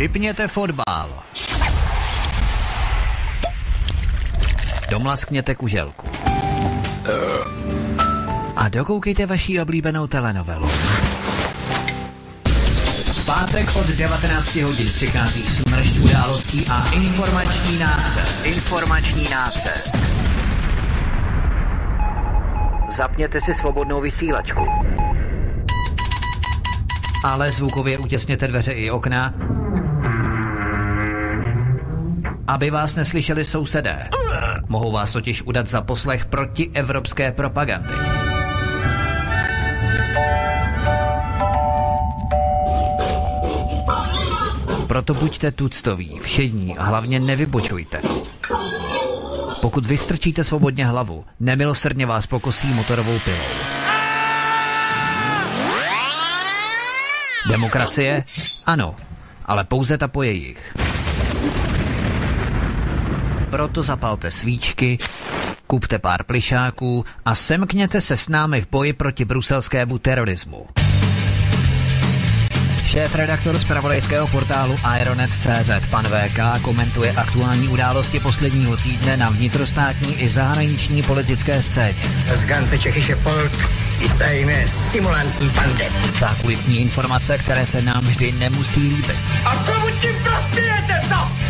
Vypněte fotbal. Domlaskněte kuželku. A dokoukejte vaši oblíbenou telenovelu. Pátek od 19 hodin přichází smršť událostí a informační nácest. Informační nácest. Zapněte si svobodnou vysílačku. Ale zvukově utěsněte dveře i okna, aby vás neslyšeli sousedé. Mohou vás totiž udat za poslech proti evropské propagandy. Proto buďte tuctoví, všední a hlavně nevybočujte. Pokud vystrčíte svobodně hlavu, nemilosrdně vás pokosí motorovou pilou. Demokracie? Ano, ale pouze ta po jejich. Proto zapalte svíčky, kupte pár plišáků a semkněte se s námi v boji proti bruselskému terorismu. Šéf-redaktor z pravodejského portálu Aeronet.cz pan VK komentuje aktuální události posledního týdne na vnitrostátní i zahraniční politické scéně. Z Gance Čechyše Polk jistajíme simulantní pandem. Zákulisní informace, které se nám vždy nemusí líbit. A komu tím prospějete, co?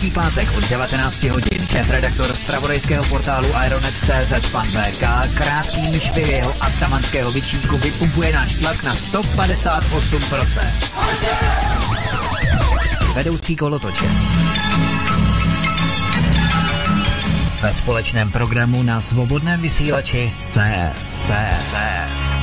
Každý pátek od 19 hodin šéf-redaktor z pravodejského portálu Aeronet.cz pan VK krátkým švy jeho atamanského vyčínku vypumpuje náš tlak na 158%. Vedoucí kolotoče. Ve společném programu na svobodném vysílači CS. CS. CS.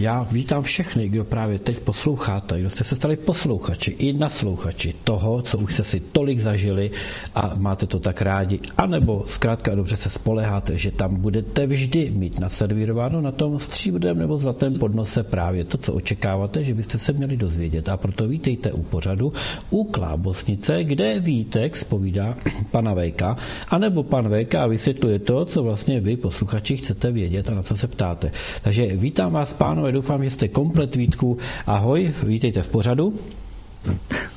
Já vítám všechny, kdo právě teď posloucháte, kdo jste se stali posluchači i naslouchači toho, co už jste si tolik zažili a máte to tak rádi, anebo zkrátka dobře se spoleháte, že tam budete vždy mít naservírováno na tom stříbrném nebo zlatém podnose právě to, co očekáváte, že byste se měli dozvědět. A proto vítejte u pořadu u Klábosnice, kde Vítek spovídá pana Vejka, anebo pan Vejka vysvětluje to, co vlastně vy, posluchači, chcete vědět a na co se ptáte. Takže vítám vás, pánové, doufám, že jste komplet Vítku. Ahoj, vítejte v pořadu.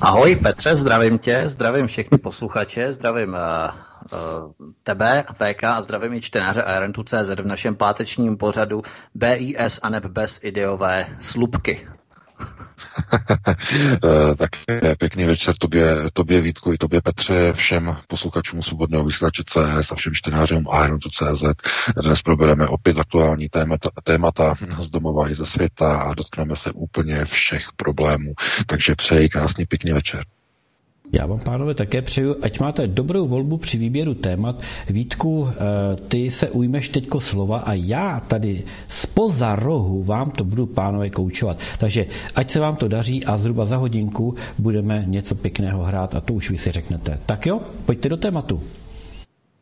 Ahoj Petře, zdravím tě, zdravím všechny posluchače, zdravím uh, uh, tebe, VK a zdravím i čtenáře Aerentu.cz v našem pátečním pořadu BIS a neb bez ideové slupky. tak pěkný večer tobě, tobě Vítku i tobě Petře, všem posluchačům svobodného vysílače CS a všem čtenářům Iron.cz. Dnes probereme opět aktuální témata, témata z domova i ze světa a dotkneme se úplně všech problémů. Takže přeji krásný pěkný večer. Já vám, pánové, také přeju, ať máte dobrou volbu při výběru témat. Vítku, eh, ty se ujmeš teďko slova a já tady spoza rohu vám to budu, pánové, koučovat. Takže ať se vám to daří a zhruba za hodinku budeme něco pěkného hrát a to už vy si řeknete. Tak jo, pojďte do tématu.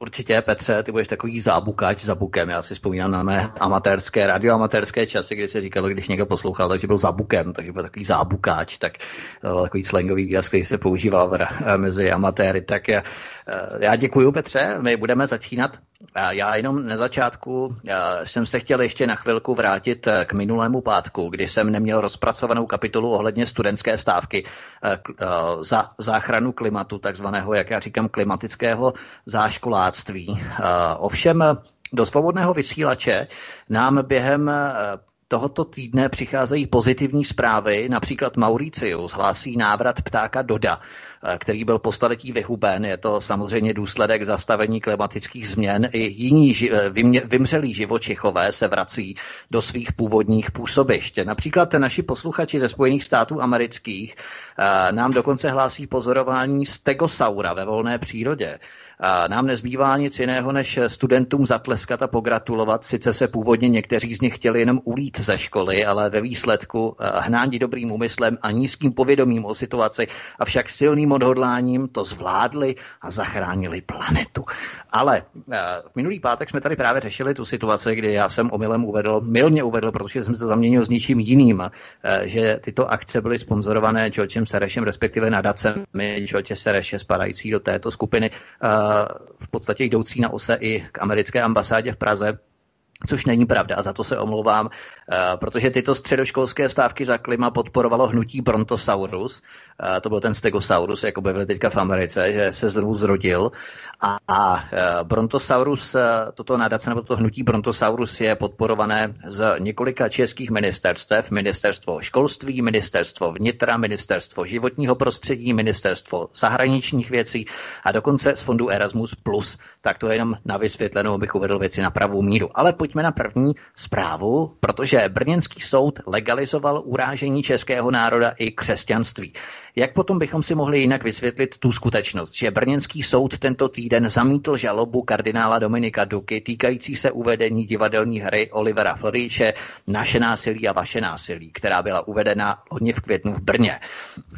Určitě, Petře, ty budeš takový zábukáč za bukem. Já si vzpomínám na mé amatérské, radioamatérské časy, kdy se říkalo, když někdo poslouchal, takže byl za bukem, takže byl takový zábukáč, tak uh, takový slangový výraz, který se používal mezi amatéry. Tak uh, já děkuji, Petře, my budeme začínat. Já jenom na začátku jsem se chtěl ještě na chvilku vrátit k minulému pátku, kdy jsem neměl rozpracovanou kapitolu ohledně studentské stávky za záchranu klimatu, takzvaného, jak já říkám, klimatického záškolářství piráctví. Ovšem do svobodného vysílače nám během tohoto týdne přicházejí pozitivní zprávy. Například Mauricius hlásí návrat ptáka Doda, který byl po staletí vyhuben. Je to samozřejmě důsledek zastavení klimatických změn. I jiní vymřelí živočichové se vrací do svých původních působišť. Například naši posluchači ze Spojených států amerických nám dokonce hlásí pozorování stegosaura ve volné přírodě. Nám nezbývá nic jiného, než studentům zatleskat a pogratulovat. Sice se původně někteří z nich chtěli jenom ulít ze školy, ale ve výsledku eh, hnání dobrým úmyslem a nízkým povědomím o situaci, avšak silným odhodláním to zvládli a zachránili planetu. Ale v minulý pátek jsme tady právě řešili tu situaci, kdy já jsem omylem uvedl, milně uvedl, protože jsem to zaměnil s něčím jiným, že tyto akce byly sponzorované Georgem Serešem, respektive nadacemi George Sereše spadající do této skupiny, v podstatě jdoucí na ose i k americké ambasádě v Praze, Což není pravda a za to se omlouvám, eh, protože tyto středoškolské stávky za klima podporovalo hnutí Brontosaurus, eh, to byl ten Stegosaurus, jako byli teďka v Americe, že se znovu zrodil. A, a eh, Brontosaurus, toto nadace nebo toto hnutí Brontosaurus je podporované z několika českých ministerstev, ministerstvo školství, ministerstvo vnitra, ministerstvo životního prostředí, ministerstvo zahraničních věcí a dokonce z fondu Erasmus+. Tak to je jenom na vysvětlenou, abych uvedl věci na pravou míru. Ale pojď pojďme na první zprávu, protože Brněnský soud legalizoval urážení českého národa i křesťanství. Jak potom bychom si mohli jinak vysvětlit tu skutečnost, že Brněnský soud tento týden zamítl žalobu kardinála Dominika Duky týkající se uvedení divadelní hry Olivera Floríče Naše násilí a vaše násilí, která byla uvedena hodně v květnu v Brně.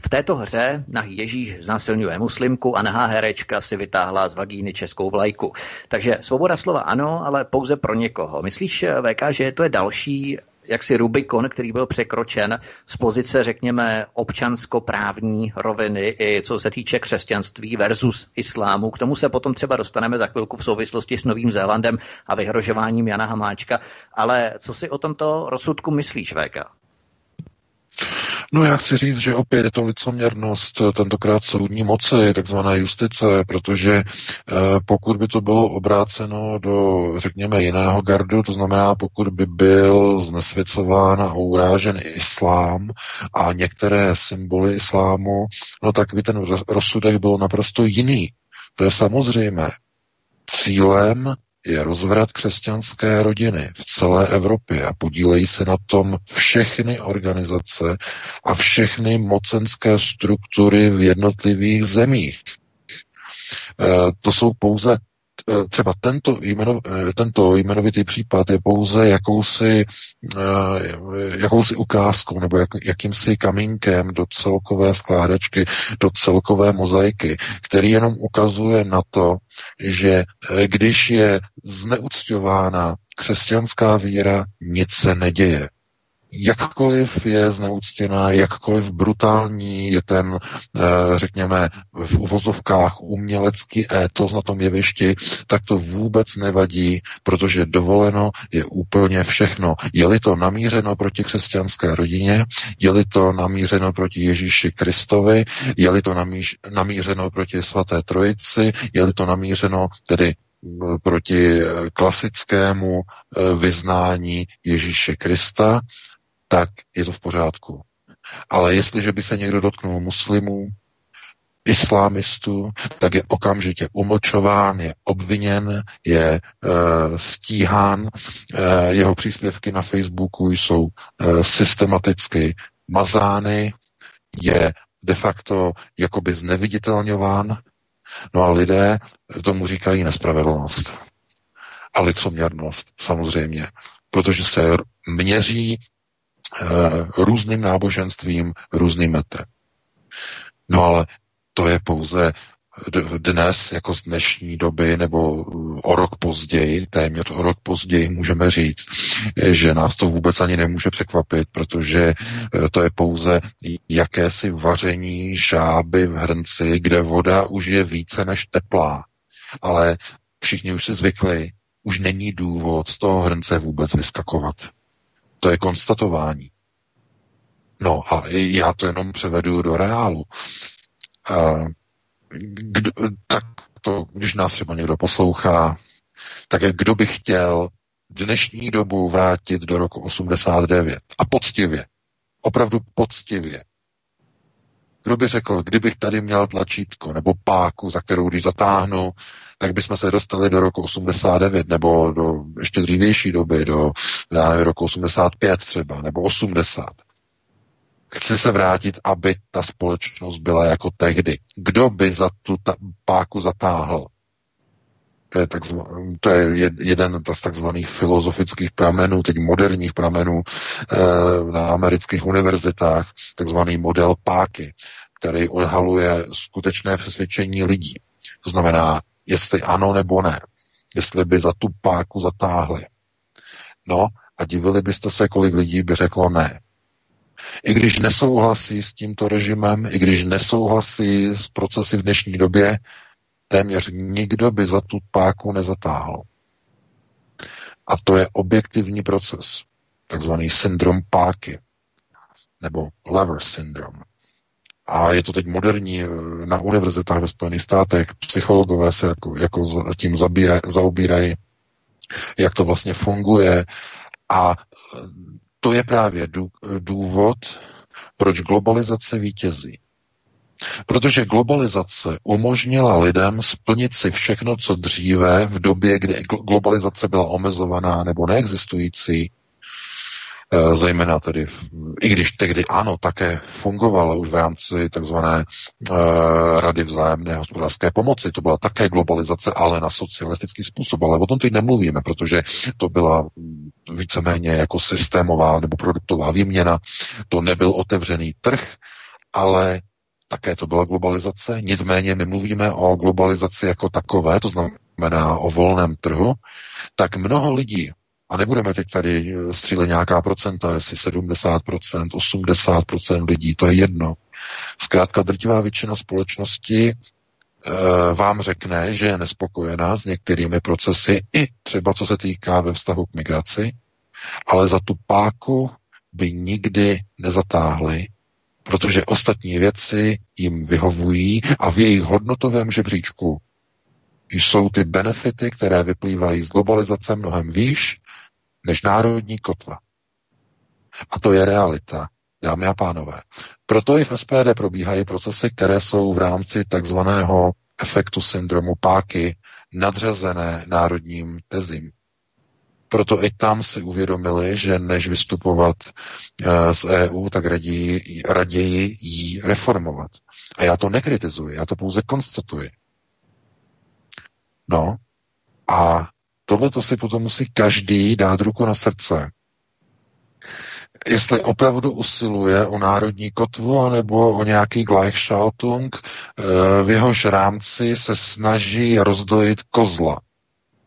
V této hře na Ježíš znásilňuje muslimku a nahá herečka si vytáhla z vagíny českou vlajku. Takže svoboda slova ano, ale pouze pro někoho. Myslíš, VK, že to je další jaksi Rubikon, který byl překročen z pozice, řekněme, občanskoprávní roviny, i co se týče křesťanství versus islámu. K tomu se potom třeba dostaneme za chvilku v souvislosti s Novým Zélandem a vyhrožováním Jana Hamáčka. Ale co si o tomto rozsudku myslíš, VK? No já chci říct, že opět je to licoměrnost, eh, tentokrát soudní moci, takzvané justice, protože eh, pokud by to bylo obráceno do, řekněme, jiného gardu, to znamená, pokud by byl znesvěcován a urážen islám a některé symboly islámu, no tak by ten rozsudek byl naprosto jiný. To je samozřejmé. Cílem je rozvrat křesťanské rodiny v celé Evropě a podílejí se na tom všechny organizace a všechny mocenské struktury v jednotlivých zemích. E, to jsou pouze Eh, třeba tento, jmeno, eh, tento jmenovitý případ je pouze jakousi, eh, jakousi ukázkou nebo jak, jakýmsi kamínkem do celkové skládačky, do celkové mozaiky, který jenom ukazuje na to, že když je zneucťována křesťanská víra, nic se neděje jakkoliv je zneuctěná, jakkoliv brutální je ten, eh, řekněme, v uvozovkách umělecký étos na tom jevišti, tak to vůbec nevadí, protože dovoleno je úplně všechno. Je-li to namířeno proti křesťanské rodině, je-li to namířeno proti Ježíši Kristovi, je-li to namíř, namířeno proti svaté trojici, je-li to namířeno tedy proti eh, klasickému eh, vyznání Ježíše Krista, tak je to v pořádku. Ale jestliže by se někdo dotknul muslimů, islámistů, tak je okamžitě umlčován, je obviněn, je e, stíhán, e, jeho příspěvky na Facebooku jsou e, systematicky mazány, je de facto jakoby zneviditelňován, no a lidé tomu říkají nespravedlnost. A licoměrnost, samozřejmě, protože se měří různým náboženstvím, různým metrem. No ale to je pouze dnes, jako z dnešní doby, nebo o rok později, téměř o rok později, můžeme říct, že nás to vůbec ani nemůže překvapit, protože eh, to je pouze jakési vaření žáby v hrnci, kde voda už je více než teplá. Ale všichni už si zvykli, už není důvod z toho hrnce vůbec vyskakovat. To je konstatování. No a já to jenom převedu do reálu. Kdo, tak to, když nás třeba někdo poslouchá, tak kdo by chtěl dnešní dobu vrátit do roku 89 a poctivě, opravdu poctivě. Kdo by řekl, kdybych tady měl tlačítko nebo páku, za kterou když zatáhnu, tak bychom se dostali do roku 89 nebo do ještě dřívější doby, do já nevím, roku 85 třeba, nebo 80. Chci se vrátit, aby ta společnost byla jako tehdy. Kdo by za tu ta- páku zatáhl? To je, takzva, to je jeden z takzvaných filozofických pramenů, teď moderních pramenů e, na amerických univerzitách, takzvaný model páky, který odhaluje skutečné přesvědčení lidí. To znamená, jestli ano nebo ne. Jestli by za tu páku zatáhli. No a divili byste se, kolik lidí by řeklo ne. I když nesouhlasí s tímto režimem, i když nesouhlasí s procesy v dnešní době, téměř nikdo by za tu páku nezatáhl. A to je objektivní proces, takzvaný syndrom páky, nebo lever syndrom. A je to teď moderní eh, na univerzitách ve Spojených státech. Psychologové se jako, jako tím zabírají, zaobírají, jak to vlastně funguje. A eh, to je právě důvod, proč globalizace vítězí. Protože globalizace umožnila lidem splnit si všechno, co dříve v době, kdy globalizace byla omezovaná nebo neexistující, eh, zejména tedy, i když tehdy ano, také fungovala už v rámci takzvané uh, Rady vzájemné hospodářské pomoci. To byla také globalizace, ale na socialistický způsob. Ale o tom teď nemluvíme, protože to byla víceméně jako systémová nebo produktová výměna. To nebyl otevřený trh, ale také to byla globalizace, nicméně my mluvíme o globalizaci jako takové, to znamená o volném trhu, tak mnoho lidí, a nebudeme teď tady střílet nějaká procenta, jestli 70%, 80% lidí, to je jedno. Zkrátka drtivá většina společnosti e, vám řekne, že je nespokojená s některými procesy, i třeba co se týká ve vztahu k migraci, ale za tu páku by nikdy nezatáhli protože ostatní věci jim vyhovují a v jejich hodnotovém žebříčku jsou ty benefity, které vyplývají z globalizace mnohem výš než národní kotva. A to je realita, dámy a pánové. Proto i v SPD probíhají procesy, které jsou v rámci takzvaného efektu syndromu páky nadřazené národním tezím. Proto i tam si uvědomili, že než vystupovat eh, z EU, tak raději, raději jí reformovat. A já to nekritizuji, já to pouze konstatuji. No a tohle to si potom musí každý dát ruku na srdce. Jestli opravdu usiluje o národní kotvu anebo o nějaký Gleichschaltung, eh, v jehož rámci se snaží rozdojit kozla.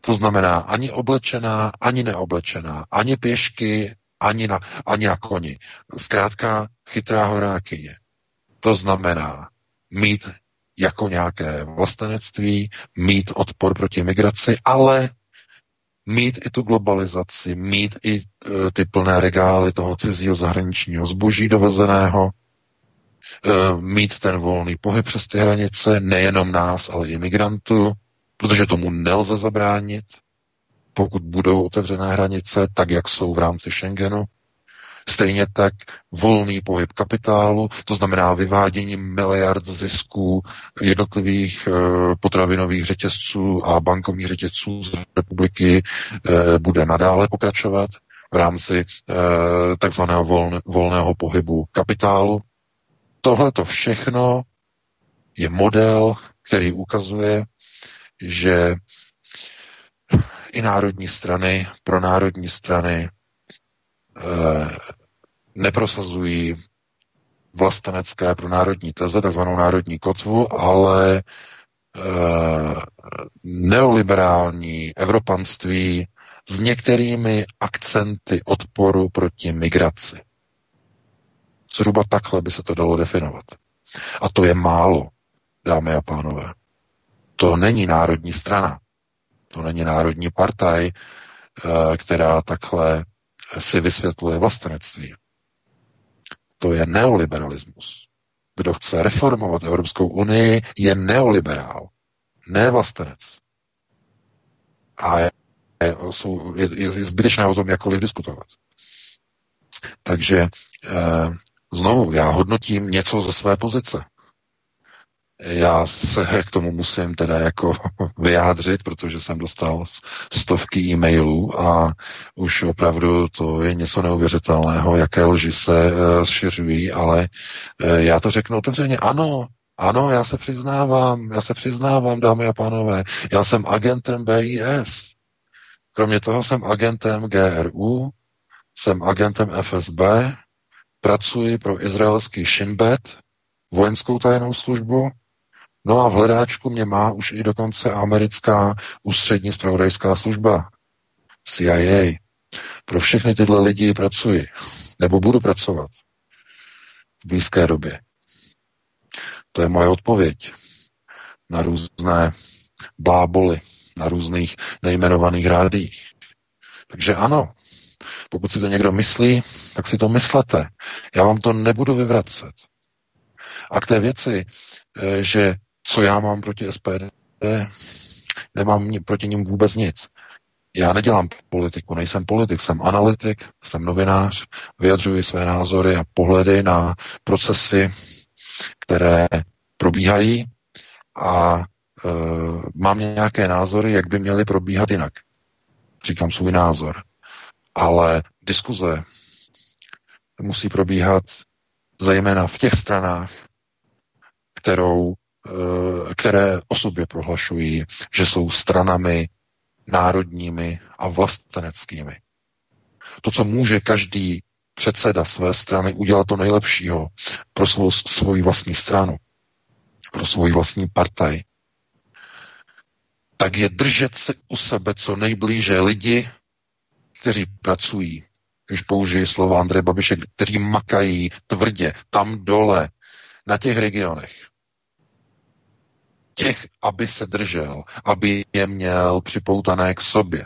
To znamená ani oblečená, ani neoblečená, ani pěšky, ani na, ani na koni. Zkrátka chytrá horákyně. To znamená mít jako nějaké vlastenectví, mít odpor proti migraci, ale mít i tu globalizaci, mít i e, ty plné regály toho cizího zahraničního zboží dovezeného, e, mít ten volný pohyb přes ty hranice, nejenom nás, ale i migrantů, protože tomu nelze zabránit, pokud budou otevřené hranice, tak jak jsou v rámci Schengenu. Stejně tak volný pohyb kapitálu, to znamená vyvádění miliard zisků jednotlivých e, potravinových řetězců a bankovních řetězců z republiky e, bude nadále pokračovat v rámci e, takzvaného voln, volného pohybu kapitálu. Tohle to všechno je model, který ukazuje, že i národní strany, pro národní strany neprosazují vlastenecké pro národní teze, takzvanou národní kotvu, ale e, neoliberální evropanství s některými akcenty odporu proti migraci. Zhruba takhle by se to dalo definovat. A to je málo, dámy a pánové. To není národní strana. To není národní partaj, eh, která takhle si vysvětluje vlastenectví. To je neoliberalismus. Kdo chce reformovat Evropskou unii, je neoliberál, ne vlastenec. A je, je, je, je zbytečné o tom jakkoliv diskutovat. Takže e, znovu, já hodnotím něco ze své pozice. Já se k tomu musím teda jako vyjádřit, protože jsem dostal stovky e-mailů a už opravdu to je něco neuvěřitelného, jaké lži se uh, eh, ale uh, já to řeknu otevřeně, ano, Ano, já se přiznávám, já se přiznávám, dámy a pánové, já jsem agentem BIS. Kromě toho jsem agentem GRU, jsem agentem FSB, pracuji pro izraelský Shinbet, vojenskou tajnou službu, no a v hledáčku mě má už i dokonce americká ústřední spravodajská služba, CIA. Pro všechny tyhle lidi pracuji, nebo budu pracovat v blízké době. To je moje odpověď na různé bláboly, na různých nejmenovaných rádích. Takže ano, pokud si to někdo myslí, tak si to myslete. Já vám to nebudu vyvracet. A k té věci, eh, že co já mám proti SPD, nemám proti ním vůbec nic. Já nedělám politiku, nejsem politik, jsem analytik, jsem novinář, vyjadřuji své názory a pohledy na procesy, které probíhají a e, mám nějaké názory, jak by měly probíhat jinak. Říkám svůj názor. Ale diskuze musí probíhat zejména v těch stranách, kterou, které o sobě prohlašují, že jsou stranami národními a vlasteneckými. To, co může každý předseda své strany udělat to nejlepšího pro svou, svoji vlastní stranu, pro svoji vlastní partaj, tak je držet se u sebe co nejblíže lidi, kteří pracují, když použijí slova Andreje Babiše, kteří makají tvrdě tam dole, na těch regionech. Těch, aby se držel, aby je měl připoutané k sobě,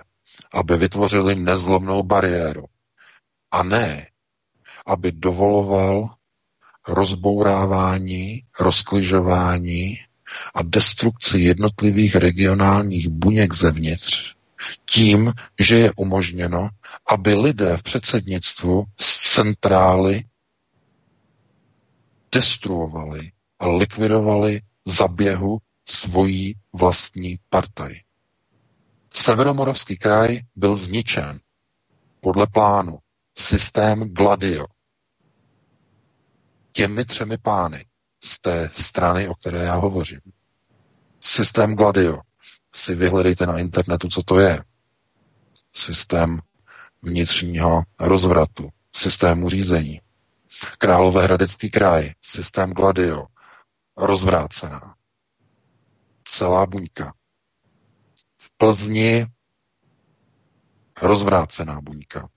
aby vytvořili nezlomnou bariéru. A ne, aby dovoloval rozbourávání, rozkližování a destrukci jednotlivých regionálních buněk zevnitř tím, že je umožněno, aby lidé v předsednictvu z centrály destruovali a likvidovali zaběhu svojí vlastní partaj. Severomoravský kraj byl zničen podle plánu systém Gladio těmi třemi pány z té strany, o které já hovořím. Systém Gladio. Si vyhledejte na internetu, co to je. Systém vnitřního rozvratu, systému řízení. Královéhradecký kraj, systém Gladio, rozvrácená. Celá buňka. V Plzni rozvrácená buňka.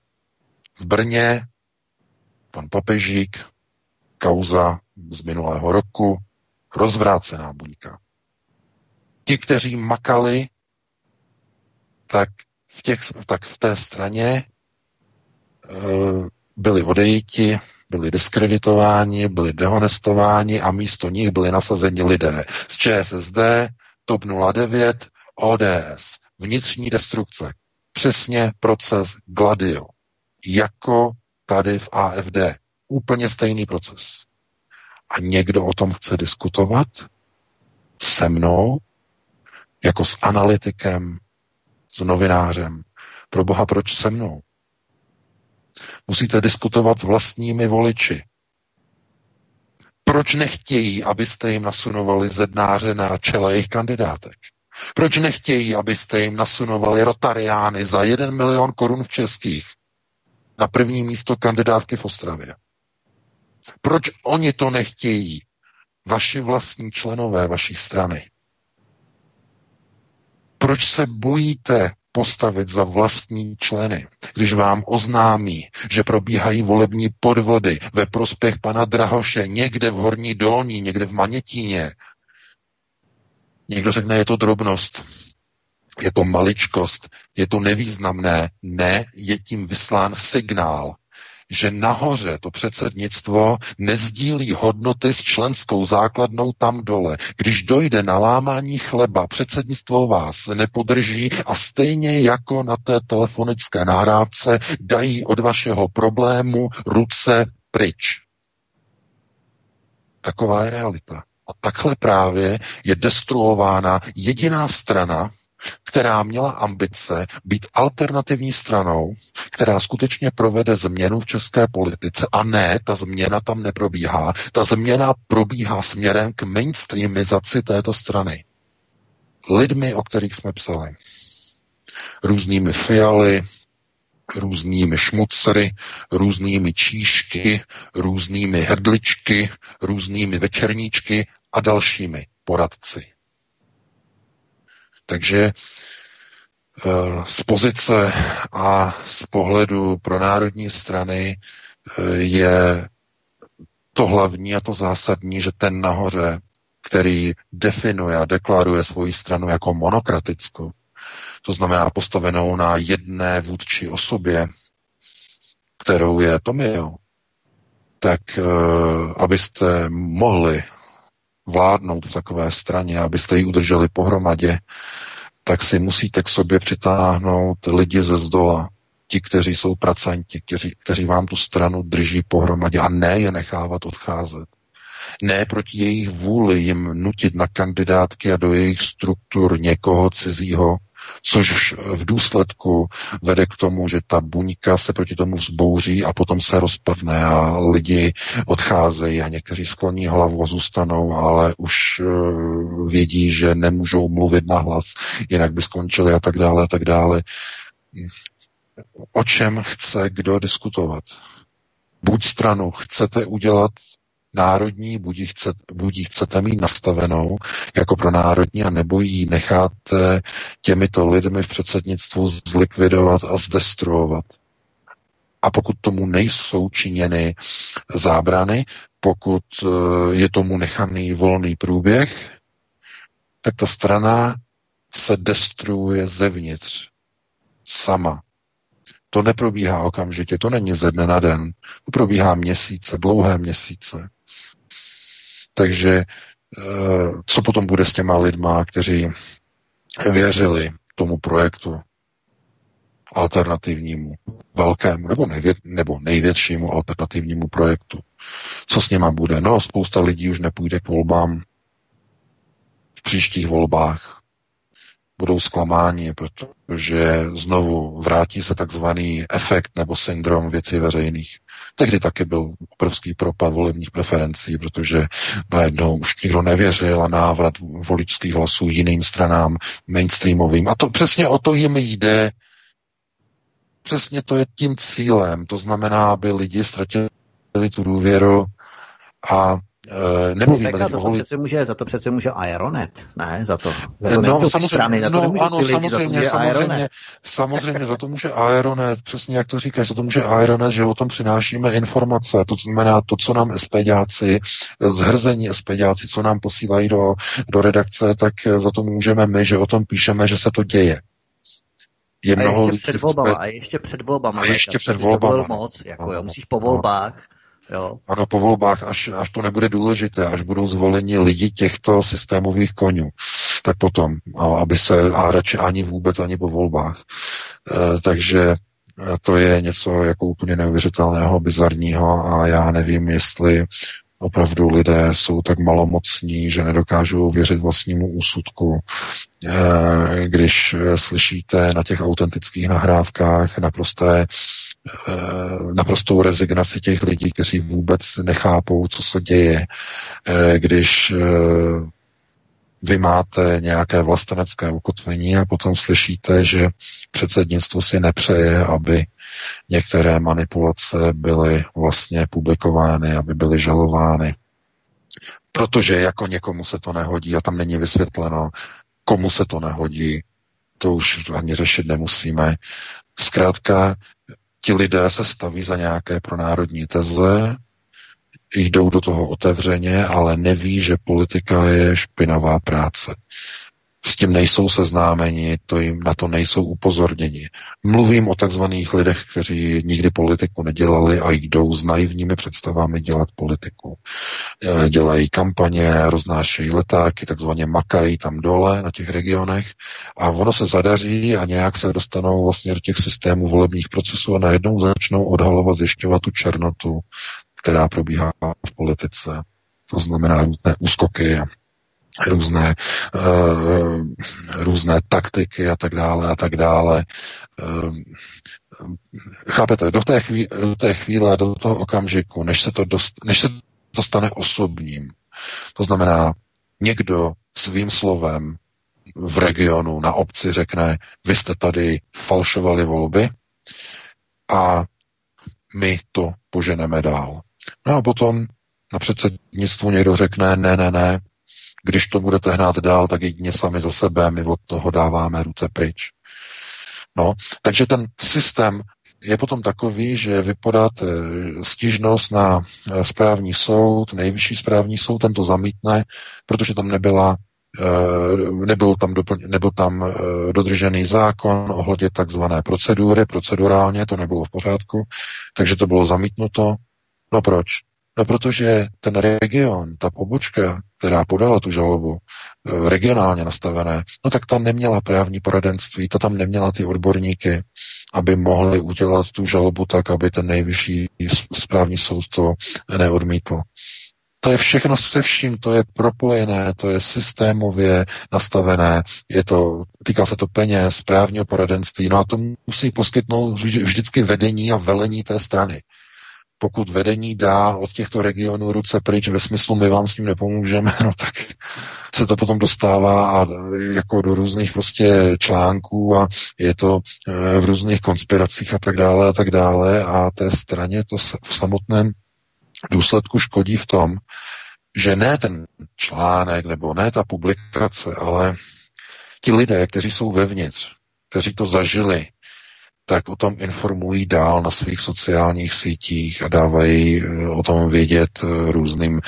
V Brně pan Papežík kauza z minulého roku, rozvrácená buňka. Ti, kteří makali, tak v, těch, tak v té straně e, byli odejiti, byli diskreditováni, byli dehonestováni a místo nich byli nasazeni lidé z ČSSD, TOP 09, ODS, vnitřní destrukce. Přesně proces Gladio. Jako tady v AFD. Úplně stejný proces. A někdo o tom chce diskutovat se mnou, jako s analytikem, s novinářem. Pro boha, proč se mnou? Musíte diskutovat s vlastními voliči. Proč nechtějí, abyste jim nasunovali zednáře na čele jejich kandidátek? Proč nechtějí, abyste jim nasunovali rotariány za jeden milion korun v českých na první místo kandidátky v Ostravě? Proč oni to nechtějí? Vaši vlastní členové vaší strany. Proč se bojíte postavit za vlastní členy, když vám oznámí, že probíhají volební podvody ve prospěch pana Drahoše někde v Horní Dolní, někde v Manětíně. Někdo řekne, je to drobnost, je to maličkost, je to nevýznamné. Ne, je tím vyslán signál, že nahoře to předsednictvo nezdílí hodnoty s členskou základnou tam dole. Když dojde na lámání chleba, předsednictvo vás nepodrží a stejně jako na té telefonické nahrávce dají od vašeho problému ruce pryč. Taková je realita. A takhle právě je destruována jediná strana, která měla ambice být alternativní stranou, která skutečně provede změnu v české politice. A ne, ta změna tam neprobíhá. Ta změna probíhá směrem k mainstreamizaci této strany. Lidmi, o kterých jsme psali. Různými fialy, různými šmucery, různými číšky, různými hrdličky, různými večerníčky a dalšími poradci. Takže eh, z pozice a z pohledu pro národní strany eh, je to hlavní a to zásadní, že ten nahoře, který definuje a deklaruje svoji stranu jako monokratickou, to znamená postavenou na jedné vůdčí osobě, kterou je Tomio, tak eh, abyste mohli vládnout v takové straně, abyste ji udrželi pohromadě, tak si musíte k sobě přitáhnout lidi ze zdola, ti, kteří jsou pracanti, kteří, kteří vám tu stranu drží pohromadě a ne je nechávat odcházet. Ne proti jejich vůli jim nutit na kandidátky a do jejich struktur někoho cizího, což v důsledku vede k tomu, že ta buňka se proti tomu vzbouří a potom se rozpadne a lidi odcházejí a někteří skloní hlavu a zůstanou, ale už eh, vědí, že nemůžou mluvit na hlas, jinak by skončili a tak dále a tak dále. O čem chce kdo diskutovat? Buď stranu chcete udělat národní, buď chcete, buď chcete mít nastavenou jako pro národní, a nebo ji necháte těmito lidmi v předsednictvu zlikvidovat a zdestruovat. A pokud tomu nejsou činěny zábrany, pokud eh, je tomu nechaný volný průběh, tak ta strana se destruuje zevnitř. Sama. To neprobíhá okamžitě, to není ze dne na den. To probíhá měsíce, dlouhé měsíce. Takže eh, co potom bude s těma lidma, kteří věřili tomu projektu alternativnímu, velkému nebo, nejvě, nebo největšímu alternativnímu projektu. Co s něma bude? No, spousta lidí už nepůjde k volbám v příštích volbách. Budou zklamáni, protože znovu vrátí se takzvaný efekt nebo syndrom věcí veřejných. Tehdy taky byl obrovský propad volebních preferencí, protože najednou už nikdo nevěřil a návrat voličských hlasů jiným stranám mainstreamovým. A to přesně o to jim jde. Přesně to je tím cílem. To znamená, aby lidi ztratili tu důvěru a Uh, nemluvíme tak za, to přece může, za to přece může Aeronet, ne? Za to, za to no, samozřejmě, strany, za to no, ano, lidi, samozřejmě, za to může samozřejmě, Aeronet. samozřejmě, za to může Aeronet, přesně jak to říkáš, za to může Aeronet, že o tom přinášíme informace, to znamená to, co nám SPďáci, zhrzení SPďáci, co nám posílají do, do redakce, tak za to můžeme my, že o tom píšeme, že se to děje. Je a mnoho ještě před volbama, a ještě před volbama. A ještě před volbama. Moc, jako, jo, musíš po volbách Jo. Ano, po volbách, až, až to nebude důležité, až budou zvoleni lidi těchto systémových konňů, tak potom, aby se, a radši ani vůbec, ani po volbách. E, takže e, to je něco jako úplně neuvěřitelného, bizarního a já nevím, jestli opravdu lidé jsou tak malomocní, že nedokážou věřit vlastnímu úsudku. Eh, když eh, slyšíte na těch autentických nahrávkách naprosté, eh, naprostou rezignaci těch lidí, kteří vůbec nechápou, co se děje, když vy máte nějaké vlastenecké ukotvení a potom slyšíte, že předsednictvo si nepřeje, aby některé manipulace byly vlastně publikovány, aby byly žalovány. Protože jako někomu se to nehodí a tam není vysvětleno, komu se to nehodí, to už ani řešit nemusíme. Zkrátka, ti lidé se staví za nějaké pronárodní teze, jdou do toho otevřeně, ale neví, že politika je špinavá práce s tím nejsou seznámeni, to jim na to nejsou upozorněni. Mluvím o takzvaných lidech, kteří nikdy politiku nedělali a jdou s naivními představami dělat politiku. E, dělají kampaně, roznášejí letáky, takzvaně makají tam dole na těch regionech a ono se zadaří a nějak se dostanou vlastně do těch systémů volebních procesů a najednou začnou odhalovat, zjišťovat tu černotu, která probíhá v politice. To znamená různé úskoky různé, uh, různé taktiky a tak dále a tak dále. Uh, chápete, do té, chvíle, do té chvíle, do toho okamžiku, než se to, dost, než se to stane osobním, to znamená, někdo svým slovem v regionu na obci řekne, vy jste tady falšovali volby a my to poženeme dál. No a potom na předsednictvu někdo řekne, ne, ne, ne, když to budete hnát dál, tak jedině sami za sebe, my od toho dáváme ruce pryč. No, takže ten systém je potom takový, že vy podáte stížnost na eh, správní soud, nejvyšší správní soud ten to zamítne, protože tam nebyla eh, nebyl tam, doplň, nebyl tam eh, dodržený zákon ohledně takzvané procedury, procedurálně to nebylo v pořádku, takže to bylo zamítnuto. No proč? No protože ten region, ta pobočka, která podala tu žalobu, eh, regionálně nastavené, no tak ta neměla právní poradenství, ta tam neměla ty odborníky, aby mohli udělat tu žalobu tak, aby ten nejvyšší správní soud to neodmítl. To je všechno se vším, to je propojené, to je systémově nastavené, je to, týká se to peněz, správního poradenství, no a to musí poskytnout vždycky vedení a velení té strany pokud vedení dá od těchto regionů ruce pryč ve smyslu my vám s tím nepomůžeme, no tak se to potom dostává a jako do různých prostě článků a je to e, v různých konspiracích a tak dále a tak dále. A té straně to v samotném důsledku škodí v tom, že ne ten článek nebo ne ta publikace, ale ti lidé, kteří jsou vevnitř, kteří to zažili, tak o tom informují dál na svých sociálních sítích a dávají eh, o tom vědět eh, různým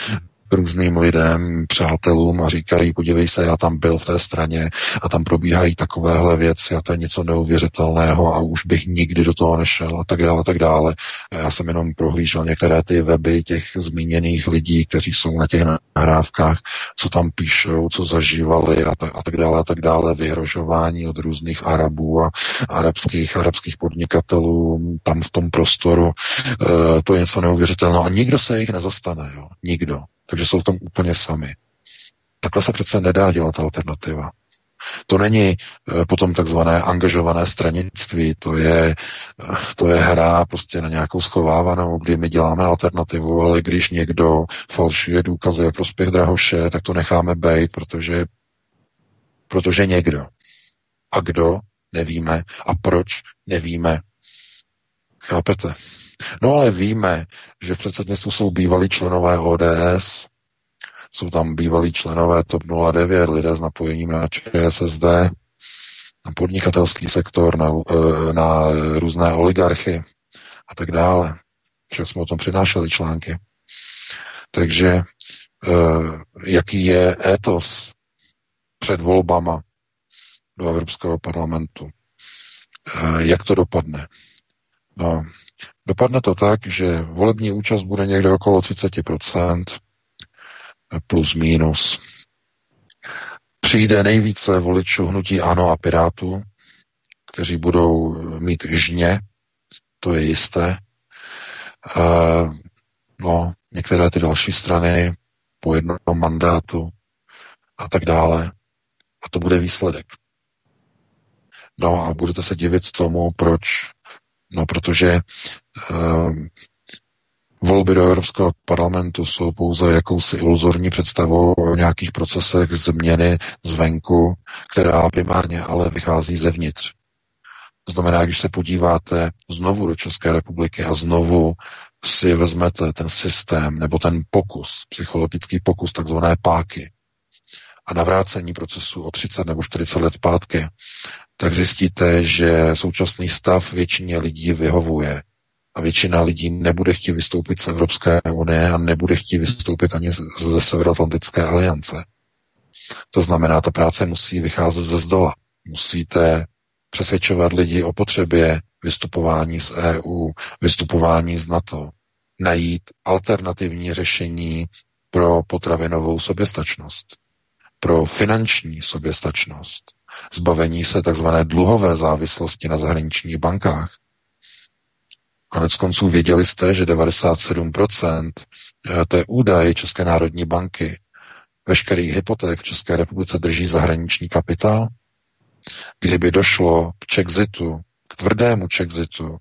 různým lidem, přátelům a říkají, podívej se, já tam byl v té straně a tam probíhají takovéhle věci a to je něco neuvěřitelného a už bych nikdy do toho nešel a tak dále, a tak dále. Já jsem jenom prohlížel některé ty weby těch zmíněných lidí, kteří jsou na těch nahrávkách, co tam píšou, co zažívali a, tak, a tak dále, a tak dále, vyhrožování od různých Arabů a arabských, arabských podnikatelů tam v tom prostoru. E, to je něco neuvěřitelného a nikdo se jich nezastane, jo. Nikdo takže jsou v tom úplně sami. Takhle se přece nedá dělat alternativa. To není e, potom takzvané angažované stranictví, to je, e, to je hra prostě na nějakou schovávanou, kdy my děláme alternativu, ale když někdo falšuje důkazy o prospěch Drahoše, tak to necháme být, protože, protože někdo. A kdo? Nevíme. A proč? Nevíme. Chápete? No ale víme, že v předsednictvu jsou bývalí členové ODS, jsou tam bývalí členové TOP 09, lidé s napojením na ČSSD, na podnikatelský sektor, na, eh, na různé oligarchy a tak dále. Však jsme o tom přinášeli články. Takže eh, jaký je étos před volbama do Evropského parlamentu? Eh, jak to dopadne? No, Dopadne to tak, že volební účast bude někde okolo 30%, plus minus. Přijde nejvíce voličů hnutí ANO a Pirátů, kteří budou mít žně, to je jisté. Uh, no, některé ty další strany po jednom mandátu a tak dále. A to bude výsledek. No a budete se divit tomu, proč No, protože uh, volby do Evropského parlamentu jsou pouze jakousi iluzorní představou o nějakých procesech změny zvenku, která primárně ale vychází zevnitř. To znamená, když se podíváte znovu do České republiky a znovu si vezmete ten systém nebo ten pokus, psychologický pokus takzvané páky a navrácení procesu o 30 nebo 40 let zpátky, tak zjistíte, že současný stav většině lidí vyhovuje. A většina lidí nebude chtít vystoupit z Evropské unie a nebude chtít vystoupit ani ze Severoatlantické aliance. To znamená, ta práce musí vycházet ze zdola. Musíte přesvědčovat lidi o potřebě vystupování z EU, vystupování z NATO, najít alternativní řešení pro potravinovou soběstačnost, pro finanční soběstačnost, zbavení se tzv. dluhové závislosti na zahraničních bankách. Konec konců věděli jste, že 97% eh, to je údaj České národní banky, veškerý hypoték v České republice drží zahraniční kapitál. Kdyby došlo k Chexitu, k tvrdému Chexitu,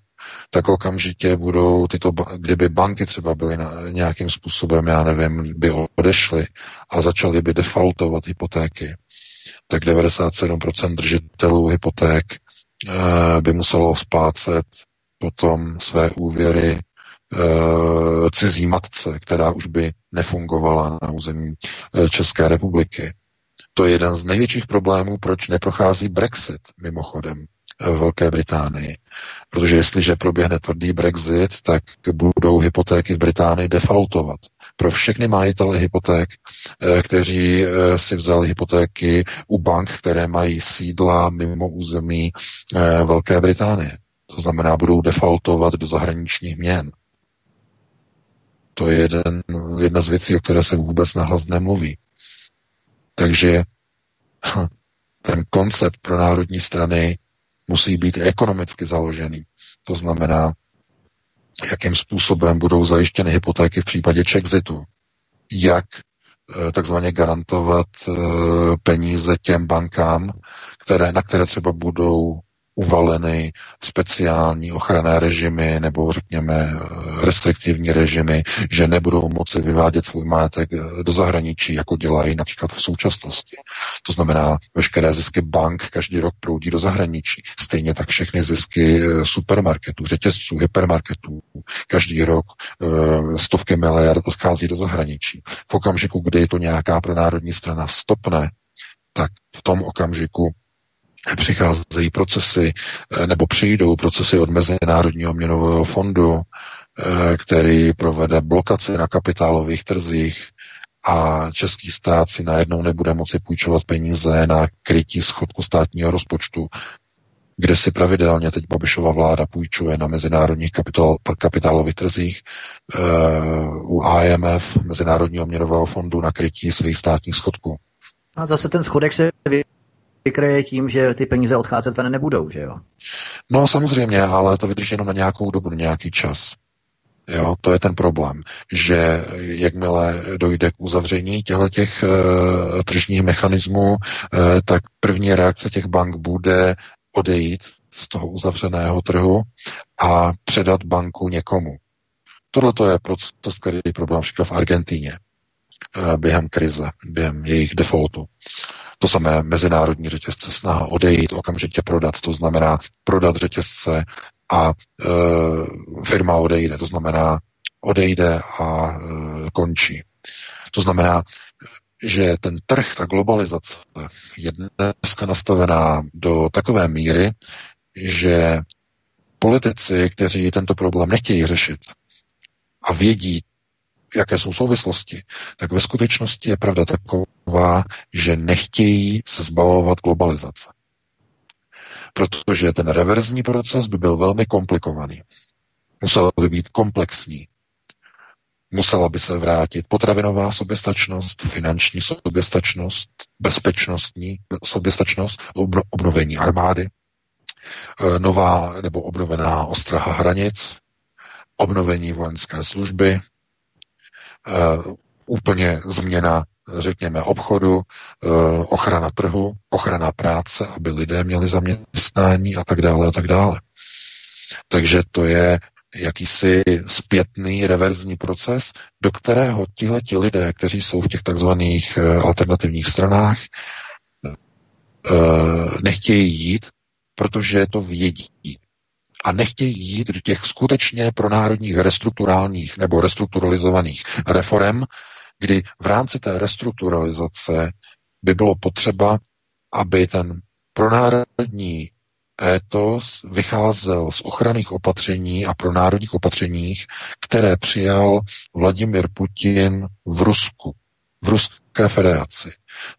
tak okamžitě budou tyto, kdyby banky třeba byly na, nějakým způsobem, já nevím, by odešly a začaly by defaultovat hypotéky, tak 97% držitelů hypoték e, by muselo splácet potom své úvěry e, cizí matce, která už by nefungovala na území e, České republiky. To je jeden z největších problémů, proč neprochází Brexit, mimochodem v Velké Británii. Protože jestliže proběhne tvrdý Brexit, tak budou hypotéky v Británii defaultovat. Pro všechny majitele hypoték, eh, kteří eh, si vzali hypotéky u bank, které mají sídla mimo území eh, Velké Británie. To znamená, budou defaultovat do zahraničních měn. To je jeden, jedna z věcí, o které se vůbec nahlas nemluví. Takže ten koncept pro národní strany musí být ekonomicky založený. To znamená, jakým způsobem budou zajištěny hypotéky v případě Chexitu, jak eh, takzvaně garantovat eh, peníze těm bankám, které, na které třeba budou uvaleny speciální ochranné režimy nebo řekněme restriktivní režimy, že nebudou moci vyvádět svůj majetek do zahraničí, jako dělají například v současnosti. To znamená, veškeré zisky bank každý rok proudí do zahraničí. Stejně tak všechny zisky supermarketů, řetězců, hypermarketů. Každý rok e, stovky miliard odchází do zahraničí. V okamžiku, kdy je to nějaká pronárodní strana stopne, tak v tom okamžiku přicházejí procesy, eh, nebo přijdou procesy od Mezinárodního měnového fondu, eh, který provede blokaci na kapitálových trzích a český stát si najednou nebude moci půjčovat peníze na krytí schodku státního rozpočtu, kde si pravidelně teď Babišova vláda půjčuje na mezinárodních kapitál, kapitálových trzích uh, u IMF, Mezinárodního měnového fondu, na krytí svých státních schodků. A zase ten schodek se vykryje tím, že ty peníze odcházet ven nebudou, že jo? No samozřejmě, ale to vydrží jenom na nějakou dobu, nějaký čas. Jo, to je ten problém, že jakmile dojde k uzavření těchto těch e, tržních mechanismů, e, tak první reakce těch bank bude odejít z toho uzavřeného trhu a předat banku někomu. Tohle to je proces, který je problém v Argentíně e, během krize, během jejich defaultu. To samé mezinárodní řetězce snaha odejít, okamžitě prodat, to znamená prodat řetězce a e, firma odejde, to znamená odejde a e, končí. To znamená, že ten trh, ta globalizace je dneska nastavená do takové míry, že politici, kteří tento problém nechtějí řešit a vědí jaké jsou souvislosti, tak ve skutečnosti je pravda taková, že nechtějí se zbavovat globalizace. Protože ten reverzní proces by byl velmi komplikovaný. Musel by být komplexní. Musela by se vrátit potravinová soběstačnost, finanční soběstačnost, bezpečnostní soběstačnost, obnovení armády, e, nová nebo obnovená ostraha hranic, obnovení vojenské služby, úplně změna, řekněme, obchodu, uh, ochrana trhu, ochrana práce, aby lidé měli zaměstnání a tak dále a tak dále. Takže to je jakýsi zpětný reverzní proces, do kterého tihleti lidé, kteří jsou v těch takzvaných uh, alternativních stranách, nechtějí jít, protože to vědí a nechtějí jít do těch skutečně pronárodních restrukturálních nebo restrukturalizovaných reform, kdy v rámci té restrukturalizace by bylo potřeba, aby ten pronárodní étos vycházel z ochranných opatření a pronárodních opatřeních, které přijal Vladimir Putin v Rusku, v Ruské federaci,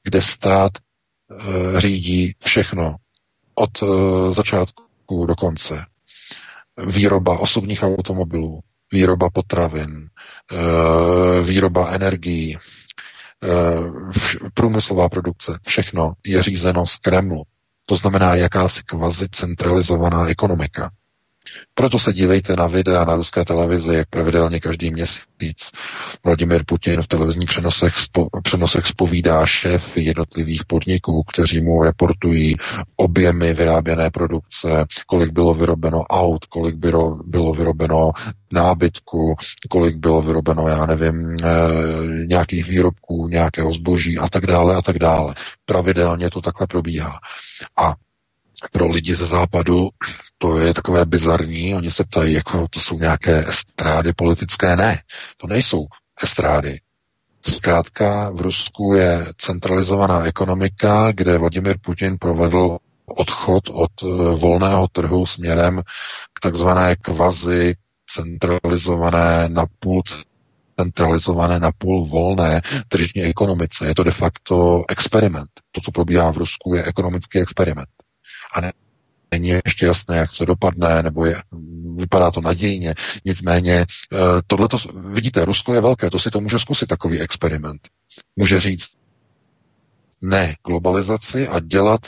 kde stát e, řídí všechno od e, začátku do konce výroba osobních automobilů, výroba potravin, eh, výroba energií, eh, průmyslová produkce, všechno je řízeno z Kremlu. To znamená jakási kvazi centralizovaná ekonomika, Proto se dívejte na videa na ruské televizi, jak pravidelně každý měsíc Vladimir Putin v televizních přenosech, spo, přenosech spovídá šéf jednotlivých podniků, kteří mu reportují objemy vyráběné produkce, kolik bylo vyrobeno aut, kolik bylo, bylo vyrobeno nábytku, kolik bylo vyrobeno, já nevím, e, nějakých výrobků, nějakého zboží a tak dále a tak dále. Pravidelně to takhle probíhá. A pro lidi ze západu to je takové bizarní. Oni se ptají, jako to jsou nějaké estrády politické. Ne, to nejsou estrády. Zkrátka v Rusku je centralizovaná ekonomika, kde Vladimir Putin provedl odchod od eh, volného trhu směrem k takzvané kvazi centralizované napůl centralizované, napůl volné tržní ekonomice. Je to de facto experiment. To, co probíhá v Rusku, je ekonomický experiment a ne, není ještě jasné, jak to dopadne, nebo je, vypadá to nadějně. Nicméně, eh, tohle vidíte, Rusko je velké, to si to může zkusit, takový experiment. Může říct ne globalizaci a dělat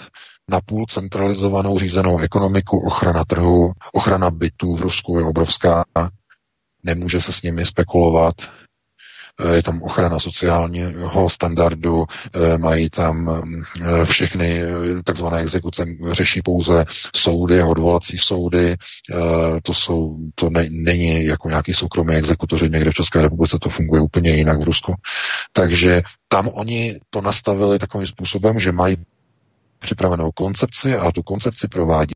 napůl centralizovanou řízenou ekonomiku, ochrana trhu, ochrana bytů v Rusku je obrovská, nemůže se s nimi spekulovat, je tam ochrana sociálního standardu, eh, mají tam eh, všechny takzvané exekuce, řeší pouze soudy a odvolací soudy, to, jsou, to ne, není jako nějaký soukromý exekutoři, někde v České republice to funguje úplně jinak v Rusku. Takže tam oni to nastavili takovým způsobem, že mají připravenou koncepci a tu koncepci provádí.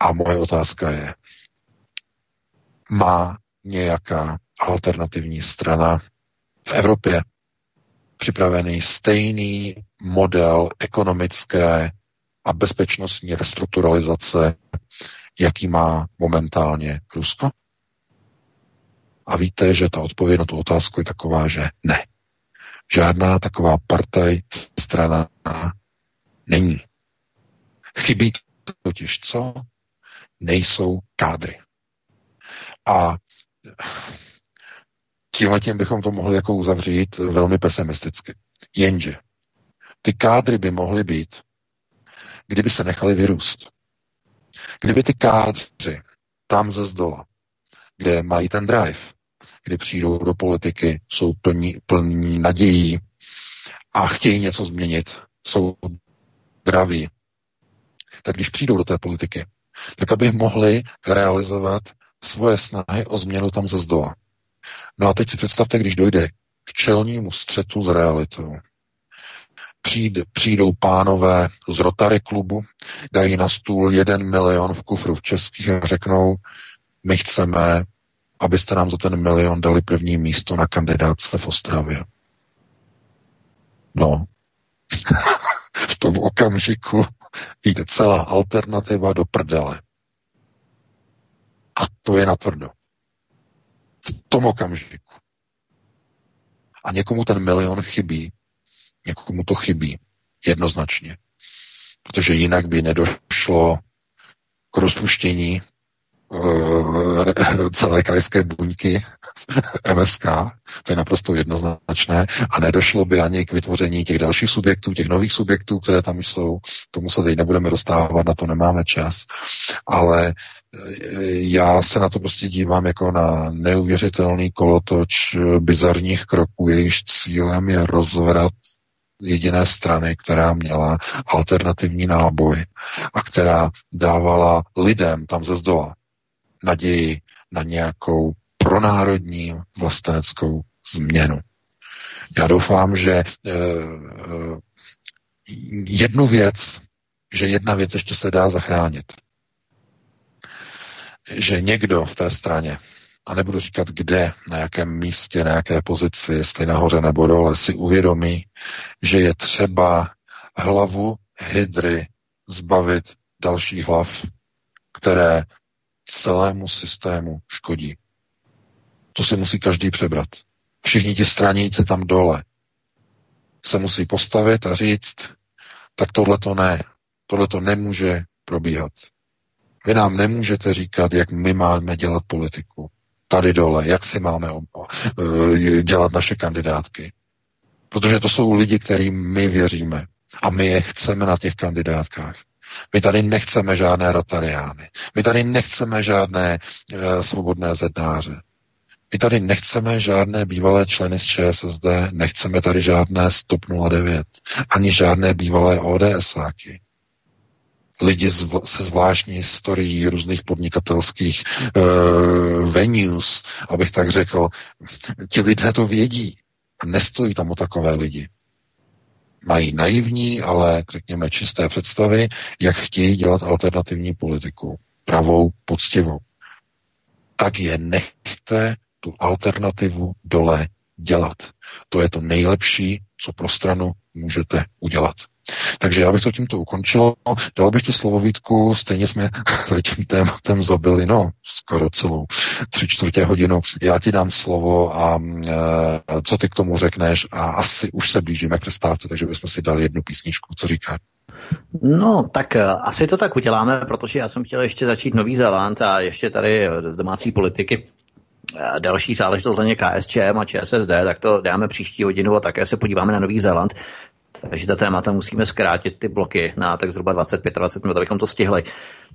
A moje otázka je, má nějaká alternativní strana v Evropě připravený stejný model ekonomické a bezpečnostní restrukturalizace, jaký má momentálně Rusko? A víte, že ta odpověď na tu otázku je taková, že ne. Žádná taková partaj strana není. Chybí totiž co? Nejsou kádry. A tímhle tím bychom to mohli jako uzavřít velmi pesimisticky. Jenže ty kádry by mohly být, kdyby se nechali vyrůst. Kdyby ty kádři tam ze zdola, kde mají ten drive, kdy přijdou do politiky, jsou plní, plní nadějí a chtějí něco změnit, jsou zdraví, tak když přijdou do té politiky, tak aby mohli realizovat svoje snahy o změnu tam ze zdola. No a teď si představte, když dojde k čelnímu střetu s realitou. Přijde, přijdou pánové z Rotary klubu, dají na stůl jeden milion v kufru v českých a řeknou, my chceme, abyste nám za ten milion dali první místo na kandidátce v Ostravě. No, v tom okamžiku jde celá alternativa do prdele. A to je natvrdo v tom okamžiku. A někomu ten milion chybí, někomu to chybí, jednoznačně. Protože jinak by nedošlo k rozpuštění uh, celé krajské buňky MSK, to je naprosto jednoznačné, a nedošlo by ani k vytvoření těch dalších subjektů, těch nových subjektů, které tam jsou. Tomu se teď nebudeme dostávat, na to nemáme čas. Ale já se na to prostě dívám jako na neuvěřitelný kolotoč bizarních kroků, jejíž cílem je rozvrat jediné strany, která měla alternativní náboj a která dávala lidem tam ze zdola naději na nějakou pronárodní vlasteneckou změnu. Já doufám, že e, jednu věc, že jedna věc ještě se dá zachránit že někdo v té straně, a nebudu říkat kde, na jakém místě, na jaké pozici, jestli nahoře nebo dole, si uvědomí, že je třeba hlavu hydry zbavit dalších hlav, které celému systému škodí. To si musí každý přebrat. Všichni ti straníci tam dole se musí postavit a říct, tak tohle to ne, tohle to nemůže probíhat. Vy nám nemůžete říkat, jak my máme dělat politiku. Tady dole, jak si máme eh, dělat naše kandidátky. Protože to jsou lidi, kterým my věříme. A my je chceme na těch kandidátkách. My tady nechceme žádné rotariány. My tady nechceme žádné e, svobodné zednáře. My tady nechceme žádné bývalé členy z ČSSD, nechceme tady žádné Stop 09, ani žádné bývalé ODSáky. Lidi se zvláštní historií různých podnikatelských uh, venues, abych tak řekl. Ti lidé to vědí a nestojí tam o takové lidi. Mají naivní, ale řekněme čisté představy, jak chtějí dělat alternativní politiku. Pravou, poctivou. Tak je nechte tu alternativu dole dělat. To je to nejlepší, co pro stranu můžete udělat. Takže já bych to tímto ukončil. Dal bych ti slovo Vítku, stejně jsme tady tím tématem zabili, no, skoro celou tři čtvrtě hodinu. Já ti dám slovo a e, co ty k tomu řekneš a asi už se blížíme k přestávce, takže bychom si dali jednu písničku, co říkáš? No, tak e, asi to tak uděláme, protože já jsem chtěl ještě začít Nový Zéland a ještě tady z domácí politiky další záležitost hlavně KSČM a ČSSD, tak to dáme příští hodinu a také se podíváme na Nový Zéland. Takže ta témata musíme zkrátit ty bloky na tak zhruba 25-20 minut, abychom to stihli.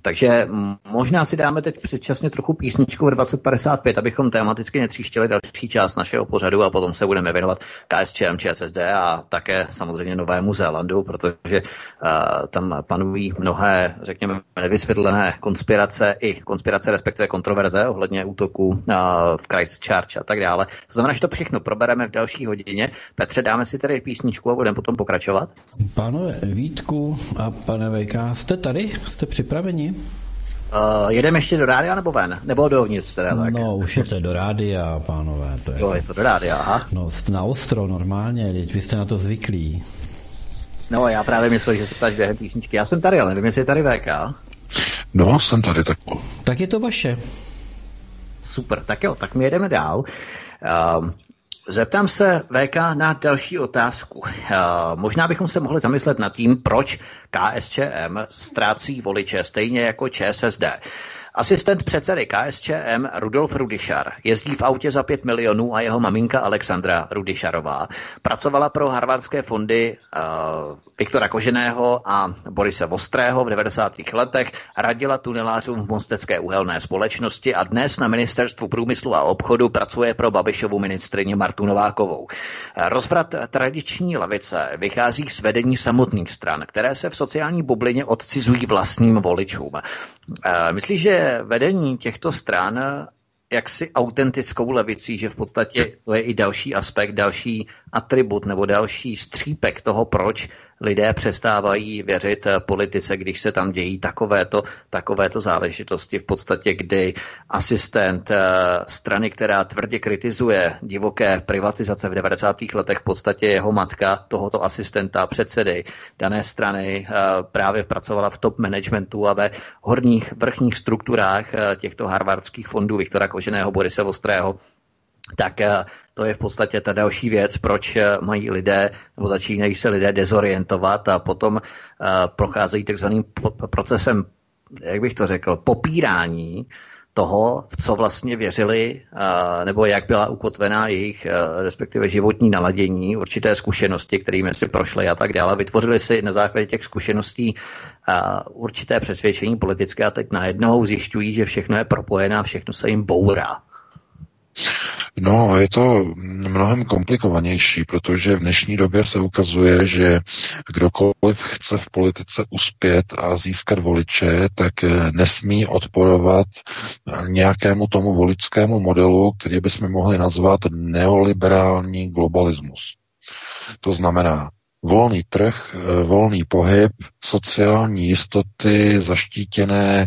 Takže možná si dáme teď předčasně trochu písničku v 2055, abychom tematicky netříštili další část našeho pořadu a potom se budeme věnovat KSČM, ČSSD a také samozřejmě Novému Zélandu, protože uh, tam panují mnohé, řekněme, nevysvětlené konspirace i konspirace, respektive kontroverze ohledně útoku uh, v Christchurch a tak dále. To znamená, že to všechno probereme v další hodině. Petře, dáme si tady písničku a budeme potom pokračovat. Pánové Vítku a pane VK, jste tady? Jste připraveni? Uh, jedeme ještě do rádia nebo ven? Nebo dovnitř teda tak? No, už je to do rádia, pánové. To je... Jo, je to do rádia, aha. No, na ostro normálně, teď vy jste na to zvyklí. No, já právě myslel, že se ptáš během písničky. Já jsem tady, ale nevím, jestli je tady VK. No, jsem tady, tak... Tak je to vaše. Super, tak jo, tak my jedeme dál. Uh, Zeptám se VK na další otázku. Možná bychom se mohli zamyslet nad tím, proč KSČM ztrácí voliče stejně jako ČSSD. Asistent předsedy KSČM Rudolf Rudišar jezdí v autě za 5 milionů a jeho maminka Alexandra Rudišarová pracovala pro harvardské fondy uh, Viktora Koženého a Borise Vostrého v 90. letech, radila tunelářům v Mostecké uhelné společnosti a dnes na ministerstvu průmyslu a obchodu pracuje pro Babišovu ministrině Martu Novákovou. Rozvrat tradiční lavice vychází z vedení samotných stran, které se v sociální bublině odcizují vlastním voličům. Myslíš, že vedení těchto stran jaksi autentickou levicí, že v podstatě to je i další aspekt, další atribut nebo další střípek toho, proč lidé přestávají věřit politice, když se tam dějí takovéto, takovéto záležitosti. V podstatě, kdy asistent eh, strany, která tvrdě kritizuje divoké privatizace v 90. letech, v podstatě jeho matka tohoto asistenta, předsedy dané strany, eh, právě pracovala v top managementu a ve horních vrchních strukturách eh, těchto harvardských fondů Viktora Koženého, Borise Vostrého, tak to je v podstatě ta další věc, proč eh, mají lidé, nebo začínají se lidé dezorientovat a potom uh, procházejí takzvaným procesem, jak bych to řekl, popírání toho, v co vlastně věřili, uh, nebo jak byla ukotvená jejich, respektive životní naladění, určité zkušenosti, kterými si prošli a tak dále. Vytvořili si na základě těch zkušeností určité přesvědčení politické a teď najednou zjišťují, že všechno je propojené a všechno se jim bourá. No, je to mnohem komplikovanější, protože v dnešní době se ukazuje, že kdokoliv chce v politice uspět a získat voliče, tak nesmí odporovat nějakému tomu voličskému modelu, který bychom mohli nazvat neoliberální globalismus. To znamená, volný trh, eh, volný pohyb, sociální jistoty zaštítěné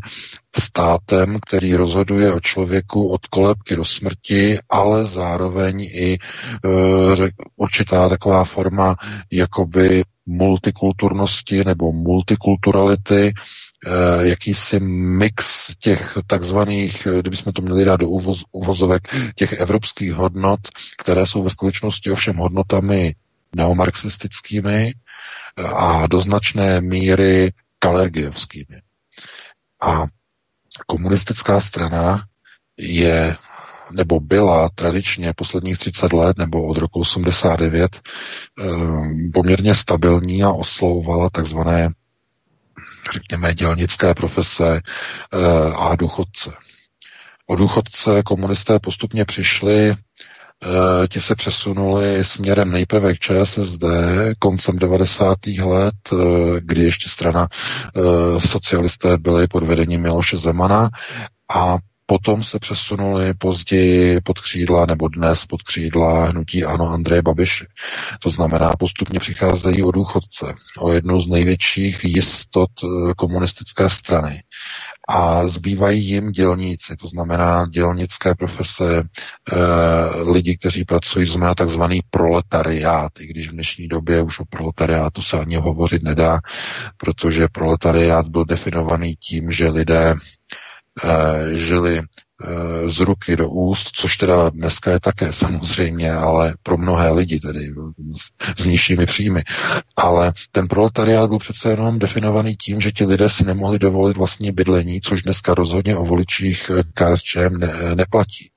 státem, který rozhoduje o člověku od kolebky do smrti, ale zároveň i e, určitá taková forma jakoby multikulturnosti nebo multikulturality, e, jakýsi mix těch takzvaných, kdybychom to měli dát do uvoz, uvozovek, těch evropských hodnot, které jsou ve skutečnosti ovšem hodnotami neomarxistickými a do značné míry kalergiovskými. A komunistická strana je nebo byla tradičně posledních 30 let nebo od roku 89 eh, poměrně stabilní a oslovovala takzvané řekněme, dělnické profese a důchodce. O důchodce komunisté postupně přišli Eh, ti se přesunuli směrem nejprve k ČSSD koncem 90. let, eh, kdy ještě strana eh, socialisté byly pod vedením Miloše Zemana a Potom se přesunuli později pod křídla nebo dnes pod křídla hnutí Ano Andreje Babiše. To znamená, postupně přicházejí o důchodce, o jednu z největších jistot komunistické strany a zbývají jim dělníci, to znamená dělnické profese, e, lidi, kteří pracují, znamená takzvaný proletariát, i když v dnešní době už o proletariátu se ani hovořit nedá, protože proletariát byl definovaný tím, že lidé e, žili Eh, z ruky do úst, což teda dneska je také samozřejmě, ale pro mnohé lidi tedy s, s nižšími příjmy. Ale ten proletariát byl přece jenom definovaný tím, že ti lidé si nemohli dovolit vlastní bydlení, což dneska rozhodně o voličích KSČM ne, neplatí.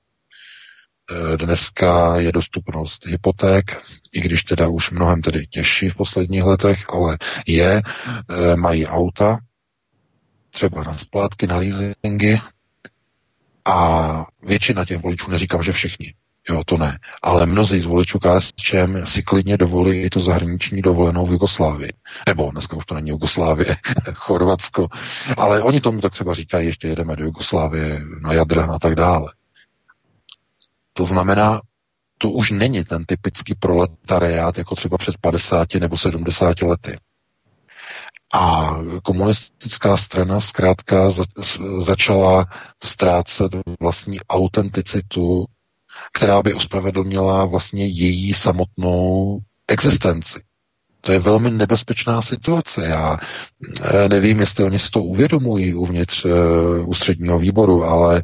Eh, dneska je dostupnost hypoték, i když teda už mnohem tedy těžší v posledních letech, ale je, eh, mají auta, třeba na splátky, na leasingy, a většina těch voličů, neříkám, že všichni, jo, to ne, ale mnozí z voličů KSČM si klidně dovolí i tu zahraniční dovolenou v Jugoslávii. Nebo dneska už to není Jugoslávie, Chorvatsko, ale oni tomu tak třeba říkají, ještě jedeme do Jugoslávie, na Jadran a tak dále. To znamená, to už není ten typický proletariát, jako třeba před 50 nebo 70 lety. A komunistická strana zkrátka za, začala ztrácet vlastní autenticitu, která by ospravedlnila vlastně její samotnou existenci. To je velmi nebezpečná situace. Já eh, nevím, jestli oni si to uvědomují uvnitř uh, ústředního výboru, ale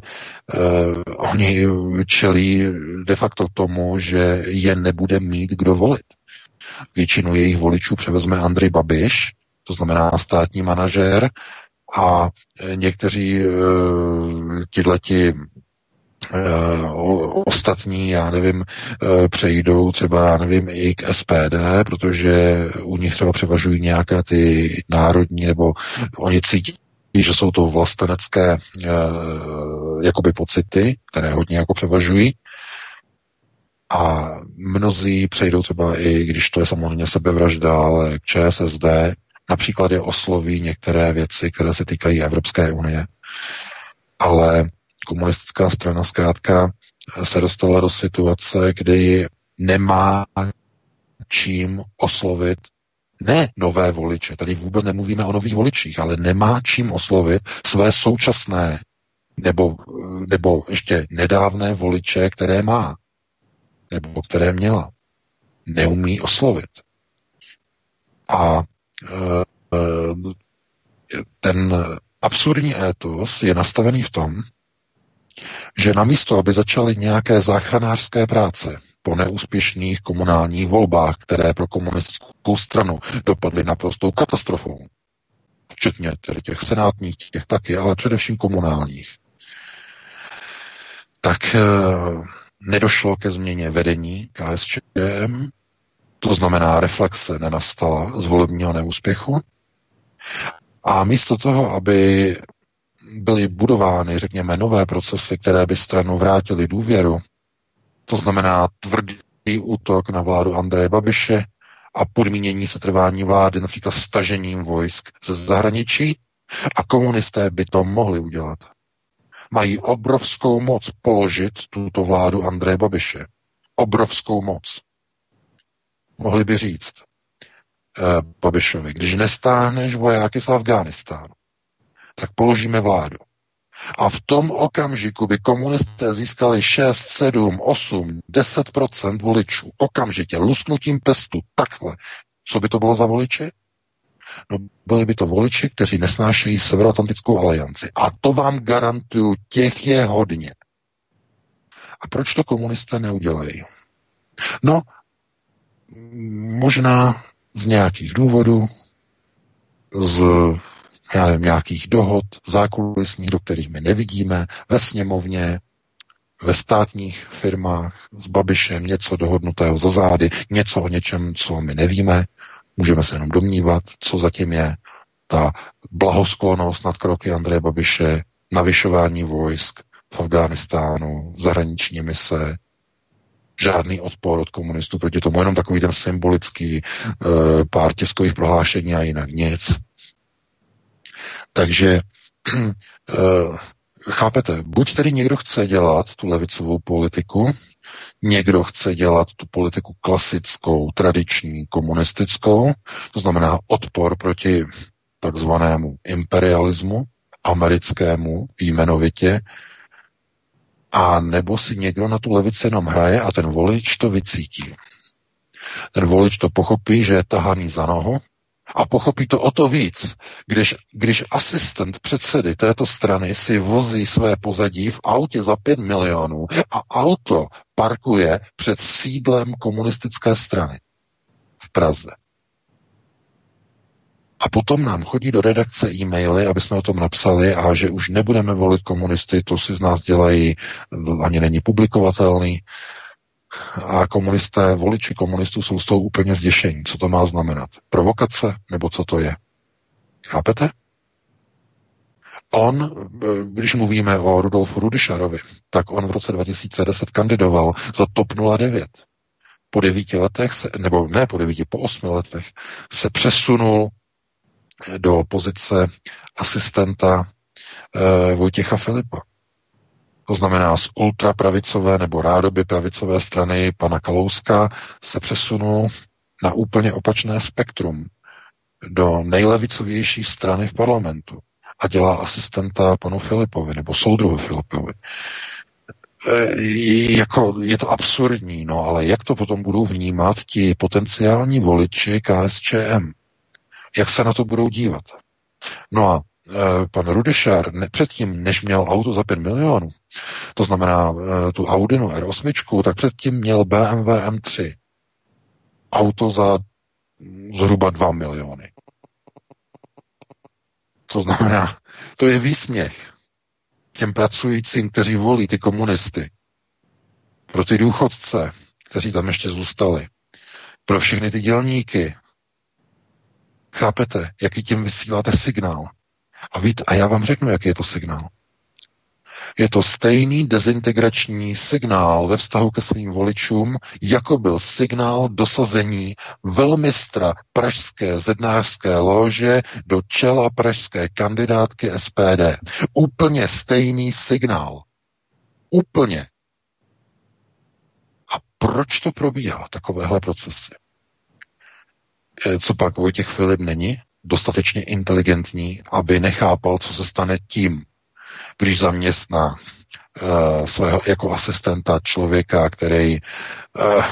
uh, oni čelí de facto tomu, že je nebude mít kdo volit. Většinu jejich voličů převezme Andrej Babiš, to znamená státní manažér a e, někteří e, tihleti e, ostatní, já nevím, přejdou třeba, já nevím, i k SPD, protože u nich třeba převažují nějaké ty národní, nebo oni cítí, že jsou to vlastenecké jakoby pocity, které hodně jako převažují. A mnozí přejdou třeba i, když to je samozřejmě sebevražda, ale k ČSSD, Například je osloví některé věci, které se týkají Evropské unie. Ale komunistická strana zkrátka se dostala do situace, kdy nemá čím oslovit ne nové voliče, tady vůbec nemluvíme o nových voličích, ale nemá čím oslovit své současné nebo, nebo ještě nedávné voliče, které má, nebo které měla. Neumí oslovit. A ten absurdní étos je nastavený v tom, že namísto, aby začaly nějaké záchranářské práce po neúspěšných komunálních volbách, které pro komunistickou stranu dopadly naprostou katastrofou, včetně tedy těch senátních, těch taky, ale především komunálních, tak e, nedošlo ke změně vedení KSČM, to znamená, reflexe nenastala z volebního neúspěchu. A místo toho, aby byly budovány, řekněme, nové procesy, které by stranu vrátily důvěru, to znamená tvrdý útok na vládu Andreje Babiše a podmínění se trvání vlády například stažením vojsk ze zahraničí, a komunisté by to mohli udělat. Mají obrovskou moc položit tuto vládu Andreje Babiše. Obrovskou moc mohli by říct eh, Babišovi, když nestáhneš vojáky z Afghánistánu, tak položíme vládu. A v tom okamžiku by komunisté získali 6, 7, 8, 10 voličů. Okamžitě, lusknutím pestu, takhle. Co by to bylo za voliči? No, byli by to voliči, kteří nesnášejí Severoatlantickou alianci. A to vám garantuju, těch je hodně. A proč to komunisté neudělají? No, možná z nějakých důvodů, z já nevím, nějakých dohod zákulisních, do kterých my nevidíme, ve sněmovně, ve státních firmách s Babišem něco dohodnutého za zády, něco o něčem, co my nevíme, můžeme se jenom domnívat, co zatím je. ta blahosklonost nad kroky Andreje Babiše, navyšování vojsk v Afghánistánu, zahraniční mise, žádný odpor od komunistů proti tomu, jenom takový ten symbolický uh, pár tiskových prohlášení a jinak nic. Takže uh, chápete, buď tedy někdo chce dělat tu levicovou politiku, někdo chce dělat tu politiku klasickou, tradiční, komunistickou, to znamená odpor proti takzvanému imperialismu, americkému jmenovitě, a nebo si někdo na tu levici jenom hraje a ten volič to vycítí. Ten volič to pochopí, že je tahaný za nohu a pochopí to o to víc, když, když asistent předsedy této strany si vozí své pozadí v autě za 5 milionů a auto parkuje před sídlem komunistické strany v Praze. A potom nám chodí do redakce e-maily, aby jsme o tom napsali a že už nebudeme volit komunisty, to si z nás dělají, ani není publikovatelný. A komunisté, voliči komunistů jsou z toho úplně zděšení. Co to má znamenat? Provokace? Nebo co to je? Chápete? On, když mluvíme o Rudolfu Rudyšarovi, tak on v roce 2010 kandidoval za TOP 09. Po devíti letech, se, nebo ne po devíti, po osmi letech se přesunul do pozice asistenta e, Vojtěcha Filipa. To znamená z ultrapravicové nebo rádoby pravicové strany pana Kalouska se přesunul na úplně opačné spektrum do nejlevicovější strany v parlamentu a dělá asistenta panu Filipovi nebo soudruhu Filipovi. E, jako, je to absurdní, no ale jak to potom budou vnímat ti potenciální voliči KSČM? Jak se na to budou dívat? No a e, pan Rudešár ne, předtím, než měl auto za 5 milionů, to znamená e, tu Audinu R8, tak předtím měl BMW M3. Auto za zhruba 2 miliony. To znamená, to je výsměch těm pracujícím, kteří volí ty komunisty, pro ty důchodce, kteří tam ještě zůstali, pro všechny ty dělníky, Chápete, jaký tím vysíláte signál? A víte, a já vám řeknu, jaký je to signál. Je to stejný dezintegrační signál ve vztahu ke svým voličům, jako byl signál dosazení velmistra pražské zednářské lože do čela pražské kandidátky SPD. Úplně stejný signál. Úplně. A proč to probíhá, takovéhle procesy? Eh, co pak Vojtěch Filip není dostatečně inteligentní, aby nechápal, co se stane tím, když zaměstná uh, svého jako asistenta člověka, který, uh,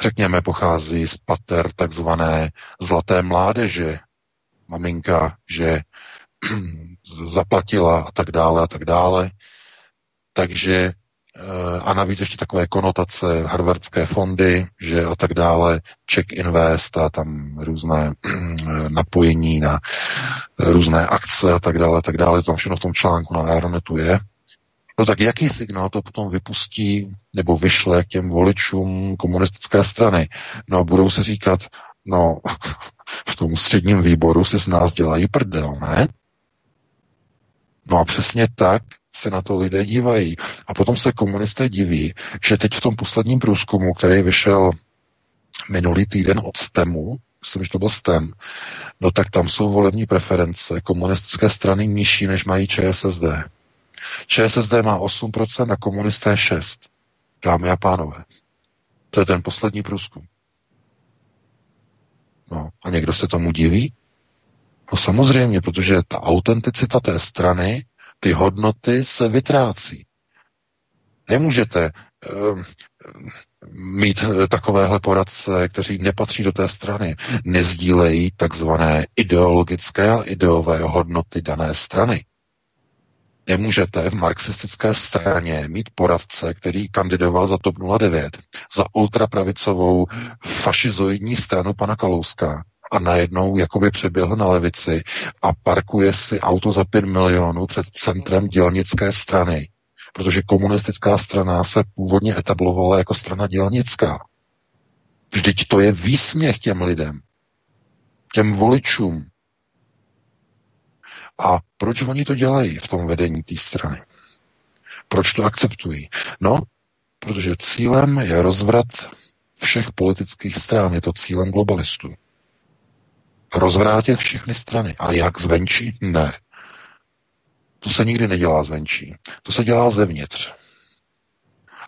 řekněme, pochází z pater takzvané zlaté mládeže, maminka, že zaplatila a tak dále a tak dále. Takže a navíc ještě takové konotace, harvardské fondy, že a tak dále, check invest a tam různé napojení na různé akce a tak dále, a tak dále, to tam všechno v tom článku na Aeronetu je. No tak jaký signál to potom vypustí nebo vyšle k těm voličům komunistické strany? No budou se říkat, no v tom středním výboru si z nás dělají prdel, ne? No a přesně tak se na to lidé dívají. A potom se komunisté diví, že teď v tom posledním průzkumu, který vyšel minulý týden od STEMu, myslím, že to byl STEM, no tak tam jsou volební preference komunistické strany nižší, než mají ČSSD. ČSSD má 8% a komunisté 6%. Dámy a pánové. To je ten poslední průzkum. No, a někdo se tomu diví? No samozřejmě, protože ta autenticita té strany ty hodnoty se vytrácí. Nemůžete uh, mít eh, takovéhle poradce, kteří nepatří do té strany, nezdílejí takzvané ideologické a ideové hodnoty dané strany. Nemůžete v marxistické straně mít poradce, který kandidoval za TOP 09, za ultrapravicovou fašizoidní stranu pana Kalouska, a najednou jakoby přeběhl na levici a parkuje si auto za 5 milionů před centrem dělnické strany, protože komunistická strana se původně etablovala jako strana dělnická. Vždyť to je výsměch těm lidem, těm voličům. A proč oni to dělají v tom vedení té strany? Proč to akceptují? No, protože cílem je rozvrat všech politických stran, je to cílem globalistů. Rozvrátit všechny strany. A jak zvenčí? Ne. To se nikdy nedělá zvenčí. To se dělá zevnitř.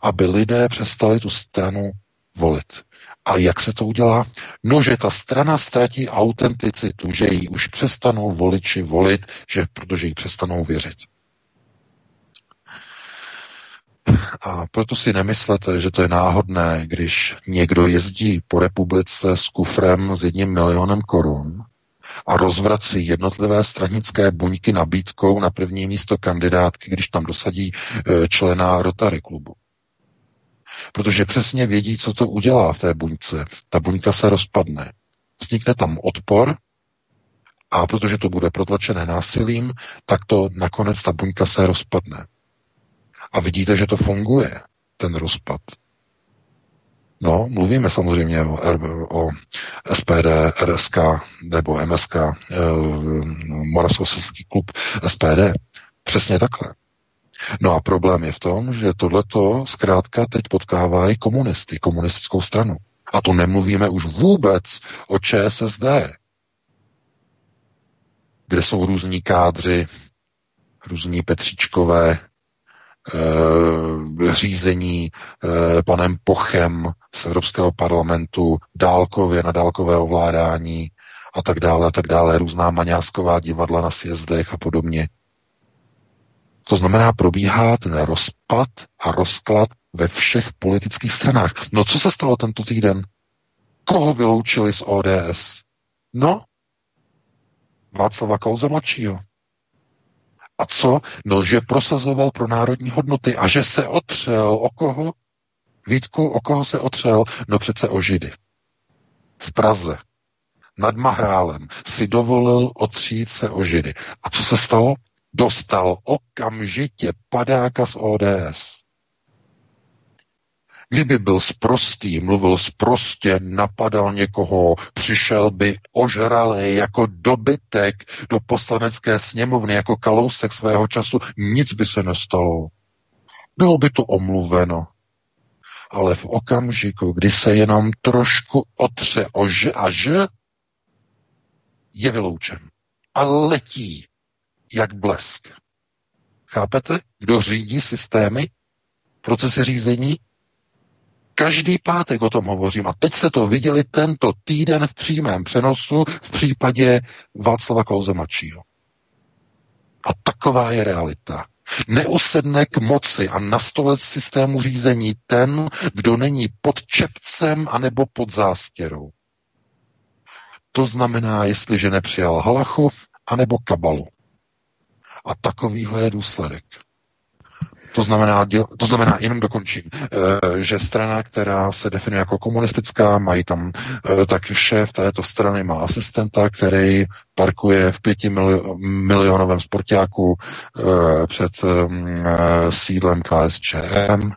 Aby lidé přestali tu stranu volit. A jak se to udělá? No, že ta strana ztratí autenticitu, že ji už přestanou voliči volit, že, protože jí přestanou věřit. A proto si nemyslete, že to je náhodné, když někdo jezdí po republice s kufrem s jedním milionem korun a rozvrací jednotlivé stranické buňky nabídkou na první místo kandidátky, když tam dosadí e, člena Rotary klubu. Protože přesně vědí, co to udělá v té buňce. Ta buňka se rozpadne. Vznikne tam odpor a protože to bude protlačené násilím, tak to nakonec ta buňka se rozpadne. A vidíte, že to funguje, ten rozpad. No, mluvíme samozřejmě o, o SPD, RSK nebo MSK, eh, Moravskoslezský klub SPD. Přesně takhle. No a problém je v tom, že tohleto zkrátka teď potkává i komunisty, komunistickou stranu. A to nemluvíme už vůbec o ČSSD, kde jsou různí kádři, různí Petříčkové, e, řízení e, panem Pochem z Evropského parlamentu, dálkově na dálkové ovládání a tak dále a tak dále, různá maňásková divadla na sjezdech a podobně. To znamená, probíhá ten rozpad a rozklad ve všech politických stranách. No co se stalo tento týden? Koho vyloučili z ODS? No, Václava Kauze mladšího. Co? No, že prosazoval pro národní hodnoty a že se otřel. O koho? Vítku, o koho se otřel? No přece o Židy. V Praze. Nad Mahrálem si dovolil otřít se o Židy. A co se stalo? Dostal okamžitě padáka z ODS. Kdyby byl sprostý, mluvil sprostě, napadal někoho, přišel by ožralý jako dobytek do poslanecké sněmovny, jako kalousek svého času, nic by se nestalo. Bylo by to omluveno. Ale v okamžiku, kdy se jenom trošku otře o ž a ž, je vyloučen. A letí jak blesk. Chápete? Kdo řídí systémy, procesy řízení, Každý pátek o tom hovořím a teď jste to viděli tento týden v přímém přenosu v případě Václava Klauze mladšího. A taková je realita. Neusedne k moci a na stole systému řízení ten, kdo není pod čepcem anebo pod zástěrou. To znamená, jestliže nepřijal halachu anebo kabalu. A takovýhle je důsledek. To znamená, to znamená jenom dokončím, eh, že strana, která se definuje jako komunistická, mají tam eh, tak šéf této strany má asistenta, který parkuje v pěti milionovém sportáku eh, před sídlem KSČM.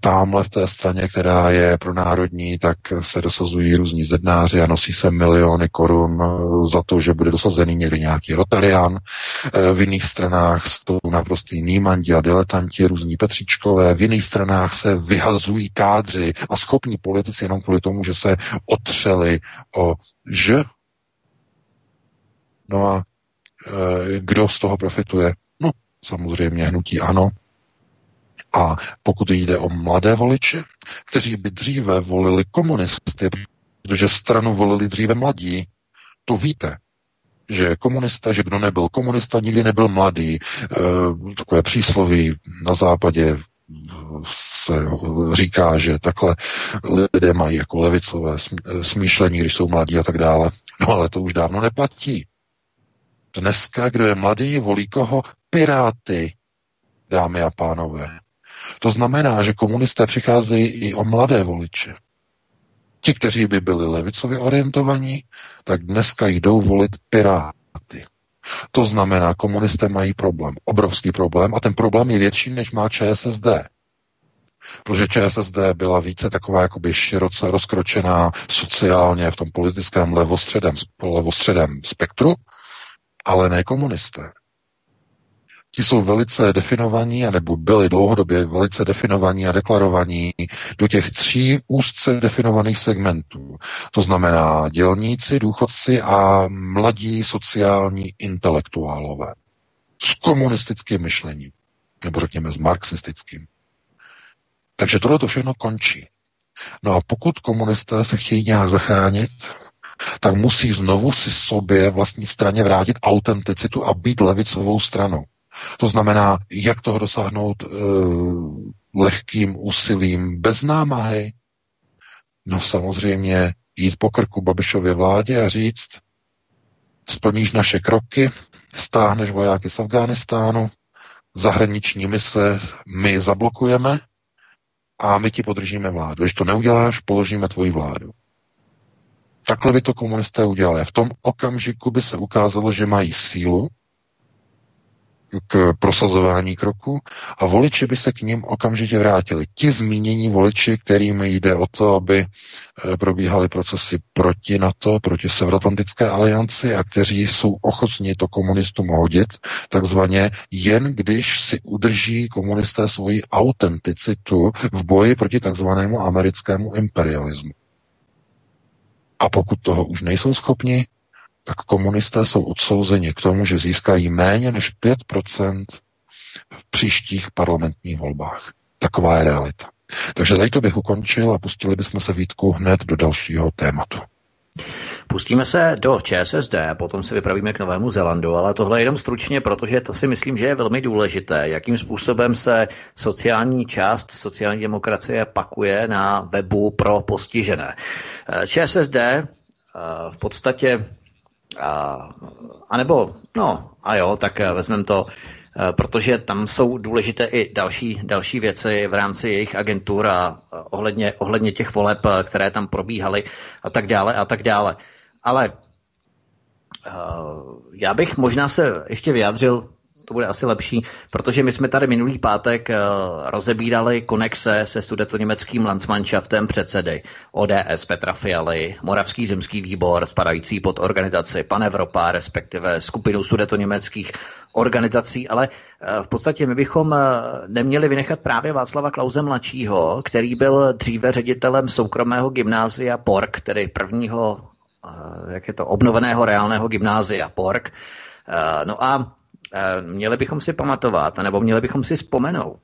Tamhle v té straně, která je pro národní, tak se dosazují různí zednáři a nosí se miliony korun za to, že bude dosazený někdy nějaký Rotarian. V jiných stranách jsou naprostý nímandi a diletanti, různí Petříčkové. V jiných stranách se vyhazují kádři a schopní politici jenom kvůli tomu, že se otřeli o že No a kdo z toho profituje? No, samozřejmě hnutí ano. A pokud jde o mladé voliče, kteří by dříve volili komunisty, protože stranu volili dříve mladí, to víte, že komunista, že kdo nebyl komunista, nikdy nebyl mladý. E, takové přísloví na západě se říká, že takhle lidé mají jako levicové smýšlení, když jsou mladí a tak dále. No ale to už dávno neplatí. Dneska, kdo je mladý, volí koho? Piráty, dámy a pánové. To znamená, že komunisté přicházejí i o mladé voliče. Ti, kteří by byli levicově orientovaní, tak dneska jdou volit piráty. To znamená, komunisté mají problém, obrovský problém a ten problém je větší, než má ČSSD. Protože ČSSD byla více taková jakoby široce rozkročená sociálně v tom politickém levostředem, levostředem spektru ale ne komunisté. Ti jsou velice definovaní, nebo byli dlouhodobě velice definovaní a deklarovaní do těch tří úzce definovaných segmentů. To znamená dělníci, důchodci a mladí sociální intelektuálové. S komunistickým myšlením, nebo řekněme s marxistickým. Takže tohle to všechno končí. No a pokud komunisté se chtějí nějak zachránit, tak musí znovu si sobě vlastní straně vrátit autenticitu a být levicovou stranou. To znamená, jak toho dosáhnout e, lehkým úsilím bez námahy? No samozřejmě jít po krku Babišově vládě a říct, splníš naše kroky, stáhneš vojáky z Afghánistánu, zahraniční mise my zablokujeme a my ti podržíme vládu. Když to neuděláš, položíme tvoji vládu. Takhle by to komunisté udělali. V tom okamžiku by se ukázalo, že mají sílu k prosazování kroku a voliči by se k ním okamžitě vrátili. Ti zmínění voliči, kterým jde o to, aby eh, probíhaly procesy proti NATO, proti Severoatlantické alianci a kteří jsou ochotni to komunistům hodit, takzvaně jen když si udrží komunisté svoji autenticitu v boji proti takzvanému americkému imperialismu. A pokud toho už nejsou schopni, tak komunisté jsou odsouzeni k tomu, že získají méně než 5% v příštích parlamentních volbách. Taková je realita. Takže tady to bych ukončil a pustili bychom se Vítku hned do dalšího tématu. Pustíme se do ČSSD, potom se vypravíme k Novému Zelandu, ale tohle jenom stručně, protože to si myslím, že je velmi důležité, jakým způsobem se sociální část sociální demokracie pakuje na webu pro postižené. ČSSD eh, v podstatě a, a nebo, no a jo, tak eh, vezmeme to, eh, protože tam jsou důležité i další, další věci v rámci jejich agentur a ohledně, ohledně těch voleb, eh, které tam probíhaly a tak dále a tak dále. Ale já bych možná se ještě vyjádřil to bude asi lepší, protože my jsme tady minulý pátek uh, rozebírali konexe se sudetoněmeckým Landsmannschaftem předsedy ODS Petra Fialy, Moravský zemský výbor spadající pod organizaci Pan Evropa, respektive skupinu sudetoněmeckých organizací, ale uh, v podstatě my bychom uh, neměli vynechat právě Václava Klauze mladšího, který byl dříve ředitelem soukromého gymnázia PORK, tedy prvního, jak je to, obnoveného reálného gymnázia PORK. No a Eh, měli bychom si pamatovat, nebo měli bychom si vzpomenout,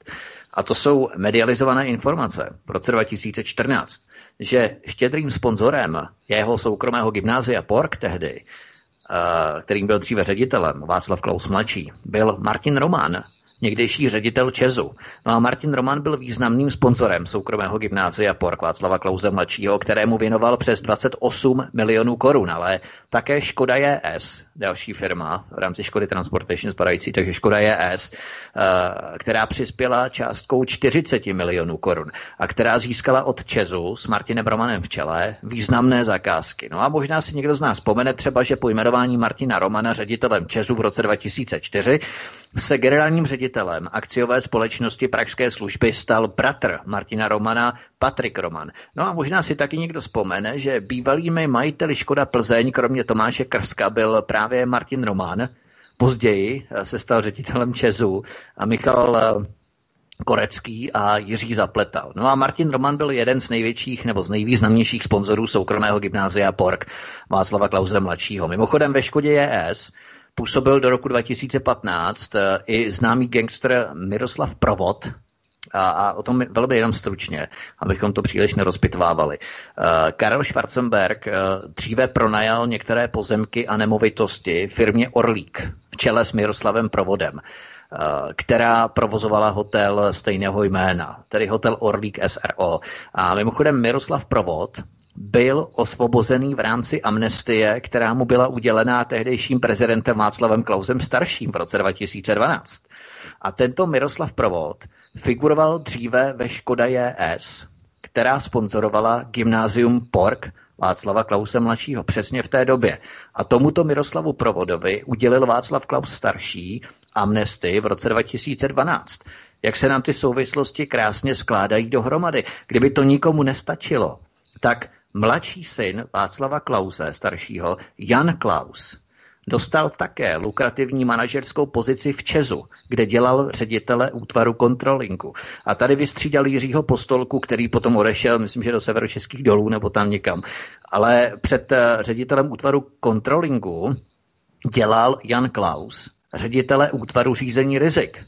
a to jsou medializované informace v roce 2014, že štědrým sponzorem jeho soukromého gymnázia Pork tehdy, eh, kterým byl dříve ředitelem Václav Klaus mladší, byl Martin Roman, někdejší ředitel Česu. No a Martin Roman byl významným sponzorem soukromého gymnázia Pork Václava Klauze mladšího, kterému věnoval přes 28 milionů korun, ale také Škoda JS, další firma v rámci Škody Transportation spadající, takže Škoda JS, eh, která přispěla částkou 40 milionů korun a která získala od Česu s Martinem Romanem v čele významné zakázky. No a možná si někdo z nás vzpomene třeba, že po jmenování Martina Romana ředitelem Česu v roce 2004 se generálním ředitelem akciové společnosti Pražské služby stal bratr Martina Romana Patrik Roman. No a možná si taky někdo vzpomene, že bývalými majiteli Škoda Plzeň, kromě Tomáše Krska, byl právě Martin Roman. Později se stal ředitelem Česu a Michal eh, Korecký a Jiří Zapletal. No a Martin Roman byl jeden z největších nebo z nejvýznamnějších sponzorů soukromého gymnázia Pork Václava Klauze mladšího. Mimochodem ve Škodě JS působil do roku 2015 eh, i známý gangster Miroslav Provod, a, a o tom velmi jenom stručně, abychom to příliš nerozpitvávali. Uh, Karel Schwarzenberg uh, dříve pronajal některé pozemky a nemovitosti firmě Orlík v čele s Miroslavem Provodem, která provozovala hotel stejného jména, tedy hotel Orlík SRO. A mimochodem Miroslav Provod byl osvobozený v rámci amnestie, která mu byla udělená tehdejším prezidentem Václavem Klausem starším v roce 2012. A tento Miroslav Provod figuroval dříve ve Škoda JS, která sponzorovala gymnázium Pork Václava Klause mladšího přesně v té době. A tomuto Miroslavu Provodovi udělil Václav Klaus starší amnesty v roce 2012. Jak se nám ty souvislosti krásně skládají dohromady. Kdyby to nikomu nestačilo, tak mladší syn Václava Klause staršího, Jan Klaus, dostal také lukrativní manažerskou pozici v Česu, kde dělal ředitele útvaru kontrolingu. A tady vystřídal Jiřího Postolku, který potom odešel, myslím, že do severočeských dolů nebo tam někam. Ale před eh, ředitelem útvaru kontrolingu dělal Jan Klaus, ředitele útvaru řízení rizik.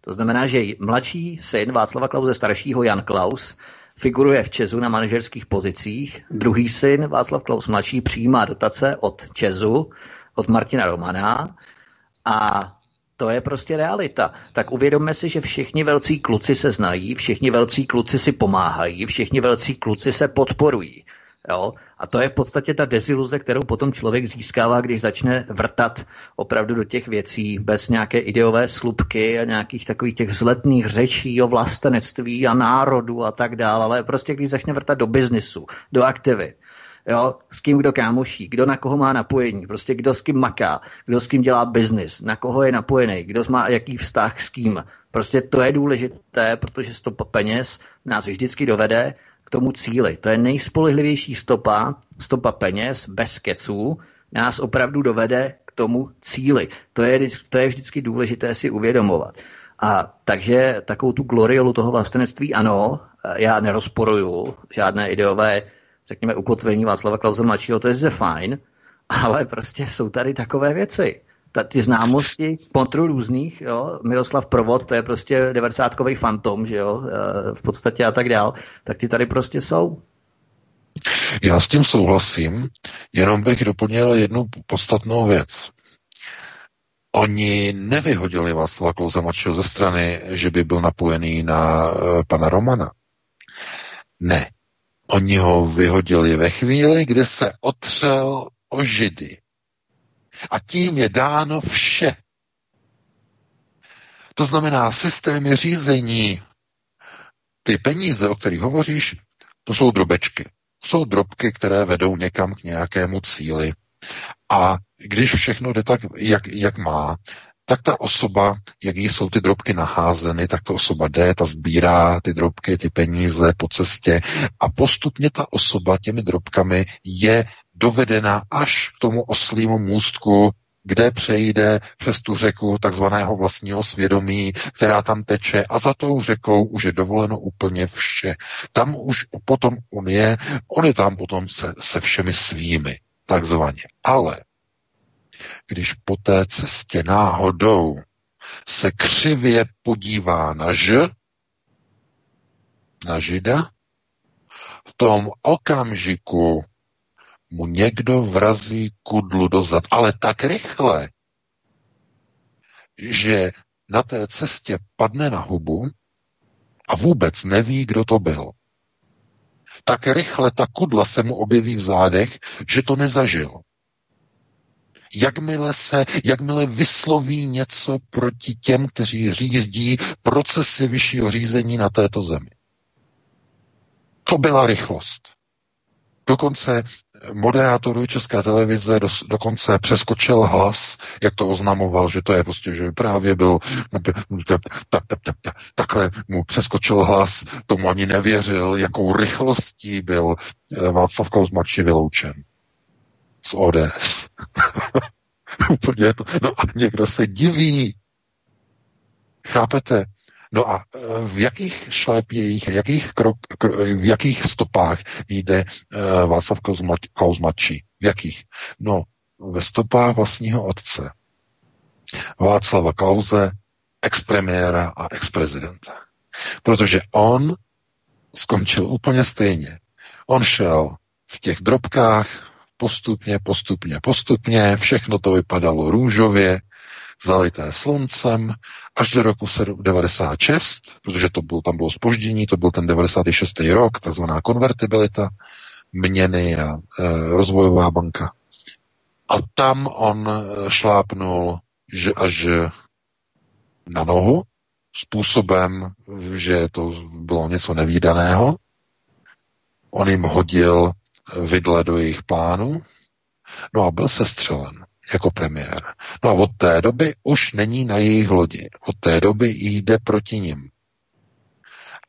To znamená, že mladší syn Václava Klauze staršího Jan Klaus figuruje v Česu na manažerských pozicích. Druhý syn Václav Klaus mladší přijímá dotace od Česu, od Martina Romana a to je prostě realita. Tak uvědomme si, že všichni velcí kluci se znají, všichni velcí kluci si pomáhají, všichni velcí kluci se podporují. Jo? A to je v podstatě ta deziluze, kterou potom člověk získává, když začne vrtat opravdu do těch věcí bez nějaké ideové slupky a nějakých takových těch vzletných řečí o vlastenectví a národu a tak dále, ale prostě když začne vrtat do biznisu, do aktivit, jo, s kým kdo kámoší, kdo na koho má napojení, prostě kdo s kým maká, kdo s kým dělá biznis, na koho je napojený, kdo má jaký vztah s kým. Prostě to je důležité, protože stopa peněz nás vždycky dovede k tomu cíli. To je nejspolehlivější stopa, stopa peněz bez keců, nás opravdu dovede k tomu cíli. To je, to je vždycky důležité si uvědomovat. A takže takovou tu gloriolu toho vlastenectví, ano, já nerozporuju žádné ideové, řekněme, ukotvení Václava Klauze mladšího, to je ze fajn, ale prostě jsou tady takové věci ta, ty známosti kontru různých, jo, Miroslav Provod, to je prostě 90 fantom, že jo, e, v podstatě a tak dál, tak ty tady prostě jsou. Já s tím souhlasím, jenom bych doplnil jednu podstatnou věc. Oni nevyhodili Václava Klauze mladšího ze strany, že by byl napojený na uh, pana Romana. Ne. Oni ho vyhodili ve chvíli, kdy se otřel o Židy. A tím je dáno vše. To znamená systémy řízení. Ty peníze, o kterých hovoříš, to jsou drobečky. Jsou drobky, které vedou někam k nějakému cíli. A když všechno jde tak, jak, jak má, tak ta osoba, jak jí jsou ty drobky naházeny, tak ta osoba jde, ta sbírá ty drobky, ty peníze po cestě a postupně ta osoba těmi drobkami je dovedena až k tomu oslímu můstku, kde přejde přes tu řeku takzvaného vlastního svědomí, která tam teče a za tou řekou už je dovoleno úplně vše. Tam už potom on je, on je tam potom se, se všemi svými, takzvaně. Ale když po té cestě náhodou se křivě podívá na ž, na žida, v tom okamžiku mu někdo vrazí kudlu dozad, ale tak rychle, že na té cestě padne na hubu a vůbec neví, kdo to byl. Tak rychle ta kudla se mu objeví v zádech, že to nezažil. Jakmile se, jakmile vysloví něco proti těm, kteří řídí procesy vyššího řízení na této zemi. To byla rychlost. Dokonce moderátorů České televize do, dokonce přeskočil hlas, jak to oznamoval, že to je prostě, že právě byl, takhle mu přeskočil hlas, tomu ani nevěřil, jakou rychlostí byl eh, Václav Klaus mladší vyloučen z ODS. Úplně to. No a někdo se diví. Chápete? No a e, v jakých šlépějích, jakých krok, v jakých stopách jde uh, Václav Klaus mladší? V jakých? No, ve stopách vlastního otce. Václava Klauze, expremiéra a exprezidenta. Protože on skončil úplně stejně. On šel v těch drobkách postupně, postupně, postupně, všechno to vypadalo růžově, zalité sluncem až do roku 96, protože to bylo, tam bylo spoždění, to byl ten 96. rok, takzvaná konvertibilita měny a e, rozvojová banka. A tam on e, šlápnul že až na nohu způsobem, že to bylo něco nevýdaného. On jim hodil vidle do jejich plánu, no a byl sestřelen jako premiér. No a od té doby už není na jejich lodi. Od té doby jde proti nim.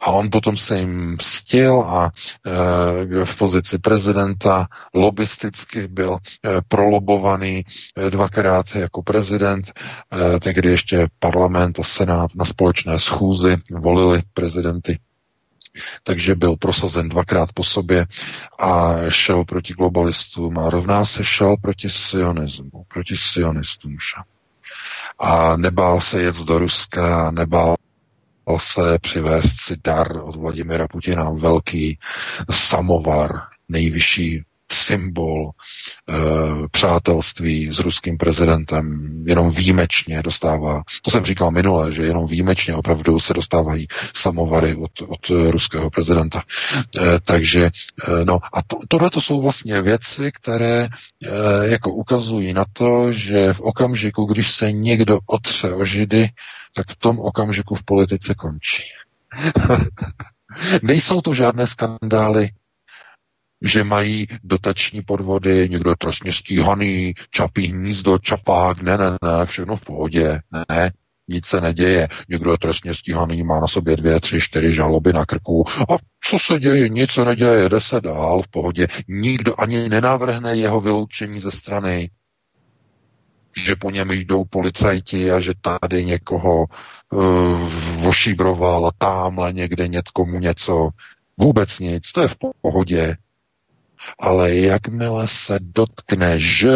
A on potom se jim stil a e, v pozici prezidenta lobisticky byl e, prolobovaný e, dvakrát jako prezident, e, tehdy ještě parlament a senát na společné schůzi volili prezidenty takže byl prosazen dvakrát po sobě a šel proti globalistům a rovná se šel proti sionismu, proti sionistům šel. A nebál se jet do Ruska, nebál se přivést si dar od Vladimira Putina, velký samovar, nejvyšší symbol e, přátelství s ruským prezidentem. Jenom výjimečně dostává, to jsem říkal minule, že jenom výjimečně opravdu se dostávají samovary od, od ruského prezidenta. E, takže, e, no a to, tohle to jsou vlastně věci, které jako ukazují na to, že v okamžiku, když se někdo otře o židy, tak v tom okamžiku v politice končí. Nejsou to žádné skandály že mají dotační podvody, někdo je trestně stíhaný, čapí hnízdo, čapák, ne, ne, ne, všechno v pohodě, ne, nic se neděje. Někdo je trestně stíhaný, má na sobě dvě, tři, čtyři žaloby na krku. A co se děje? Nic se neděje, jde se dál v pohodě. Nikdo ani nenavrhne jeho vyloučení ze strany, že po něm jdou policajti a že tady někoho uh, vošíbroval a tamhle někde někomu něco. Vůbec nic, to je v pohodě. Ale jakmile se dotkne že,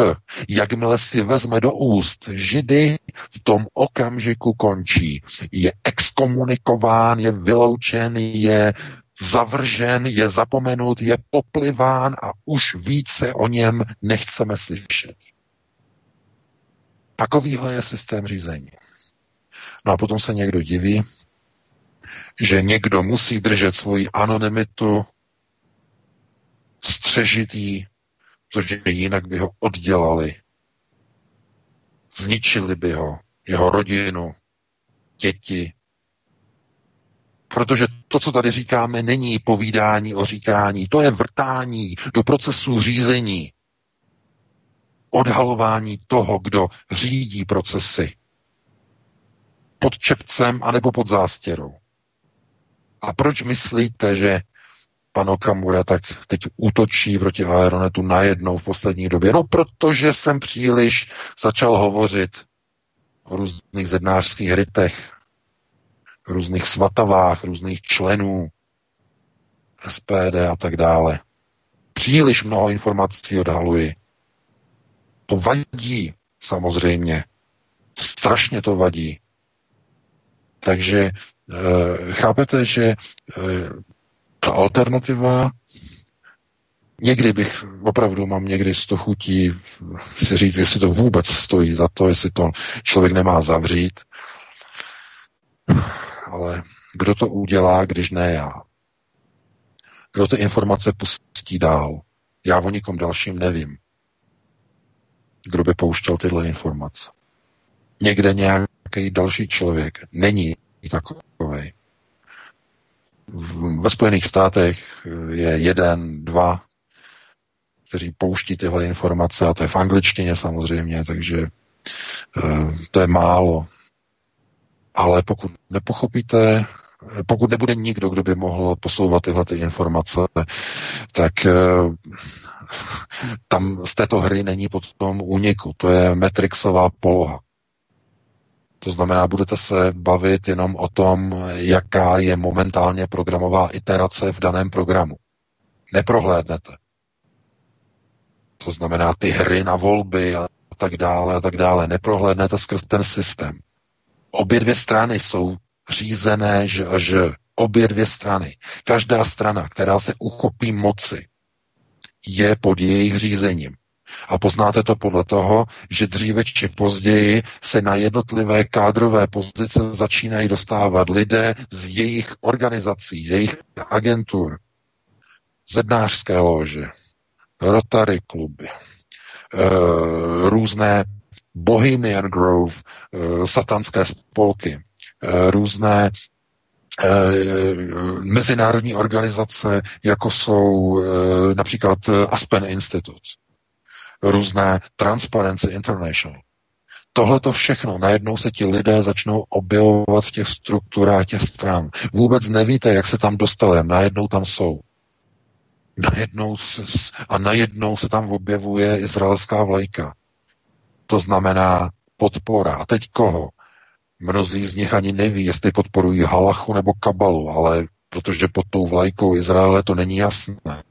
jakmile si vezme do úst židy, v tom okamžiku končí. Je exkomunikován, je vyloučen, je zavržen, je zapomenut, je popliván a už více o něm nechceme slyšet. Takovýhle je systém řízení. No a potom se někdo diví, že někdo musí držet svoji anonymitu střežitý, protože jinak by ho oddělali. Zničili by ho, jeho rodinu, děti. Protože to, co tady říkáme, není povídání o říkání, to je vrtání do procesu řízení. Odhalování toho, kdo řídí procesy. Pod čepcem anebo pod zástěrou. A proč myslíte, že pan Okamura tak teď útočí proti Aeronetu najednou v poslední době? No, protože jsem příliš začal hovořit o různých zednářských rytech, různých svatavách, různých členů SPD a tak dále. Příliš mnoho informací odhaluji. To vadí, samozřejmě. Strašně to vadí. Takže e, chápete, že e, ta alternativa, někdy bych, opravdu mám někdy z to chutí si říct, jestli to vůbec stojí za to, jestli to člověk nemá zavřít, ale kdo to udělá, když ne já? Kdo ty informace pustí dál? Já o nikom dalším nevím. Kdo by pouštěl tyhle informace? Někde nějaký další člověk není takový. Ve Spojených státech je jeden, dva, kteří pouští tyhle informace, a to je v angličtině samozřejmě, takže eh, to je málo. Ale pokud nepochopíte, pokud nebude nikdo, kdo by mohl posouvat tyhle ty informace, tak eh, tam z této hry není potom úniku. To je Matrixová poloha. To znamená, budete se bavit jenom o tom, jaká je momentálně programová iterace v daném programu. Neprohlédnete. To znamená ty hry na volby a tak dále a tak dále. Neprohlédnete skrz ten systém. Obě dvě strany jsou řízené že, že obě dvě strany. Každá strana, která se uchopí moci, je pod jejich řízením. A poznáte to podle toho, že dříve či později se na jednotlivé kádrové pozice začínají dostávat lidé z jejich organizací, z jejich agentur, zednářské lože, Rotary kluby, eh, různé Bohemian Grove, eh, satanské spolky, eh, různé mezinárodní organizace, jako jsou například Aspen Institute, různé Transparency International. tohle to všechno, najednou se ti lidé začnou objevovat v těch strukturách těch stran. Vůbec nevíte, jak se tam dostali, najednou tam jsou. Najednou se, a najednou se tam objevuje izraelská vlajka. To znamená podpora. A teď koho? Mnozí z nich ani neví, jestli podporují Halachu nebo Kabalu, ale protože pod tou vlajkou Izraele to není jasné.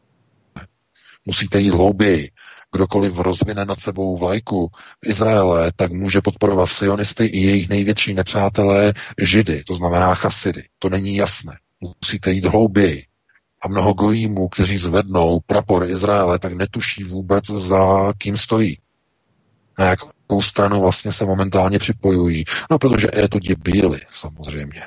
Musíte jít hlouběji. Kdokoliv rozvine nad sebou vlajku Izraele, tak může podporovat sionisty i jejich největší nepřátelé Židy, to znamená Chasidy. To není jasné. Musíte jít hlouběji. A mnoho gojímů, kteří zvednou prapor Izraele, tak netuší vůbec, za kým stojí. Na jakou stranu vlastně se momentálně připojují. No, protože je to bíli, samozřejmě.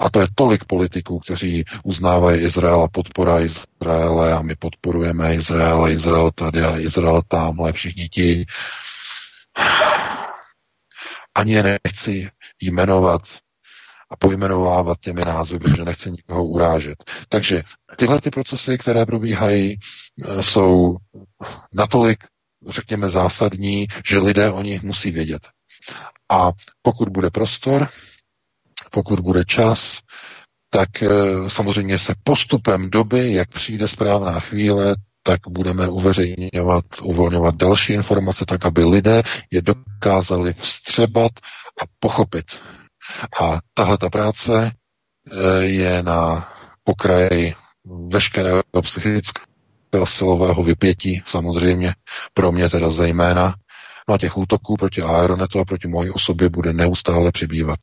A to je tolik politiků, kteří uznávají Izrael a podpora Izraele a my podporujeme Izrael, Izrael tady a Izrael tamhle, všichni ti. Ani je nechci jmenovat a pojmenovávat těmi názvy, protože nechci nikoho urážet. Takže tyhle ty procesy, které probíhají, jsou natolik, řekněme, zásadní, že lidé o nich musí vědět. A pokud bude prostor, pokud bude čas, tak eh, samozřejmě se postupem doby, jak přijde správná chvíle, tak budeme uveřejňovat, uvolňovat další informace, tak aby lidé je dokázali vstřebat a pochopit. A tahle ta práce eh, je na pokraji veškerého psychického silového vypětí, samozřejmě, pro mě teda zejména, No a těch útoků proti Aeronetu a proti mojí osobě bude neustále přibývat.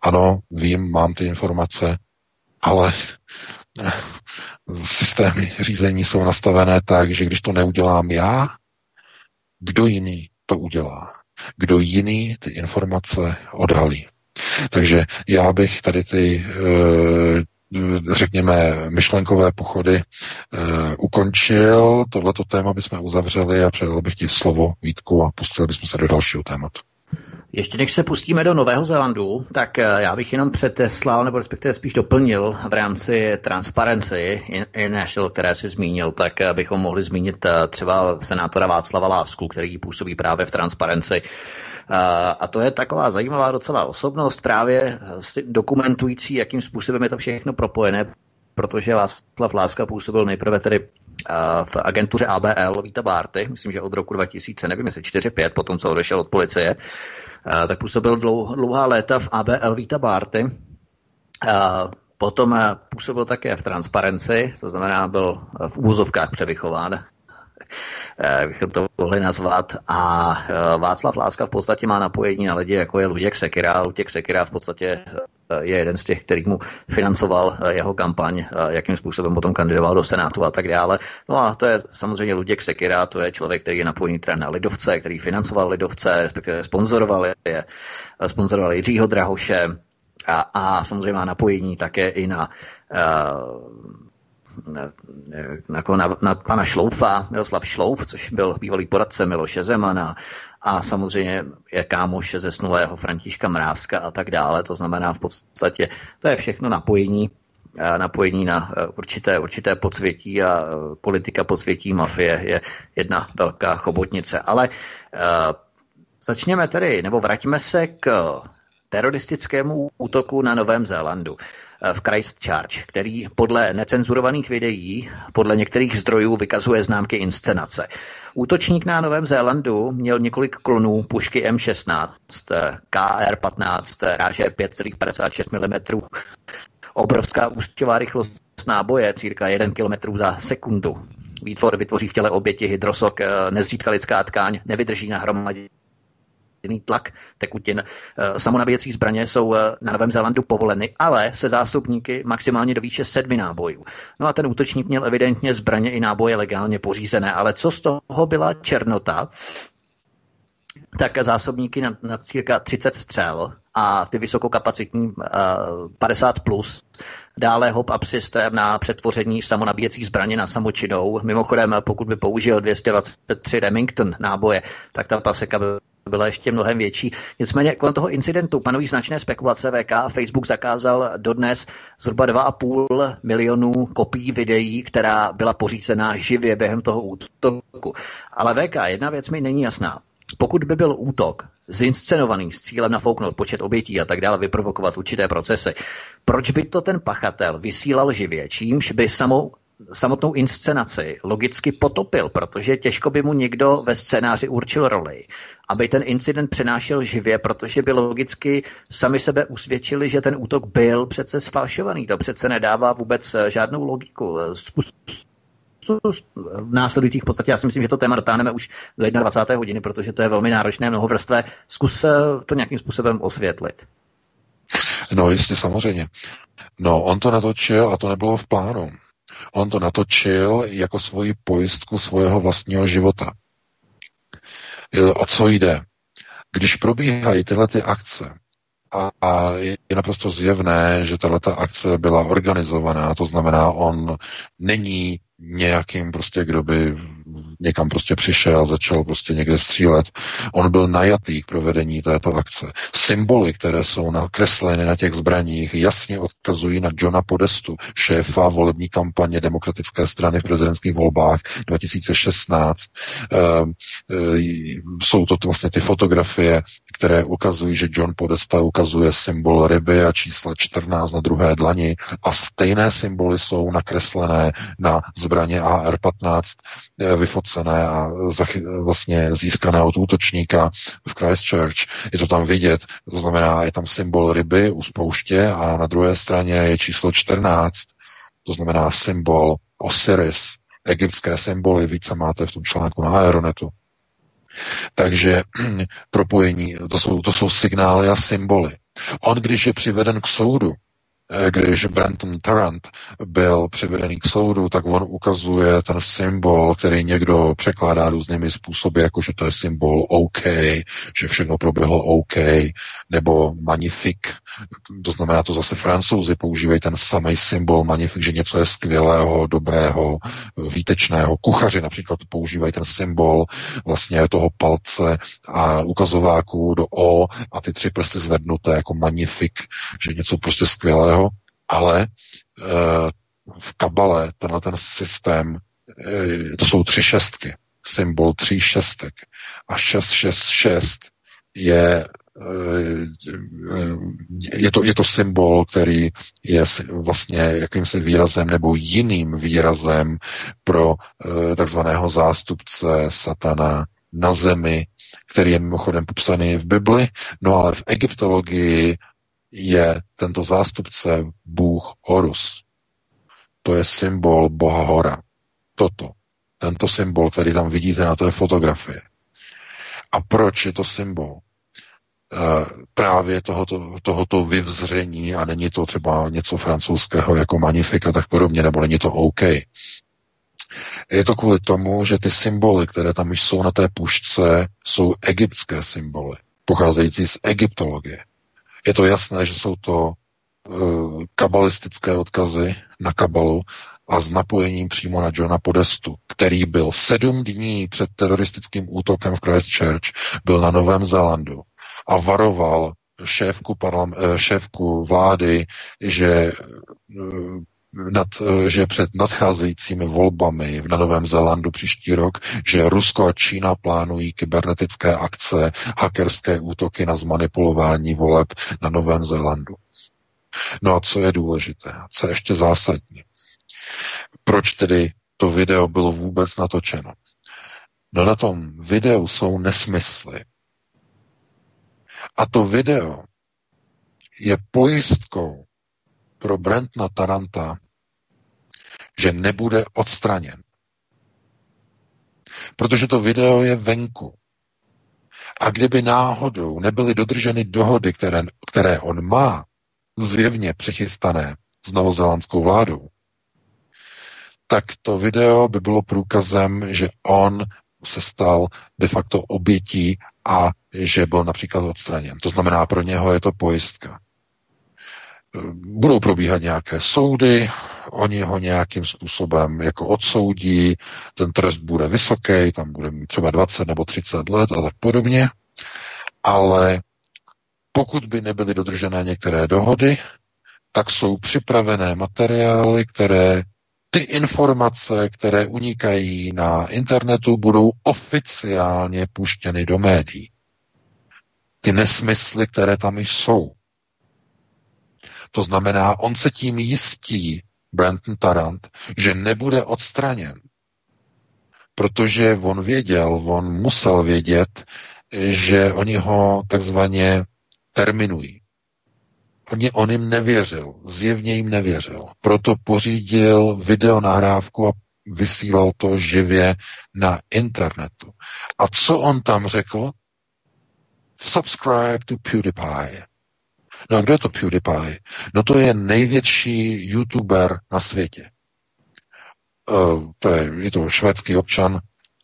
Ano, vím, mám ty informace, ale eh, systémy řízení jsou nastavené tak, že když to neudělám já, kdo jiný to udělá? Kdo jiný ty informace odhalí? Takže já bych tady ty eh, řekněme, myšlenkové pochody e, ukončil. Tohleto téma bychom uzavřeli a předal bych ti slovo Vítku a pustili bychom se do dalšího tématu. Ještě než se pustíme do Nového Zélandu, tak eh, já bych jenom přeteslal, nebo respektive spíš doplnil v rámci Transparency International, které si zmínil, tak eh, bychom mohli zmínit třeba senátora Václava Lásku, který působí právě v Transparency. A to je taková zajímavá docela osobnost, právě dokumentující, jakým způsobem je to všechno propojené, protože Václav Láska působil nejprve tedy v agentuře ABL Víta Bárty, myslím, že od roku 2000, nevím, jestli 4-5, potom co odešel od policie, tak působil dlouhá léta v ABL Víta Bárty. Potom působil také v transparenci, to znamená, byl v úvozovkách převychován bychom to mohli nazvat. A Václav Láska v podstatě má napojení na lidi, jako je Luděk Sekira. Luděk Sekira v podstatě je jeden z těch, který mu financoval jeho kampaň, jakým způsobem potom kandidoval do Senátu a tak dále. No a to je samozřejmě Luděk Sekira, to je člověk, který je napojený na Lidovce, který financoval Lidovce, respektive sponzoroval je, sponzoroval Jiřího Drahoše, a, a samozřejmě má napojení také i na na, jako na, na pana Šloufa, Miroslav Šlouf, což byl bývalý poradce Miloše Zemana a samozřejmě je kámoš ze snulého Františka Mrázka a tak dále. To znamená v podstatě, to je všechno napojení napojení na e, určité, určité podsvětí a e, politika podsvětí mafie je jedna velká chobotnice. Ale uh, začněme tedy, nebo vraťme se k teroristickému útoku na Novém Zélandu. Eh, v Christchurch, který podle necenzurovaných videí, podle některých zdrojů vykazuje známky inscenace. Útočník na Novém Zélandu měl několik klonů pušky M16, KR-15, ráže 5,56 mm, obrovská ústěvá rychlost náboje, cirka 1 km za sekundu. Výtvor vytvoří v těle oběti hydrosok, eh, nezřídka lidská tkáň, nevydrží na hromadě jiný tlak tekutin. Eh, samonabíjecí zbraně jsou eh, na Novém Zélandu povoleny, ale se zástupníky maximálně do výše sedmi nábojů. No a ten útočník měl evidentně zbraně i náboje legálně pořízené, ale co z toho byla černota, tak zásobníky na, na cirka 30 střel a ty vysokokapacitní uh, 50 plus. Dále hop-up systém na přetvoření samonabíjecích zbraně na samočinou. Mimochodem, pokud by použil 223 Remington náboje, tak ta paseka by byla ještě mnohem větší. Nicméně kolem toho incidentu panují značné spekulace VK a Facebook zakázal dodnes zhruba 2,5 milionů kopií videí, která byla pořízená živě během toho útoku. Ale VK, jedna věc mi není jasná. pokud by byl útok zinscenovaný s cílem nafouknout počet obětí a tak dále, vyprovokovat určité procesy, proč by to ten pachatel vysílal živě, čímž by samou samotnou inscenaci logicky potopil, protože těžko by mu někdo ve scénáři určil roli, aby ten incident přenášel živě, protože by logicky sami sebe usvědčili, že ten útok byl přece sfalšovaný. To přece nedává vůbec žádnou logiku. V následujících podstatě, já si myslím, že to téma dotáhneme už do 21. hodiny, protože to je velmi náročné, mnohovrstvé. Zkus to nějakým způsobem osvětlit. No jistě, samozřejmě. No, on to natočil a to nebylo v plánu. On to natočil jako svoji pojistku svého vlastního života. O co jde? Když probíhají tyhle ty akce, a, a je naprosto zjevné, že tato akce byla organizovaná, to znamená, on není nějakým prostě, kdo by někam prostě přišel, začal prostě někde střílet. On byl najatý k provedení této akce. Symboly, které jsou nakresleny na těch zbraních, jasně odkazují na Johna Podestu, šéfa volební kampaně demokratické strany v prezidentských volbách 2016. E, e, jsou to vlastně ty fotografie, které ukazují, že John Podesta ukazuje symbol ryby a čísla 14 na druhé dlani a stejné symboly jsou nakreslené na zbraně AR-15 eh, vyfocené a vlastně získané od útočníka v Christchurch. Je to tam vidět, to znamená, je tam symbol ryby u spouště a na druhé straně je číslo 14, to znamená symbol Osiris, egyptské symboly, více máte v tom článku na Aeronetu. Takže propojení, to jsou, to jsou signály a symboly. On, když je přiveden k soudu, když Brenton Tarrant byl přivedený k soudu, tak on ukazuje ten symbol, který někdo překládá různými způsoby, jako že to je symbol OK, že všechno proběhlo OK, nebo magnifik, to znamená to zase francouzi používají ten samý symbol magnifik, že něco je skvělého, dobrého, výtečného. Kuchaři například používají ten symbol vlastně toho palce a ukazováku do O a ty tři prsty zvednuté jako magnifik, že něco prostě skvělého ale eh, v kabale tenhle ten systém, eh, to jsou tři šestky, symbol tří šestek. A 666 je eh, je to, je to symbol, který je vlastně jakýmsi výrazem nebo jiným výrazem pro takzvaného zástupce satana na zemi, který je mimochodem popsaný v Bibli, no ale v egyptologii je tento zástupce Bůh Horus. To je symbol Boha Hora. Toto. Tento symbol, který tam vidíte na té fotografii. A proč je to symbol? E, právě tohoto, tohoto vyvzření a není to třeba něco francouzského jako magnifik a tak podobně, nebo není to OK. Je to kvůli tomu, že ty symboly, které tam jsou na té pušce, jsou egyptské symboly, pocházející z egyptologie. Je to jasné, že jsou to uh, kabalistické odkazy na kabalu a s napojením přímo na Johna Podestu, který byl sedm dní před teroristickým útokem v Christchurch, byl na Novém Zélandu a varoval šéfku, parlam, eh, šéfku vlády, že eh, nad, že před nadcházejícími volbami na Novém Zélandu příští rok, že Rusko a Čína plánují kybernetické akce, hackerské útoky na zmanipulování voleb na Novém Zélandu. No a co je důležité, co je ještě zásadní? Proč tedy to video bylo vůbec natočeno? No na tom videu jsou nesmysly. A to video je pojistkou pro Brentna Taranta, že nebude odstraněn. Protože to video je venku. A kdyby náhodou nebyly dodrženy dohody, které, které on má zjevně přichystané s novozelandskou vládou, tak to video by bylo průkazem, že on se stal de facto obětí a že byl například odstraněn. To znamená, pro něho je to pojistka budou probíhat nějaké soudy, oni ho nějakým způsobem jako odsoudí, ten trest bude vysoký, tam bude mít třeba 20 nebo 30 let a tak podobně, ale pokud by nebyly dodržené některé dohody, tak jsou připravené materiály, které ty informace, které unikají na internetu, budou oficiálně puštěny do médií. Ty nesmysly, které tam jsou. To znamená, on se tím jistí, Brenton Tarant, že nebude odstraněn. Protože on věděl, on musel vědět, že oni ho takzvaně terminují. On, on jim nevěřil, zjevně jim nevěřil. Proto pořídil videonahrávku a vysílal to živě na internetu. A co on tam řekl? Subscribe to PewDiePie. No a kdo je to PewDiePie? No to je největší youtuber na světě. Uh, to je, je to švédský občan,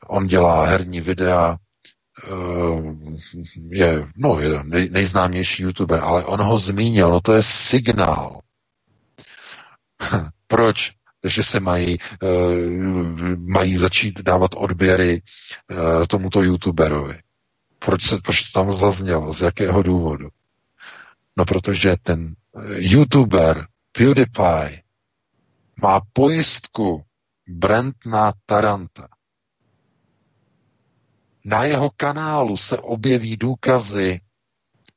on dělá herní videa, uh, je, no, je nej, nejznámější youtuber, ale on ho zmínil, no to je signál. Proč? že se mají, uh, mají začít dávat odběry uh, tomuto youtuberovi. Proč, se, proč to tam zaznělo? Z jakého důvodu? No protože ten eh, youtuber PewDiePie má pojistku Brentna Taranta. Na jeho kanálu se objeví důkazy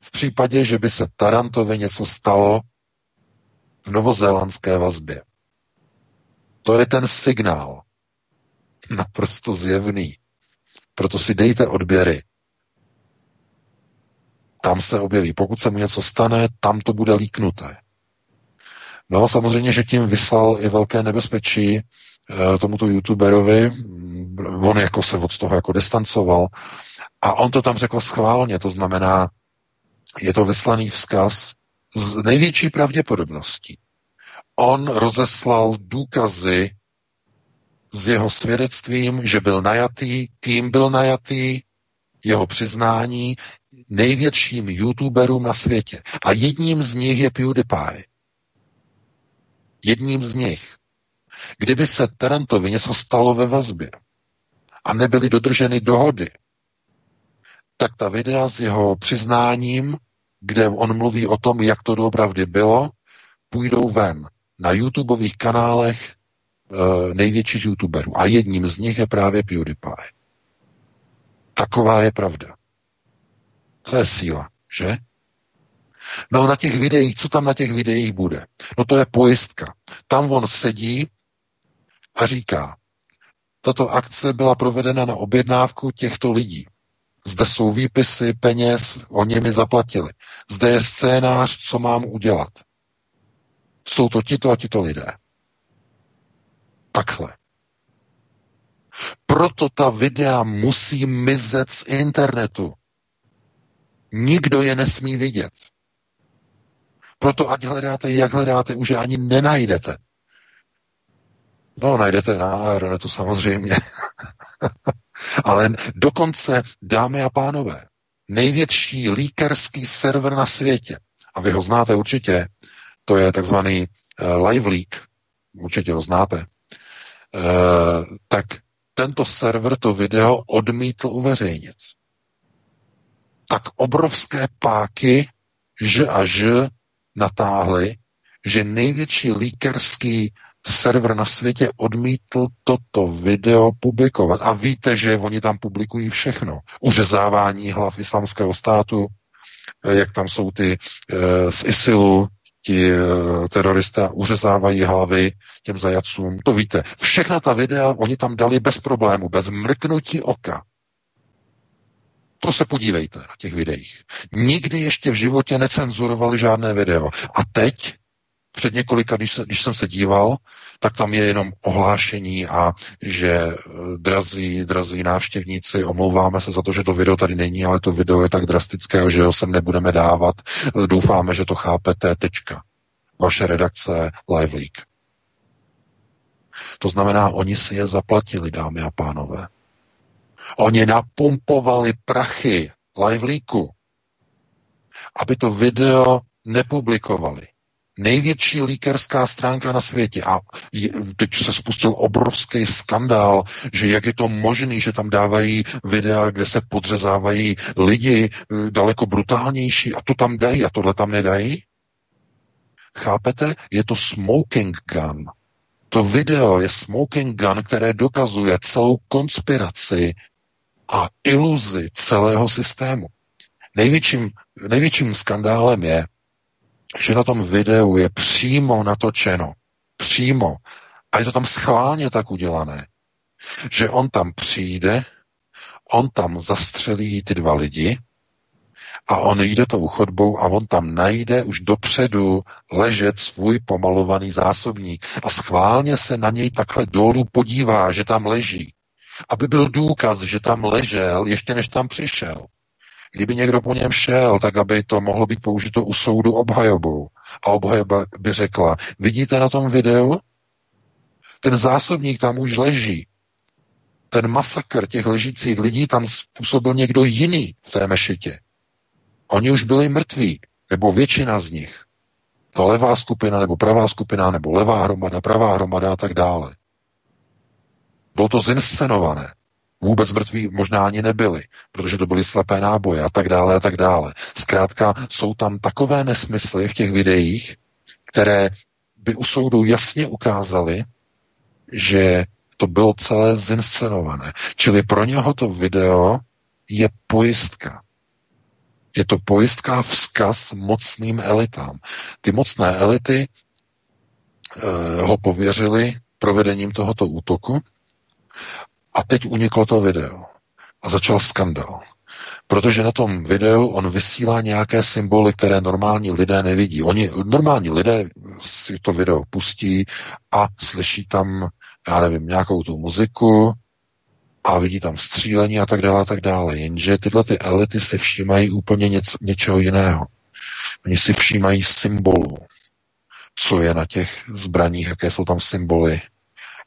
v případě, že by se Tarantovi něco stalo v novozélandské vazbě. To je ten signál. Naprosto zjevný. Proto si dejte odběry tam se objeví. Pokud se mu něco stane, tam to bude líknuté. No samozřejmě, že tím vyslal i velké nebezpečí e, tomuto youtuberovi. On jako se od toho jako distancoval. A on to tam řekl schválně, to znamená, je to vyslaný vzkaz z největší pravděpodobností. On rozeslal důkazy s jeho svědectvím, že byl najatý, kým byl najatý, jeho přiznání, největším youtuberům na světě. A jedním z nich je PewDiePie. Jedním z nich. Kdyby se Tarantovi něco stalo ve vazbě a nebyly dodrženy dohody, tak ta videa s jeho přiznáním, kde on mluví o tom, jak to doopravdy bylo, půjdou ven na YouTubeových kanálech e, největších YouTuberů. A jedním z nich je právě PewDiePie. Taková je pravda. To je síla, že? No na těch videích, co tam na těch videích bude? No to je pojistka. Tam on sedí a říká, tato akce byla provedena na objednávku těchto lidí. Zde jsou výpisy peněz, oni mi zaplatili. Zde je scénář, co mám udělat. Jsou to tito a tito lidé. Takhle. Proto ta videa musí mizet z internetu. Nikdo je nesmí vidět. Proto ať hledáte, jak hledáte, už je ani nenajdete. No, najdete na Aeronetu samozřejmě. Ale dokonce, dámy a pánové, největší líkerský server na světě, a vy ho znáte určitě, to je takzvaný uh, Live Leak, určitě ho znáte, uh, tak tento server to video odmítl uveřejnit tak obrovské páky že a že natáhly, že největší líkerský server na světě odmítl toto video publikovat. A víte, že oni tam publikují všechno. Uřezávání hlav islamského státu, eh, jak tam jsou ty e, z ISILu, ti e, teroristé uřezávají hlavy těm zajacům. To víte. Všechna ta videa oni tam dali bez problému, bez mrknutí oka. To se podívejte na těch videích. Nikdy ještě v životě necenzurovali žádné video. A teď, před několika, když, se, když jsem se díval, tak tam je jenom ohlášení a že eh, drazí, drazí návštěvníci, omlouváme se za to, že to video tady není, ale to video je tak drastické, že ho sem nebudeme dávat. Doufáme, že to chápete. Tečka. Vaše redakce Live League. To znamená, oni si je zaplatili, dámy a pánové. Oni napumpovali prachy Liveleaku, aby to video nepublikovali. Největší líkerská stránka na světě. A teď se spustil obrovský skandál, že jak je to možné, že tam dávají videa, kde se podřezávají lidi eh, daleko brutálnější a to tam dají a tohle tam nedají? Chápete? Je to smoking gun. To video je smoking gun, které dokazuje celou konspiraci a iluzi celého systému. Největším, největším skandálem je, že na tom videu je přímo natočeno, přímo, a je to tam schválně tak udělané, že on tam přijde, on tam zastřelí ty dva lidi a on jde tou chodbou a on tam najde už dopředu ležet svůj pomalovaný zásobník a schválně se na něj takhle dolů podívá, že tam leží. Aby byl důkaz, že tam ležel, ještě než tam přišel. Kdyby někdo po něm šel, tak aby to mohlo být použito u soudu obhajobou. A obhajoba by řekla, vidíte na tom videu? Ten zásobník tam už leží. Ten masakr těch ležících lidí tam způsobil někdo jiný v té mešitě. Oni už byli mrtví, nebo většina z nich. Ta levá skupina, nebo pravá skupina, nebo levá hromada, pravá hromada a tak dále. Bylo to zinscenované. Vůbec mrtví možná ani nebyli, protože to byly slepé náboje a tak dále a tak dále. Zkrátka jsou tam takové nesmysly v těch videích, které by u soudu jasně ukázaly, že to bylo celé zinscenované. Čili pro něho to video je pojistka. Je to pojistka vzkaz mocným elitám. Ty mocné elity e, ho pověřili provedením tohoto útoku a teď uniklo to video a začal skandal. Protože na tom videu on vysílá nějaké symboly, které normální lidé nevidí. Oni, normální lidé si to video pustí a slyší tam, já nevím, nějakou tu muziku a vidí tam střílení a tak dále a tak dále. Jenže tyhle ty elity si všímají úplně něco, něčeho jiného. Oni si všímají symbolů, co je na těch zbraních, jaké jsou tam symboly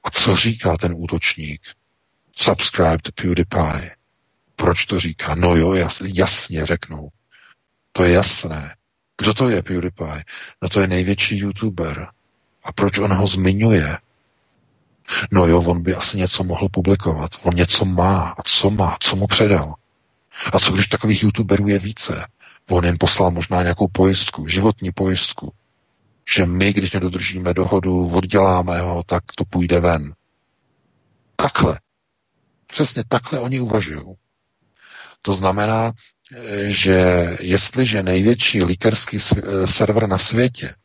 a co říká ten útočník subscribe to PewDiePie. Proč to říká? No jo, jas, jasně řeknou. To je jasné. Kdo to je PewDiePie? No to je největší youtuber. A proč on ho zmiňuje? No jo, on by asi něco mohl publikovat. On něco má. A co má? Co mu předal? A co když takových youtuberů je více? On jen poslal možná nějakou pojistku, životní pojistku. Že my, když nedodržíme dohodu, odděláme ho, tak to půjde ven. Takhle. Přesně takhle oni uvažují. To znamená, že jestliže největší líkerský server na světě,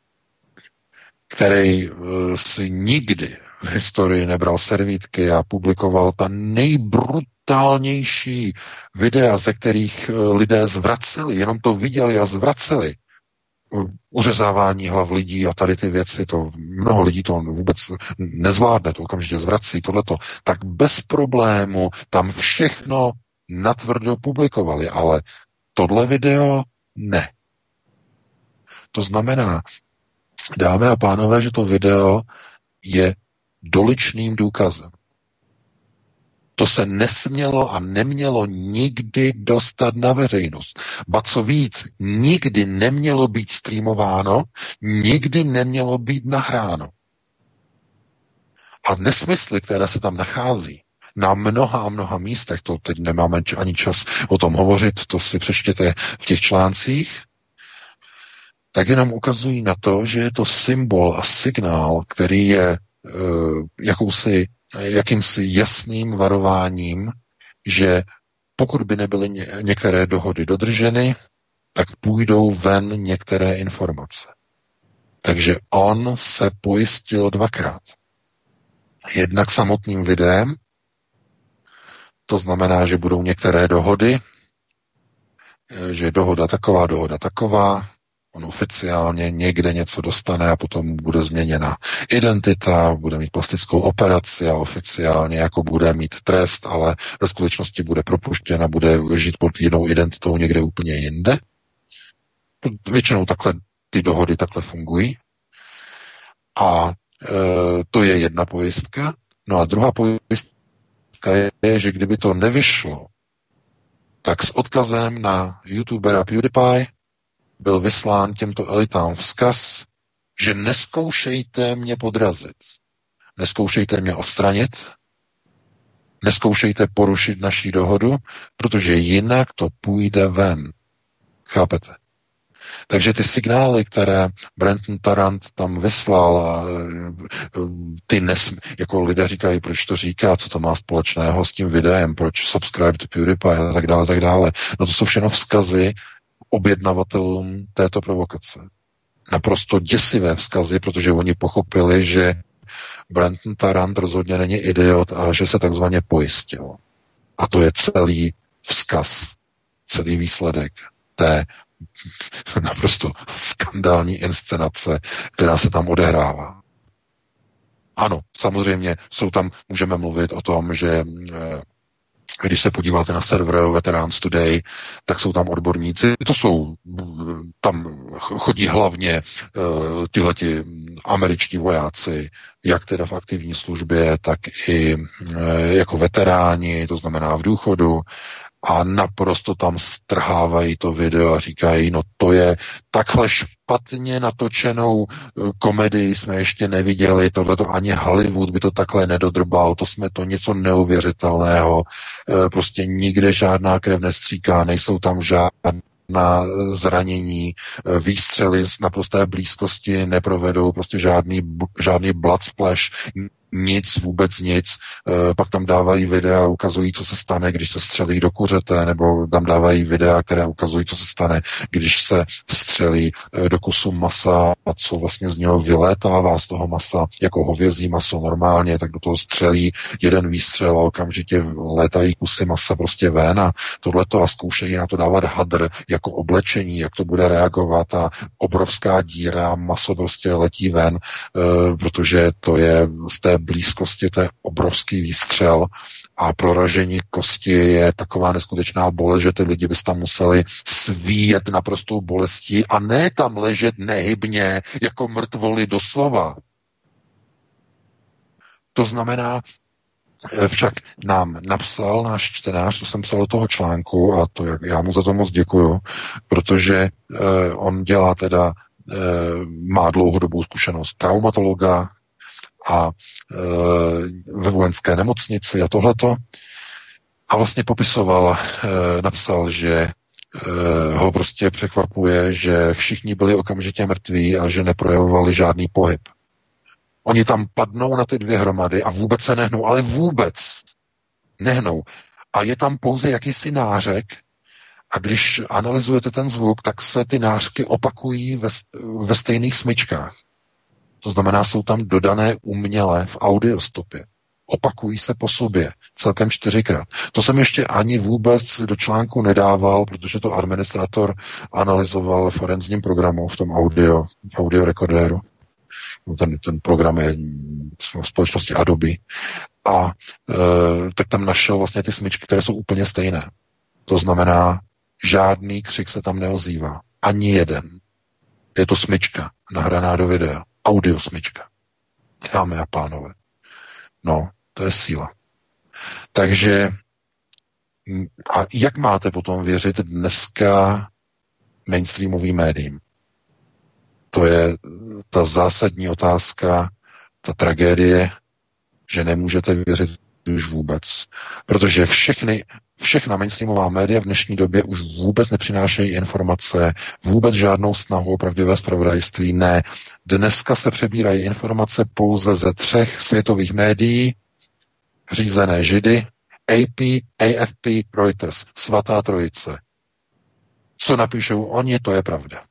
který eh, si nikdy v historii nebral servítky a publikoval ta nejbrutálnější videa, ze kterých eh, lidé zvraceli, jenom to viděli a zvraceli, uřezávání hlav lidí a tady ty věci, to mnoho lidí to vůbec nezvládne, to okamžitě zvrací, tohleto, tak bez problému tam všechno natvrdo publikovali, ale tohle video ne. To znamená, dámy a pánové, že to video je doličným důkazem. To se nesmělo a nemělo nikdy dostat na veřejnost. Ba co víc, nikdy nemělo být streamováno, nikdy nemělo být nahráno. A nesmysly, které se tam nachází, na mnoha a mnoha místech, to teď nemáme ani čas o tom hovořit, to si přečtěte v těch článcích, tak jenom ukazují na to, že je to symbol a signál, který je uh, jakousi jakýmsi jasným varováním, že pokud by nebyly některé dohody dodrženy, tak půjdou ven některé informace. Takže on se pojistil dvakrát. Jednak samotným videem, to znamená, že budou některé dohody, že dohoda taková, dohoda taková, On oficiálně někde něco dostane a potom bude změněna identita, bude mít plastickou operaci a oficiálně jako bude mít trest, ale ve skutečnosti bude propuštěn a bude žít pod jinou identitou někde úplně jinde. Většinou takhle ty dohody takhle fungují. A e, to je jedna pojistka. No a druhá pojistka je, že kdyby to nevyšlo, tak s odkazem na youtubera PewDiePie byl vyslán těmto elitám vzkaz, že neskoušejte mě podrazit, neskoušejte mě odstranit, neskoušejte porušit naší dohodu, protože jinak to půjde ven. Chápete? Takže ty signály, které Brenton Tarant tam vyslal, a ty nes, jako lidé říkají, proč to říká, co to má společného s tím videem, proč subscribe to PewDiePie a tak dále, tak dále. No to jsou všechno vzkazy objednavatelům této provokace. Naprosto děsivé vzkazy, protože oni pochopili, že Brenton Tarant rozhodně není idiot a že se takzvaně pojistil. A to je celý vzkaz, celý výsledek té naprosto skandální inscenace, která se tam odehrává. Ano, samozřejmě jsou tam, můžeme mluvit o tom, že eh, když se podíváte na server Veterans Today, tak jsou tam odborníci. To jsou, tam chodí hlavně uh, tyhleti američtí vojáci, jak teda v aktivní službě, tak i uh, jako veteráni, to znamená v důchodu. A naprosto tam strhávají to video a říkají, no to je takhle špatně natočenou eh, komedii jsme ještě neviděli, tohle to ani Hollywood by to takhle nedodrbal, to jsme to něco neuvěřitelného, eh, prostě nikde žádná krev nestříká, nejsou tam žádné na zranění, eh, výstřely z naprosté blízkosti neprovedou prostě žádný, žádný blood splash, nic, vůbec nic. E, pak tam dávají videa, ukazují, co se stane, když se střelí do kuřete, nebo tam dávají videa, které ukazují, co se stane, když se střelí e, do kusu masa a co vlastně z něho vylétává z toho masa, jako hovězí maso normálně, tak do toho střelí jeden výstřel a okamžitě létají kusy masa prostě ven a tohleto a zkoušejí na to dávat hadr jako oblečení, jak to bude reagovat a obrovská díra, maso prostě letí ven, e, protože to je z té blízkosti, to je obrovský výstřel a proražení kosti je taková neskutečná bolest, že ty lidi bys tam museli svíjet naprostou bolestí a ne tam ležet nehybně jako mrtvoli doslova. To znamená, eh, však nám napsal náš čtenář, to jsem psal do toho článku a to já mu za to moc děkuju, protože eh, on dělá teda, eh, má dlouhodobou zkušenost traumatologa, a e, ve vojenské nemocnici a tohleto. A vlastně popisoval, e, napsal, že e, ho prostě překvapuje, že všichni byli okamžitě mrtví a že neprojevovali žádný pohyb. Oni tam padnou na ty dvě hromady a vůbec se nehnou, ale vůbec nehnou. A je tam pouze jakýsi nářek, a když analyzujete ten zvuk, tak se ty nářky opakují ve, ve stejných smyčkách. To znamená, jsou tam dodané uměle v audiostopě. Opakují se po sobě celkem čtyřikrát. To jsem ještě ani vůbec do článku nedával, protože to administrator analyzoval v forenzním programu, v tom audio, v audio rekordéru. Ten, ten program je v společnosti Adobe. A e, tak tam našel vlastně ty smyčky, které jsou úplně stejné. To znamená, žádný křik se tam neozývá. Ani jeden. Je to smyčka nahraná do videa audiosmička. Dámy a pánové. No, to je síla. Takže a jak máte potom věřit dneska mainstreamovým médiím? To je ta zásadní otázka, ta tragédie, že nemůžete věřit už vůbec. Protože všechny Všechna mainstreamová média v dnešní době už vůbec nepřinášejí informace, vůbec žádnou snahu o pravdivé zpravodajství. Ne. Dneska se přebírají informace pouze ze třech světových médií, řízené Židy, AP, AFP, Reuters, svatá trojice. Co napíšou oni, to je pravda.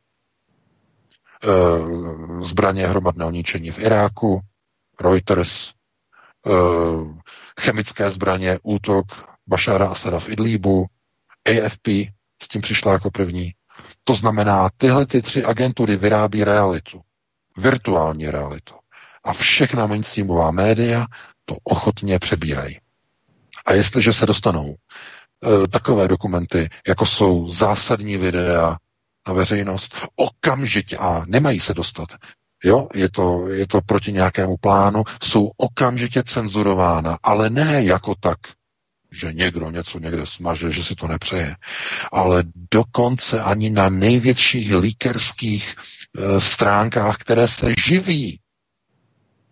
E, zbraně hromadného ničení v Iráku, Reuters, e, chemické zbraně, útok Bašára Asada v Idlíbu, AFP s tím přišla jako první. To znamená, tyhle ty tři agentury vyrábí realitu, virtuální realitu. A všechna mainstreamová média to ochotně přebírají. A jestliže se dostanou e, takové dokumenty, jako jsou zásadní videa na veřejnost, okamžitě, a nemají se dostat, jo, je to, je to proti nějakému plánu, jsou okamžitě cenzurována, ale ne jako tak, že někdo něco někde smaže, že si to nepřeje. Ale dokonce ani na největších líkerských e, stránkách, které se živí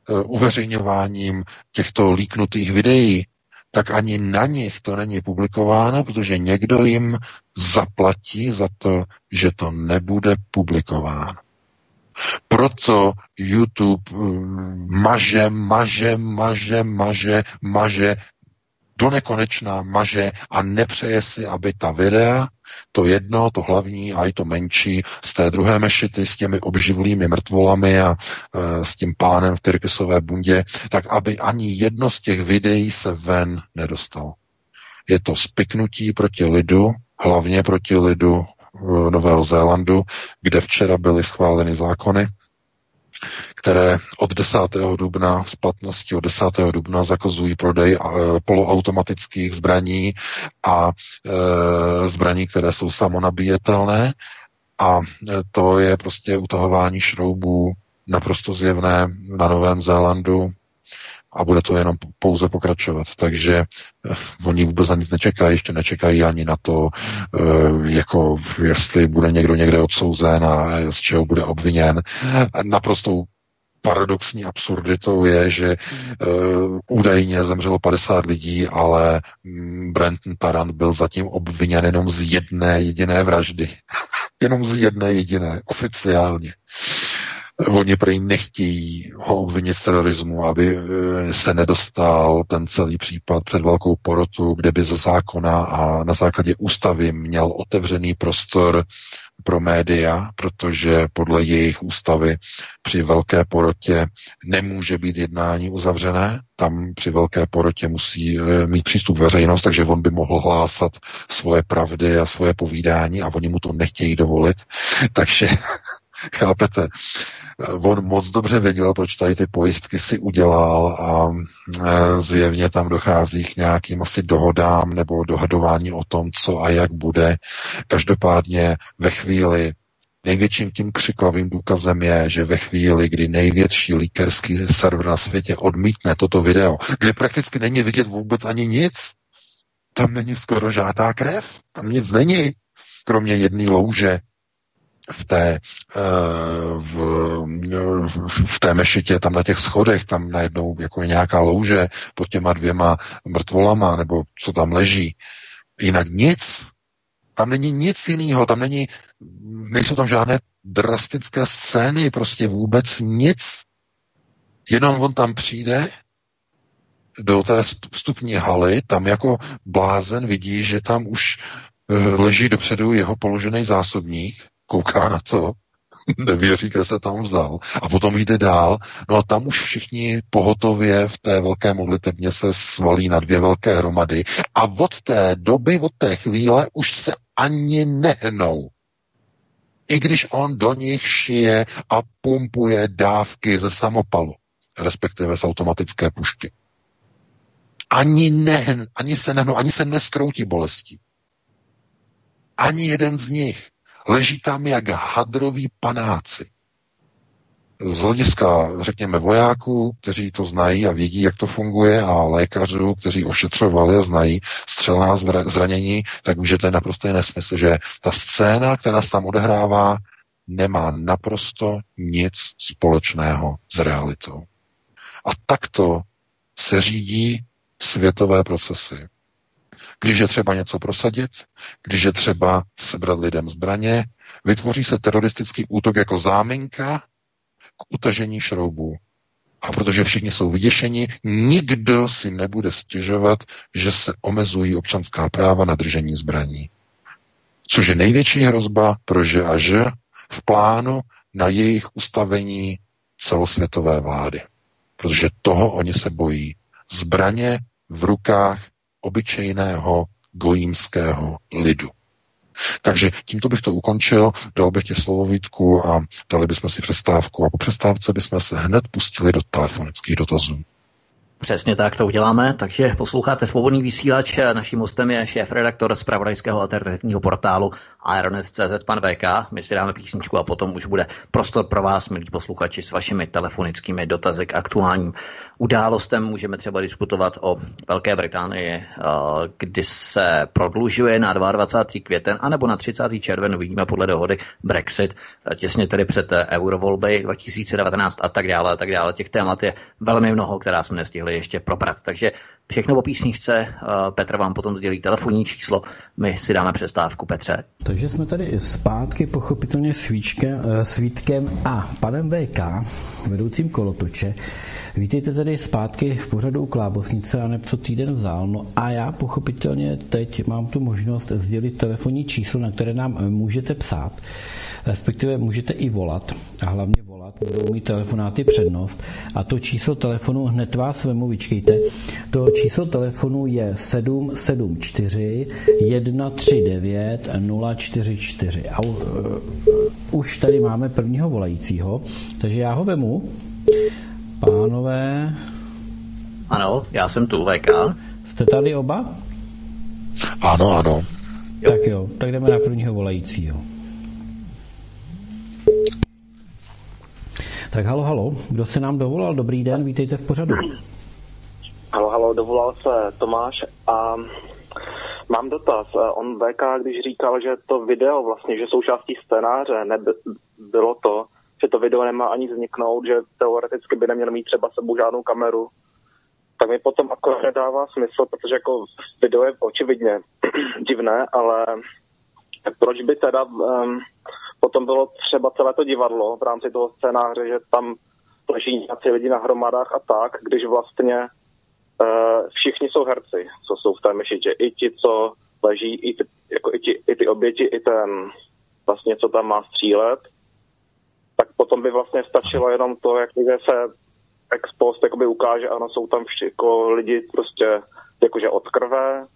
e, uveřejňováním těchto líknutých videí, tak ani na nich to není publikováno, protože někdo jim zaplatí za to, že to nebude publikováno. Proto YouTube maže, maže, maže, maže, maže do nekonečná maže a nepřeje si, aby ta videa, to jedno, to hlavní a i to menší, z té druhé mešity s těmi obživlými mrtvolami a e, s tím pánem v Tyrkisové bundě, tak aby ani jedno z těch videí se ven nedostalo. Je to spiknutí proti lidu, hlavně proti lidu e, Nového Zélandu, kde včera byly schváleny zákony, které od 10. dubna z platnosti od 10. dubna zakazují prodej eh, poloautomatických zbraní a e, zbraní, které jsou samonabíjetelné a eh, to je prostě utahování šroubů naprosto zjevné na Novém Zélandu a bude to jenom pouze pokračovat. Takže eh, oni vůbec na nic nečekají, ještě nečekají ani na to, eh, jako jestli bude někdo někde odsouzen a z čeho bude obviněn. Naprostou paradoxní absurditou je, že uh, údajně zemřelo 50 lidí, ale um, Brenton Tarant byl zatím obviněn jenom z jedné jediné vraždy. jenom z jedné jediné, oficiálně. Oni prý nechtějí ho obvinit z terorismu, aby eh, se nedostal ten celý případ před velkou porotu, kde by ze zákona a na základě ústavy měl otevřený prostor pro média, protože podle jejich ústavy při velké porotě nemůže být jednání uzavřené, tam při velké porotě musí eh, mít přístup veřejnost, takže on by mohl hlásat svoje pravdy a svoje povídání a oni mu to nechtějí dovolit. Takže chápete, on moc dobře věděl, proč tady ty pojistky si udělal a e, zjevně tam dochází k nějakým asi dohodám nebo dohadování o tom, co a jak bude. Každopádně ve chvíli Největším tím křiklavým důkazem je, že ve chvíli, kdy největší líkerský server na světě odmítne toto video, kde prakticky není vidět vůbec ani nic, tam není skoro žádná krev, tam nic není, kromě jedné louže, v té, eh, v, v té mešitě, tam na těch schodech, tam najednou jako je nějaká louže pod těma dvěma mrtvolama, nebo co tam leží. Jinak nic. Tam není nic jiného, tam není, nejsou tam žádné drastické scény, prostě vůbec nic. Jenom on tam přijde do té vstupní haly, tam jako blázen vidí, že tam už eh, leží dopředu jeho položený zásobník kouká na to, nevěří, kde se tam vzal a potom jde dál. No a tam už všichni pohotově v té velké modlitebně se svalí na dvě velké hromady a od té doby, od té chvíle už se ani nehnou. I když on do nich šije a pumpuje dávky ze samopalu, respektive z automatické pušky. Ani, ne, ani se nehnou, ani se neskroutí bolestí. Ani jeden z nich. Leží tam jak hadroví panáci. Z hlediska, řekněme, vojáků, kteří to znají a vědí, jak to funguje, a lékařů, kteří ošetřovali a znají střelná zranění, tak už je to naprosto nesmysl, že ta scéna, která se tam odehrává, nemá naprosto nic společného s realitou. A takto se řídí světové procesy. Když je třeba něco prosadit, když je třeba sebrat lidem zbraně, vytvoří se teroristický útok jako záminka k utažení šroubů. A protože všichni jsou vyděšeni, nikdo si nebude stěžovat, že se omezují občanská práva na držení zbraní. Což je největší hrozba pro že a že v plánu na jejich ustavení celosvětové vlády. Protože toho oni se bojí. Zbraně v rukách obyčejného gojímského lidu. Takže tímto bych to ukončil, dal bych tě a dali bychom si přestávku a po přestávce bychom se hned pustili do telefonických dotazů. Přesně tak to uděláme, takže posloucháte svobodný vysílač. Naším hostem je šéf-redaktor z pravodajského alternativního portálu Aeronet.cz, pan VK. My si dáme písničku a potom už bude prostor pro vás, milí posluchači, s vašimi telefonickými dotazy k aktuálním událostem. Můžeme třeba diskutovat o Velké Británii, eh, kdy se prodlužuje na 22. květen, anebo na 30. červen, uvidíme podle dohody Brexit, eh, těsně tedy před eurovolby 2019 a tak dále a tak dále. Těch témat je velmi mnoho, která jsme nestihli mohli ještě probrat. Takže všechno o písničce. Petr vám potom sdělí telefonní číslo. My si dáme přestávku, Petře. Takže jsme tady zpátky pochopitelně svíčkem, svítkem a panem VK, vedoucím kolotoče. Vítejte tedy zpátky v pořadu u Klábosnice a co týden vzal. No a já pochopitelně teď mám tu možnost sdělit telefonní číslo, na které nám můžete psát respektive můžete i volat a hlavně volat, budou mít telefonáty přednost a to číslo telefonu hned vás vemu, vyčkejte, to číslo telefonu je 774 139 044 a uh, už tady máme prvního volajícího, takže já ho vemu. Pánové. Ano, já jsem tu, VK. Jste tady oba? Ano, ano. Tak jo, tak jdeme na prvního volajícího. Tak halo, halo, kdo se nám dovolal? Dobrý den, vítejte v pořadu. Halo, halo, dovolal se Tomáš a mám dotaz. On VK, když říkal, že to video vlastně, že součástí scénáře nebylo to, že to video nemá ani vzniknout, že teoreticky by neměl mít třeba sebou žádnou kameru, tak mi potom jako nedává smysl, protože jako video je očividně divné, ale proč by teda um, potom bylo třeba celé to divadlo v rámci toho scénáře, že tam leží nějací lidi na hromadách a tak, když vlastně uh, všichni jsou herci, co jsou v té mešitě. I ti, co leží, i ty, jako i, ti, i ty oběti, i ten vlastně, co tam má střílet, tak potom by vlastně stačilo jenom to, jak se ex post jakoby ukáže, ano, jsou tam vši, jako lidi prostě jakože od krve,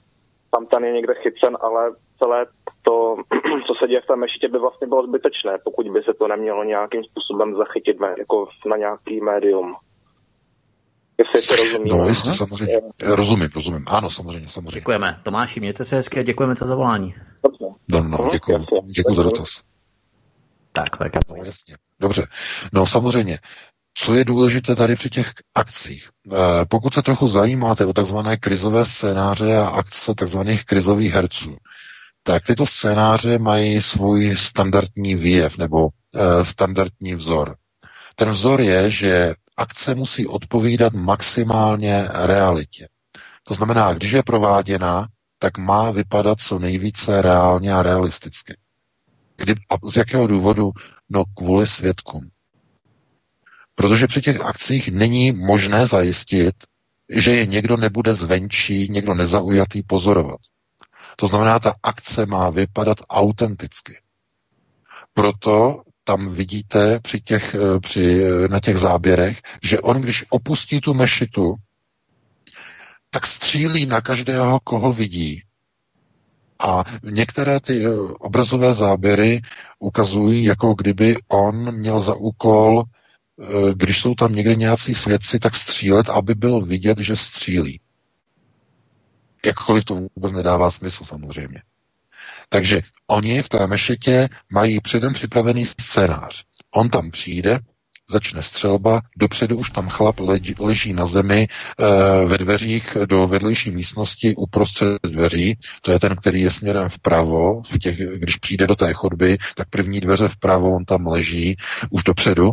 tam ten je někde chycen, ale celé to, co se děje v té mešitě, by vlastně bylo zbytečné, pokud by se to nemělo nějakým způsobem zachytit jako na nějaký médium. Jestli to rozumím. No, jistě, samozřejmě. Rozumím, rozumím. Ano, samozřejmě, samozřejmě. Děkujeme. Tomáši, mějte se hezky a děkujeme za zavolání. No, no, děkuji. Děkuji za dotaz. Tak, tak. No, jasně. Dobře. No, samozřejmě. Co je důležité tady při těch akcích? Eh, pokud se trochu zajímáte o takzvané krizové scénáře a akce takzvaných krizových herců, tak tyto scénáře mají svůj standardní výjev nebo e, standardní vzor. Ten vzor je, že akce musí odpovídat maximálně realitě. To znamená, když je prováděna, tak má vypadat co nejvíce reálně a realisticky. Kdy, a z jakého důvodu? No kvůli svědkům. Protože při těch akcích není možné zajistit, že je někdo nebude zvenčí, někdo nezaujatý pozorovat. To znamená, ta akce má vypadat autenticky. Proto tam vidíte při těch, eh, při, eh, na těch záběrech, že on, když opustí tu mešitu, tak střílí na každého, koho vidí. A některé ty eh, obrazové záběry ukazují, jako kdyby on měl za úkol, když jsou tam někde nějací svědci, tak střílet, aby bylo vidět, že střílí. Jakkoliv to vůbec nedává smysl samozřejmě. Takže oni v té mešetě mají předem připravený scénář. On tam přijde, začne střelba, dopředu už tam chlap leží, leží na zemi e, ve dveřích do vedlejší místnosti uprostřed dveří, to je ten, který je směrem vpravo, v těch, když přijde do té chodby, tak první dveře vpravo, on tam leží už dopředu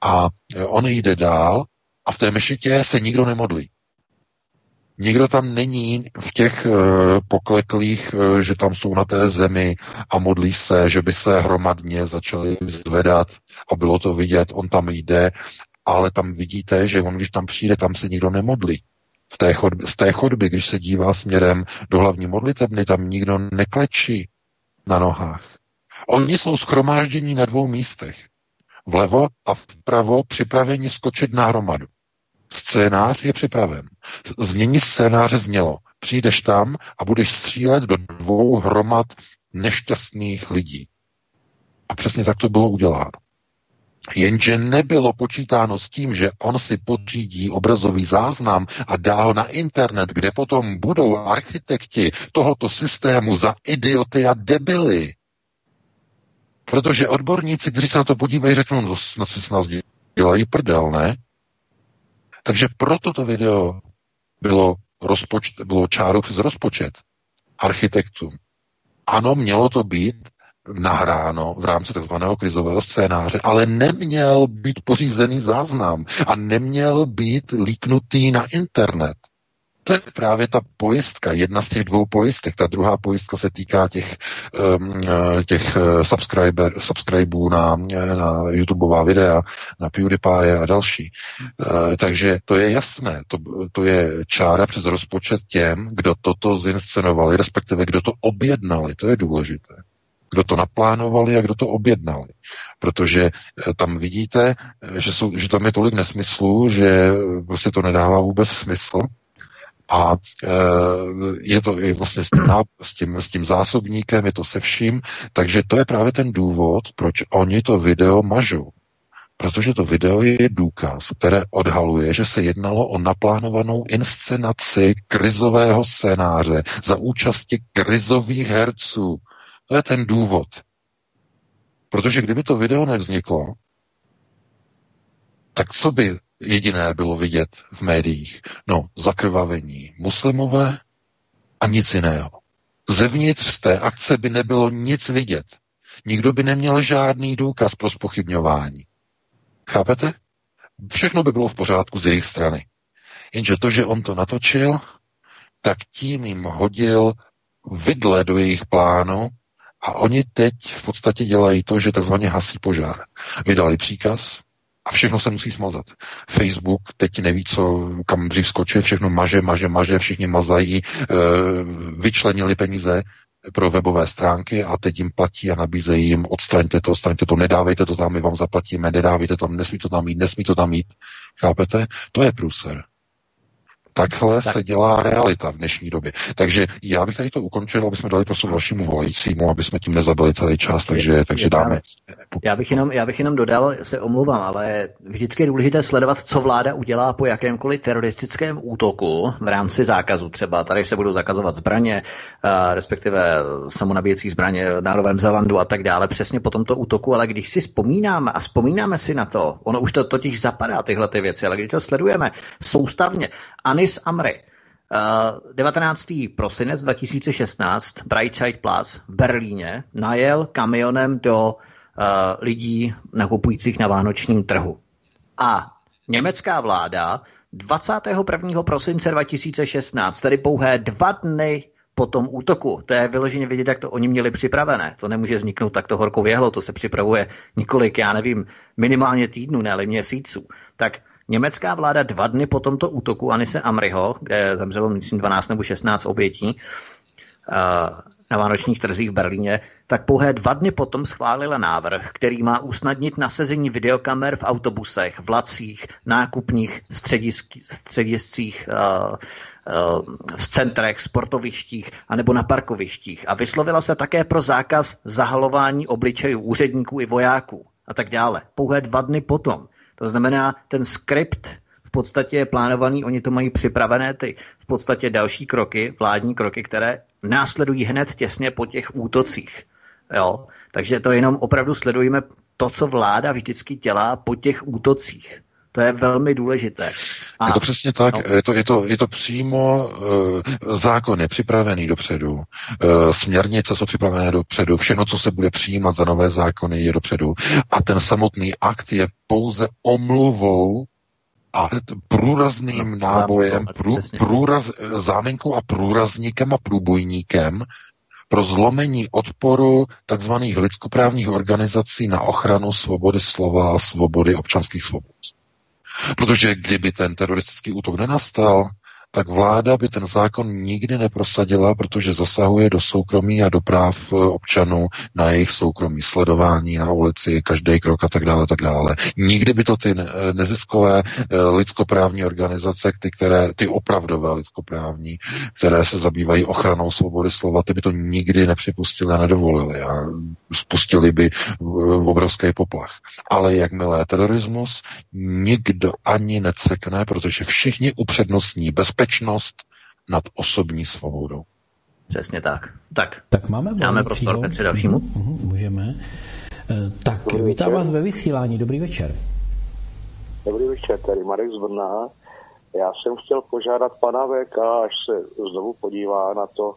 a on jde dál a v té mešitě se nikdo nemodlí. Nikdo tam není v těch uh, pokleklých, uh, že tam jsou na té zemi a modlí se, že by se hromadně začali zvedat a bylo to vidět, on tam jde, ale tam vidíte, že on, když tam přijde, tam se nikdo nemodlí. V té chodby, z té chodby, když se dívá směrem do hlavní modlitebny, tam nikdo neklečí na nohách. Oni jsou schromáždění na dvou místech. Vlevo a vpravo připraveni skočit na hromadu. Scénář je připraven. Znění scénáře znělo. Přijdeš tam a budeš střílet do dvou hromad nešťastných lidí. A přesně tak to bylo uděláno. Jenže nebylo počítáno s tím, že on si podřídí obrazový záznam a dá ho na internet, kde potom budou architekti tohoto systému za idioty a debily. Protože odborníci, kteří se na to podívají, řeknou, no snad si s nás dělají prdel, ne? Takže proto to video bylo, rozpočt, bylo čáru přes rozpočet architektům. Ano, mělo to být nahráno v rámci tzv. krizového scénáře, ale neměl být pořízený záznam a neměl být líknutý na internet. To je právě ta pojistka, jedna z těch dvou pojistek. Ta druhá pojistka se týká těch, um, těch eh, subscriber, subscribů na, na YouTubeová videa, na PewDiePie a další. Takže to je jasné. To, to je čára přes rozpočet těm, kdo toto zinscenovali, respektive kdo to objednali. To je důležité kdo to naplánovali a kdo to objednali. Protože tam vidíte, že, jsou, že tam je tolik nesmyslů, že prostě to nedává vůbec smysl a e, je to i vlastně s tím, s, tím, s tím zásobníkem, je to se vším, takže to je právě ten důvod, proč oni to video mažou. Protože to video je důkaz, které odhaluje, že se jednalo o naplánovanou inscenaci krizového scénáře za účasti krizových herců. To je ten důvod. Protože kdyby to video nevzniklo, tak co by jediné bylo vidět v médiích. No, zakrvavení muslimové a nic jiného. Zevnitř z té akce by nebylo nic vidět. Nikdo by neměl žádný důkaz pro spochybňování. Chápete? Všechno by bylo v pořádku z jejich strany. Jenže to, že on to natočil, tak tím jim hodil vidle do jejich plánu a oni teď v podstatě dělají to, že takzvaně hasí požár. Vydali příkaz, a všechno se musí smazat. Facebook teď neví, co, kam dřív skočit, všechno maže, maže, maže, všichni mazají, e, vyčlenili peníze pro webové stránky a teď jim platí a nabízejí jim odstraňte to, odstraňte to, nedávejte to tam, my vám zaplatíme, nedávejte to, nesmí to tam mít, nesmí to tam mít. Chápete? To je průser. Takhle tak. se dělá realita v dnešní době. Takže já bych tady to ukončil, aby jsme dali prostor dalšímu volajícímu, aby jsme tím nezabili celý čas, takže, takže dáme. Já bych, jenom, já bych jenom dodal, se omluvám, ale vždycky je důležité sledovat, co vláda udělá po jakémkoliv teroristickém útoku v rámci zákazu. Třeba tady se budou zakazovat zbraně, respektive samonabíjecí zbraně na Novém Zelandu a tak dále, přesně po tomto útoku, ale když si vzpomínáme a vzpomínáme si na to, ono už to totiž zapadá tyhle ty věci, ale když to sledujeme soustavně, ani Anis Amri. Uh, 19. prosinec 2016 Brightside Plus v Berlíně najel kamionem do uh, lidí nakupujících na vánočním trhu. A německá vláda 21. prosince 2016, tedy pouhé dva dny po tom útoku, to je vyloženě vidět, jak to oni měli připravené. To nemůže vzniknout takto horkou věhlou, to se připravuje několik, já nevím, minimálně týdnů, ne ale měsíců. Tak Německá vláda dva dny po tomto útoku Anise Amriho, kde zemřelo myslím 12 nebo 16 obětí eh, na vánočních trzích v Berlíně, tak pouhé dva dny potom schválila návrh, který má usnadnit nasazení videokamer v autobusech, vlacích, nákupních střediscích, uh, v centrech, sportovištích anebo na parkovištích a vyslovila se také pro zákaz zahalování obličejů úředníků i vojáků a tak dále. Pouhé dva dny potom. To znamená, ten skript v podstatě je plánovaný, oni to mají připravené ty v podstatě další kroky, vládní kroky, které následují hned těsně po těch útocích. Jo? Takže to jenom opravdu sledujeme to, co vláda vždycky dělá po těch útocích. To je velmi důležité. A, je to přesně tak, no. je, to, je, to, je to přímo, uh, zákon je připravený dopředu, uh, směrnice jsou připravené dopředu, všechno, co se bude přijímat za nové zákony, je dopředu. A ten samotný akt je pouze omluvou a průrazným no, nábojem, prů, průraz, záminkou a průrazníkem a průbojníkem pro zlomení odporu tzv. lidskoprávních organizací na ochranu svobody slova a svobody občanských svobod. Protože kdyby ten teroristický útok nenastal, tak vláda by ten zákon nikdy neprosadila, protože zasahuje do soukromí a do práv eh, občanů na jejich soukromí, sledování na ulici, každý krok a tak dále, tak dále. Nikdy by to ty eh, neziskové eh, lidskoprávní organizace, ty, které, ty opravdové lidskoprávní, které se zabývají ochranou svobody slova, ty by to nikdy nepřipustili a nedovolili a spustili by obrovský poplach. Ale jakmile terorismus, nikdo ani necekne, protože všichni upřednostní bezpečnost bezpečnost nad osobní svobodou. Přesně tak. Tak, tak máme dáme prostor Petře dalšímu. Uh-huh, můžeme. Eh, tak, Dobrý vítám večer. vás ve vysílání. Dobrý večer. Dobrý večer, tady Marek z Brna. Já jsem chtěl požádat pana VK, až se znovu podívá na to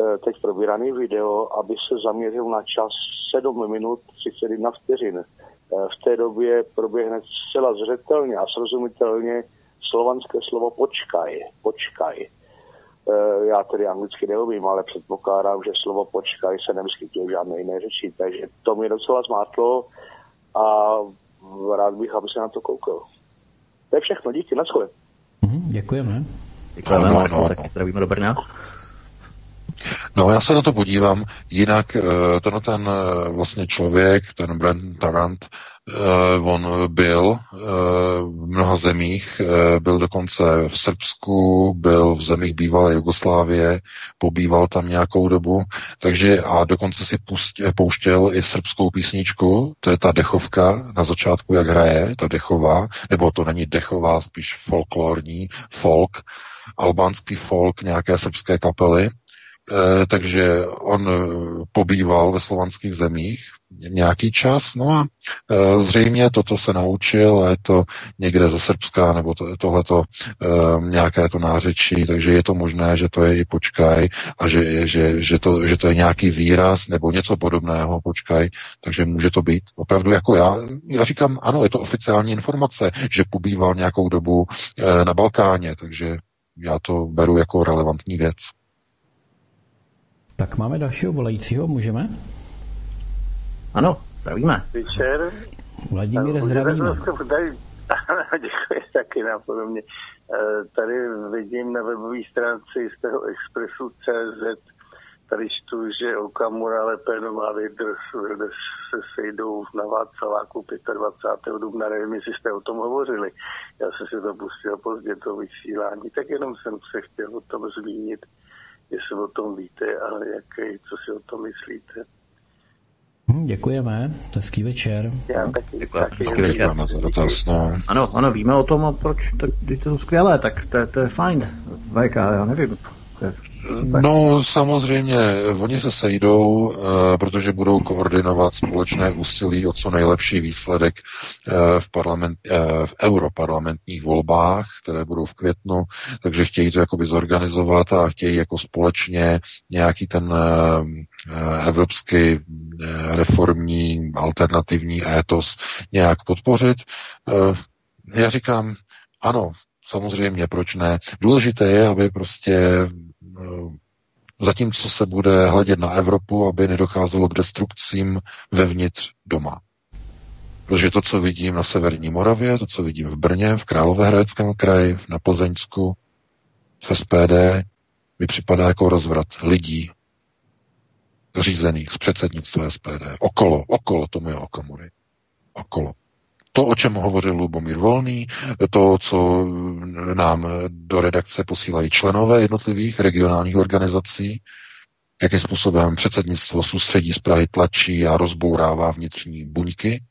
eh, teď probíraný video, aby se zaměřil na čas 7 minut 31 vteřin. Eh, v té době proběhne zcela zřetelně a srozumitelně slovanské slovo počkaj, počkaj. Eh, já tedy anglicky neumím, ale předpokládám, že slovo počkaj se nevyskytuje v žádné jiné řeči, takže to mě docela zmátlo a rád bych, aby se na to koukal. To je všechno, díky, na shole. Mhm, děkujeme. Děkujeme, Ano, Marko, ano, tak ano. zdravíme do Brna. No, já se na to podívám. Jinak eh, tenhle ten eh, vlastně člověk, ten Brent Tarant, on byl eh, v mnoha zemích, eh, byl dokonce v Srbsku, byl v zemích bývalé Jugoslávie, pobýval tam nějakou dobu, takže a dokonce si eh, pouštěl i srbskou písničku, to je ta dechovka na začátku, jak hraje, ta dechová, nebo to není dechová, spíš folklorní, folk, albánský folk nějaké srbské kapely, Eh, takže on eh, pobýval ve slovanských zemích nějaký čas, no a eh, zřejmě toto se naučil je to někde ze Srbska, nebo to, tohleto nějaké to nářečí, takže je to možné, že to je i počkaj a že, že, že, to, že to je nějaký výraz nebo něco podobného, počkaj, takže může to být opravdu jako já. Já říkám, ano, je to oficiální informace, že pobýval nějakou dobu na Balkáně, takže já to beru jako relevantní věc. Tak máme dalšího volajícího, můžeme? Ano, zdravíme. Večer. Vladimíre, zdravíme. Děkuji taky nápodobně. Eh, Tady vidím na webové stránce jistého Expressu CZ, tady čtu, že Okamura, Le Pen a Wilders se sejdou na Václaváku 25. dubna, nevím, jestli jste o tom hovořili. Já jsem si to pustil pozdě, to vysílání, tak jenom jsem se chtěl o tom zmínit, jestli o tom víte a jak, co si o tom myslíte. Hm, děkujeme, hezký večer. Já taky, Děkujeme, taky hezký večer. Za dotaz, no. Ano, ano, víme o tom, a proč, tak to je skvělé, tak to, je- to je fajn. VK, já nevím. To je, No, samozřejmě, oni se sejdou, eh, protože budou koordinovat společné úsilí o co nejlepší výsledek eh, v, parlament, eh, v europarlamentních volbách, které budou v květnu, takže chtějí to jakoby zorganizovat a chtějí jako společně nějaký ten evropský reformní alternativní étos nějak podpořit. Já říkám, ano, samozřejmě, proč ne. Důležité je, aby prostě zatímco se bude hledět na Evropu, aby nedocházelo k destrukcím vevnitř doma. Protože to, co vidím na severní Moravě, to, co vidím v Brně, v Královéhradeckém kraji, na Plzeňsku, v SPD, mi připadá jako rozvrat lidí řízených z předsednictva SPD. Okolo, okolo Tomio Okamury. Okolo. To, o čem hovořil Lubomír Volný, to, co nám do redakce posílají členové jednotlivých regionálních organizací, jakým způsobem předsednictvo soustředí z Prahy tlačí a rozbourává vnitřní buňky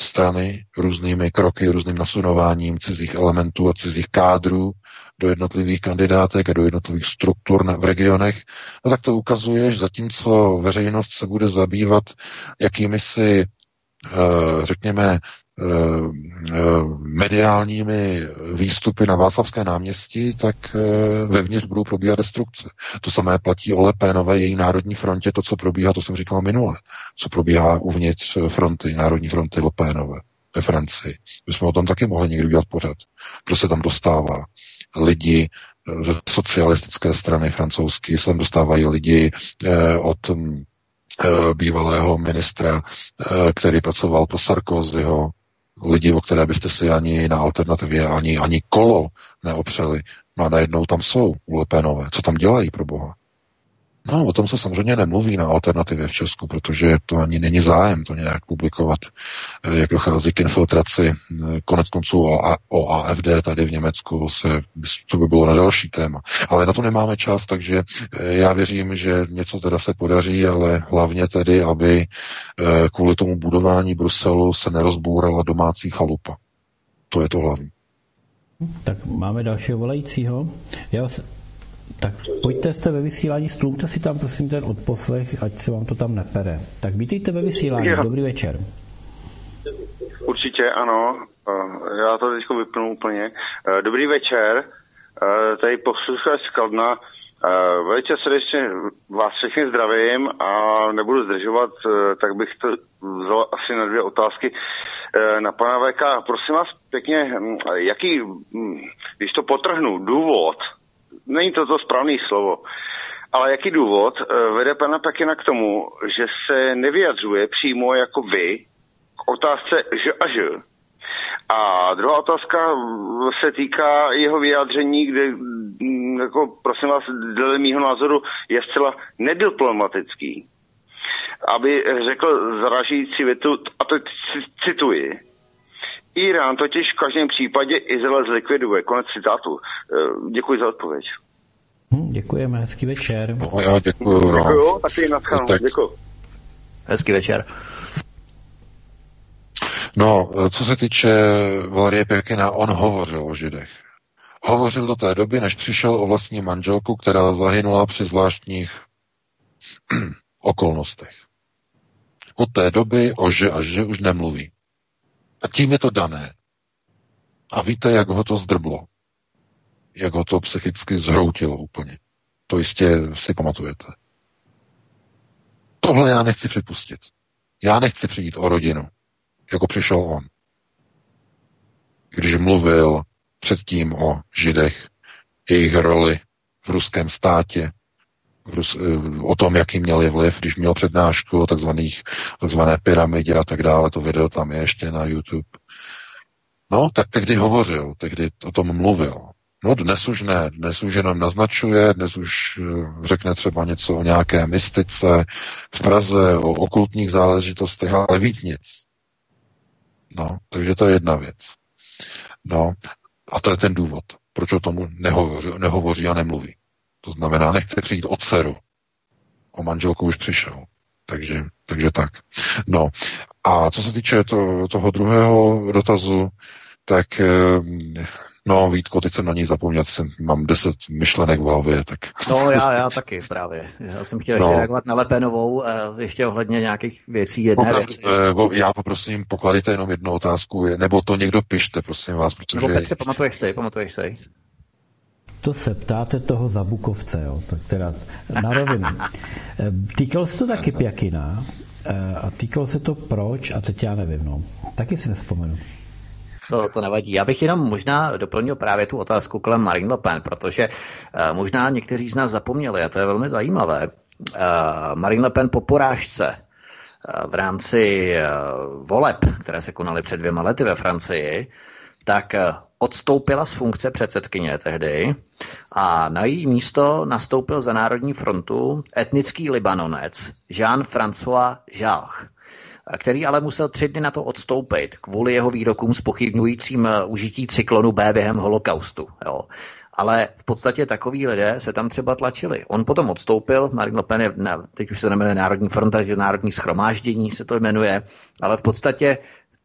strany různými kroky, různým nasunováním cizích elementů a cizích kádrů do jednotlivých kandidátek a do jednotlivých struktur na, v regionech, no tak to ukazuje, že zatímco veřejnost se bude zabývat jakými si, eh, řekněme, mediálními výstupy na Václavské náměstí, tak eh, vevnitř budou probíhat destrukce. To samé platí o Lepénové, její národní frontě, to, co probíhá, to jsem říkal minule, co probíhá uvnitř fronty, národní fronty Lepénové ve Francii. My jsme o tom taky mohli někdy udělat pořád. Kdo se tam dostává? Lidi eh, ze socialistické strany francouzské, sem dostávají lidi eh, od eh, bývalého ministra, eh, který pracoval pro Sarkozyho, lidi, o které byste si ani na alternativě, ani, ani kolo neopřeli. No a najednou tam jsou ulepenové. Co tam dělají pro boha? No, o tom se samozřejmě nemluví na alternativě v Česku, protože to ani není zájem to nějak publikovat, eh, jak dochází k infiltraci. Eh, Konec konců o, o AFD tady v Německu se, to by bylo na další téma. Ale na to nemáme čas, takže eh, já věřím, že něco teda se podaří, ale hlavně tedy, aby kvůli tomu budování Bruselu se nerozbourala domácí chalupa. To je to hlavní. Tak máme dalšího volajícího. Já vás... Tak pojďte, jste ve vysílání, stlumte si tam prosím ten odposlech, ať se vám to tam nepere. Tak vítejte ve vysílání, dobrý večer. Určitě ano, Eh, já to teď vypnu úplně. Eh, Dobrý večer, Eh, tady posluchač z Kladna. Uh, velice srdečně vás všechny zdravím a nebudu zdržovat, tak bych to vzal asi na dvě otázky. Na pana VK, prosím vás pěkně, um, jaký, um, když to potrhnu, důvod, není to to správné slovo, ale jaký důvod uh, vede pana Pekina k tomu, že se nevyjadřuje přímo jako vy k otázce že a že, a druhá otázka se týká jeho vyjádření, kde, mm, jako, prosím vás, dle mýho názoru je zcela nediplomatický. Aby řekl zaražující větu, a to cituji, Irán totiž v každém případě Izrael zlikviduje. Konec citátu. E, děkuji za odpověď. Hm, děkujeme, hezký večer. No, já děkuji. No. Děkuji, taky na tak... Děkuji. Hezký večer. No, co se týče Valerie Pěkina, on hovořil o židech. Hovořil do té doby, než přišel o vlastní manželku, která zahynula při zvláštních okolnostech. Od té doby o že a že už nemluví. A tím je to dané. A víte, jak ho to zdrblo. Jak ho to psychicky zhroutilo úplně. To jistě si pamatujete. Tohle já nechci připustit. Já nechci přijít o rodinu jako přišel on. Když mluvil předtím o židech, jejich roli v ruském státě, o tom, jaký měli vliv, když měl přednášku o takzvaných, takzvané pyramidě a tak dále, to video tam je ještě na YouTube. No, tak tehdy hovořil, tehdy o tom mluvil. No dnes už ne, dnes už jenom naznačuje, dnes už eh, řekne třeba něco o nějaké mystice v Praze, o okultních záležitostech, ale víc nic. No, takže to je jedna věc. No, a to je ten důvod, proč o tomu nehovoří, nehovoří a nemluví. To znamená, nechce přijít od dceru. O manželku už přišel. Takže, takže tak. No, a co se týče to, toho druhého dotazu, tak eh, No, Vítko, teď jsem na ní zapomněl, jsem, mám deset myšlenek v hlavě, tak... No, já, já taky právě. Já jsem chtěl no. ještě reagovat na Lepenovou, eh, ještě ohledně nějakých věcí jedné Poklad, věci. Eh, já poprosím, pokladejte jenom jednu otázku, nebo to někdo pište, prosím vás, protože... Nebo Petře, pamatuješ si, pamatuješ si. To se ptáte toho Zabukovce, jo, tak teda na rovinu. Eh, týkalo se to taky Pjakina a týkalo se to proč a teď já nevím, no. Taky si nespomenu. To, to nevadí. Já bych jenom možná doplnil právě tu otázku kolem Marine Le Pen, protože uh, možná někteří z nás zapomněli, a to je velmi zajímavé. Marine Le Pen po porážce v rámci voleb, které se konaly před dvěma lety ve Francii, tak odstoupila z funkce předsedkyně tehdy a na její místo nastoupil za Národní frontu etnický libanonec Jean-François Jacques který ale musel tři dny na to odstoupit kvůli jeho výrokům spochybňujícím eh, užití cyklonu B během holokaustu. Jo. Ale v podstatě takový lidé se tam třeba tlačili. On potom odstoupil, Marine Le Pen je, teď už se jmenuje Národní fronta, že Národní schromáždění se to jmenuje, ale v podstatě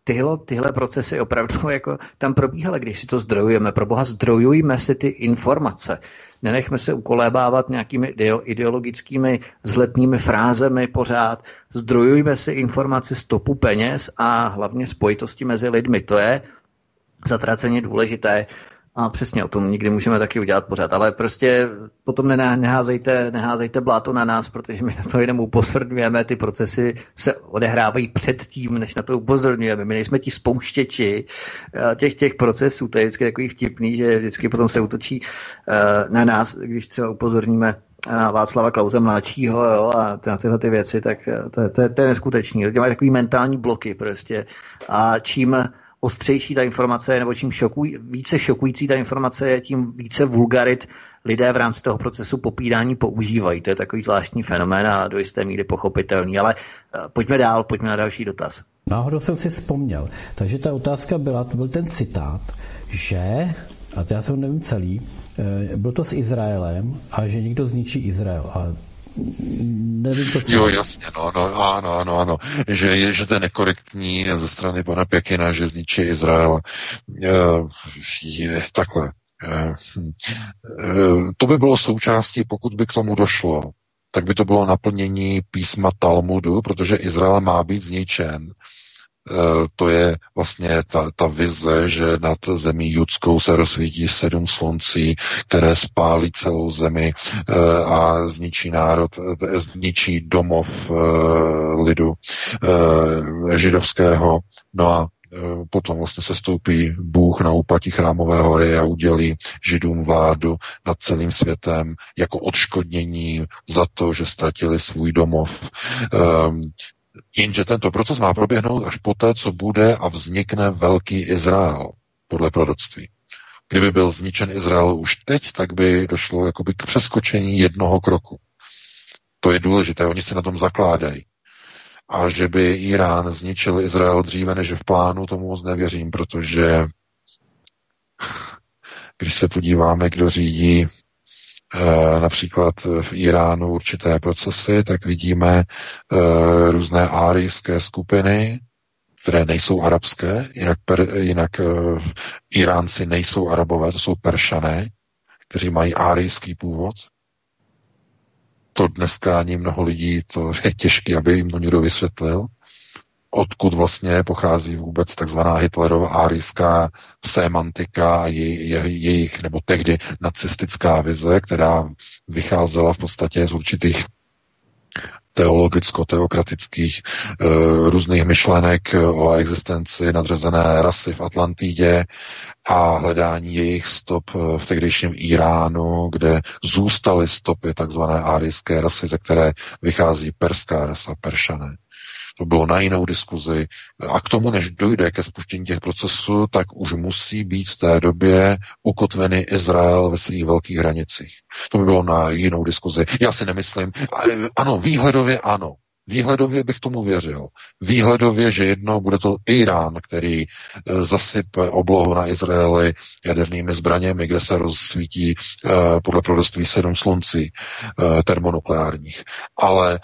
tyhle, tyhle procesy opravdu jako tam probíhaly, když si to zdrojujeme. Pro boha zdrojujme si ty informace. Nenechme se ukolébávat nějakými ideologickými vzletnými frázemi pořád. Zdrojujme si informace z topu peněz a hlavně spojitosti mezi lidmi. To je zatraceně důležité. A přesně o tom nikdy můžeme taky udělat pořád, ale prostě potom neházejte, neházejte bláto na nás, protože my na to jenom upozorňujeme, ty procesy se odehrávají před tím, než na to upozorňujeme. My nejsme ti spouštěči eh, těch, těch procesů, to je vždycky takový vtipný, že vždycky potom se utočí eh, na nás, když třeba upozorníme na Václava Klauze mladšího jo, a na tyhle ty věci, tak eh, to, to, to je neskutečný. Lidi mají takový mentální bloky prostě a čím ostřejší ta informace je, nebo čím šokuj, více šokující ta informace je, tím více vulgarit lidé v rámci toho procesu popírání používají. To je takový zvláštní fenomén a do jisté míry pochopitelný. Ale uh, pojďme dál, pojďme na další dotaz. Náhodou jsem si vzpomněl. Takže ta otázka byla, to byl ten citát, že, a to já jsem nevím celý, eh, byl to s Izraelem a že někdo zničí Izrael. A nevím to, co... Jo, jasně, no, no, ano, ano, ano, že, je, že to je nekorektní ze strany pana Pěkina, že zničí Izrael. Je, je, takhle. Je, to by bylo součástí, pokud by k tomu došlo, tak by to bylo naplnění písma Talmudu, protože Izrael má být zničen to je vlastně ta, ta vize, že nad zemí judskou se rozsvítí sedm sluncí, které spálí celou zemi eh, a zničí národ, zničí domov lidu židovského. No a potom vlastně se stoupí Bůh na úpatí chrámové hory a udělí židům vládu nad celým světem jako odškodnění za to, že ztratili svůj domov. Jenže tento proces má proběhnout až poté, co bude a vznikne velký Izrael, podle proroctví. Kdyby byl zničen Izrael už teď, tak by došlo jakoby k přeskočení jednoho kroku. To je důležité, oni se na tom zakládají a že by Irán zničil Izrael dříve než v plánu, tomu moc nevěřím, protože když se podíváme, kdo řídí například v Iránu určité procesy, tak vidíme e, různé árijské skupiny, které nejsou arabské, jinak, per, jinak e, Iránci nejsou arabové, to jsou peršané, kteří mají árijský původ. To dneska ani mnoho lidí, to je těžké, aby jim to někdo vysvětlil, odkud vlastně pochází vůbec takzvaná Hitlerova árijská semantika, je, je, jejich, nebo tehdy nacistická vize, která vycházela v podstatě z určitých teologicko-teokratických e, různých myšlenek o existenci nadřazené rasy v Atlantidě a hledání jejich stop v tehdejším Iránu, kde zůstaly stopy takzvané árijské rasy, ze které vychází perská rasa, peršané. To bylo na jinou diskuzi. A k tomu, než dojde ke spuštění těch procesů, tak už musí být v té době ukotvený Izrael ve svých velkých hranicích. To by bylo na jinou diskuzi. Já si nemyslím. Ano, výhledově ano. Výhledově bych tomu věřil. Výhledově, že jednou bude to Irán, který e, zasype oblohu na Izraeli jadernými zbraněmi, kde se rozsvítí uh, podle proroctví sedm sluncí uh, termonukleárních. Ale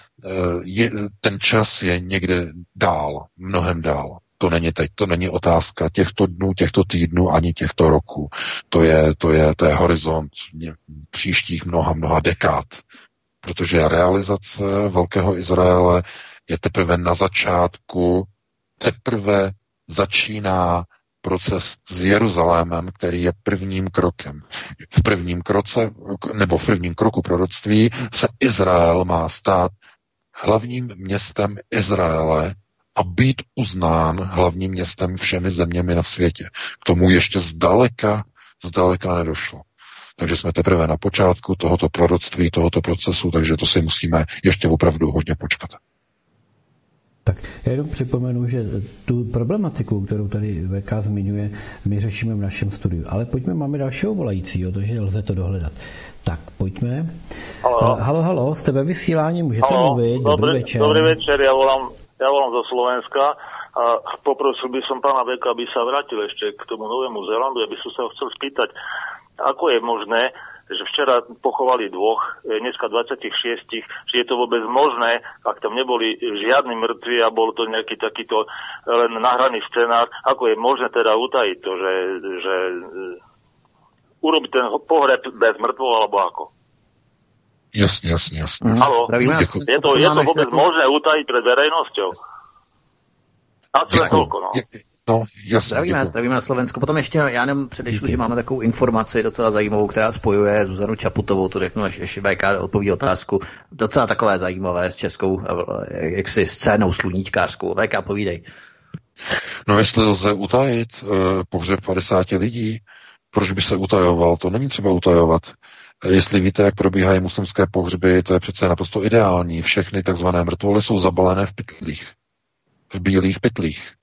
je, ten čas je někde dál, mnohem dál. To není teď, to není otázka těchto dnů, těchto týdnů, ani těchto roků. To je, to je, to je horizont příštích mnoha, mnoha dekád protože realizace Velkého Izraele je teprve na začátku, teprve začíná proces s Jeruzalémem, který je prvním krokem. V prvním kroce, nebo v prvním kroku proroctví se Izrael má stát hlavním městem Izraele a být uznán hlavním městem všemi zeměmi na světě. K tomu ještě zdaleka, zdaleka nedošlo. Takže jsme teprve na počátku tohoto proroctví, tohoto procesu, takže to si musíme ještě opravdu hodně počkat. Tak já jenom připomenu, že tu problematiku, kterou tady VK zmiňuje, my řešíme v našem studiu. Ale pojďme, máme dalšího volajícího, takže lze to dohledat. Tak, pojďme. Halo, halo, halo jste ve vysílání, můžete halo, mluvit, dobrý, dobrý večer. Dobrý večer, já volám, já volám zo Slovenska a poprosil by som pána Veka, aby sa vrátil ešte k tomu Novému Zélandu, aby som sa ho chcel spýtať, ako je možné, že včera pochovali dvoch, dneska 26, či je to vôbec možné, ak tam neboli žiadni mŕtvi a bol to nejaký takýto len nahraný scenár, ako je možné teda utajiť to, že, že e, urobiť ten pohreb bez mŕtvov alebo ako? Jasne, jasne, jasne. Halo, je to, je to vôbec možné utajiť pred verejnosťou? A to je toľko, no. No, jasně, zdravíme, děkuji. zdravíme na Slovensku. Potom ještě, já jenom předešlu, že máme takovou informaci docela zajímavou, která spojuje Zuzanu Čaputovou, to řeknu, až ještě VK odpoví otázku. Docela takové zajímavé s českou eh, jaksi scénou sluníčkářskou. VK, povídej. No jestli lze utajit uh, pohřeb 50 lidí, proč by se utajoval? To není třeba utajovat. Jestli víte, jak probíhají muslimské pohřby, to je přece naprosto ideální. Všechny takzvané mrtvoly jsou zabalené v pytlích. V bílých pytlích.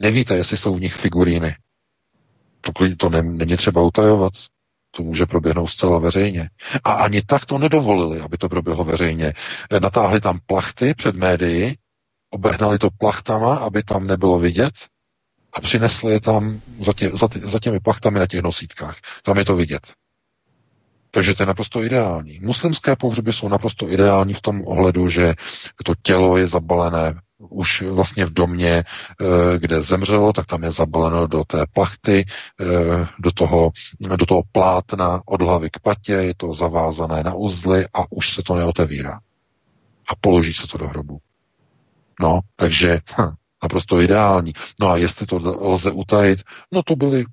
Nevíte, jestli jsou v nich figuríny. Pokud to ne, není třeba utajovat, to může proběhnout zcela veřejně. A ani tak to nedovolili, aby to proběhlo veřejně. Natáhli tam plachty před médií, obehnali to plachtama, aby tam nebylo vidět a přinesli je tam za, tě, za, tě, za těmi plachtami na těch nosítkách. Tam je to vidět. Takže to je naprosto ideální. Muslimské pohřeby jsou naprosto ideální v tom ohledu, že to tělo je zabalené už vlastně v domě, eh, kde zemřelo, tak tam je zabaleno do té plachty, eh, do toho, do toho plátna od hlavy k patě, je to zavázané na uzly a už se to neotevírá. A položí se to do hrobu. No, takže hm, naprosto ideální. No a jestli to lze utajit, no to byly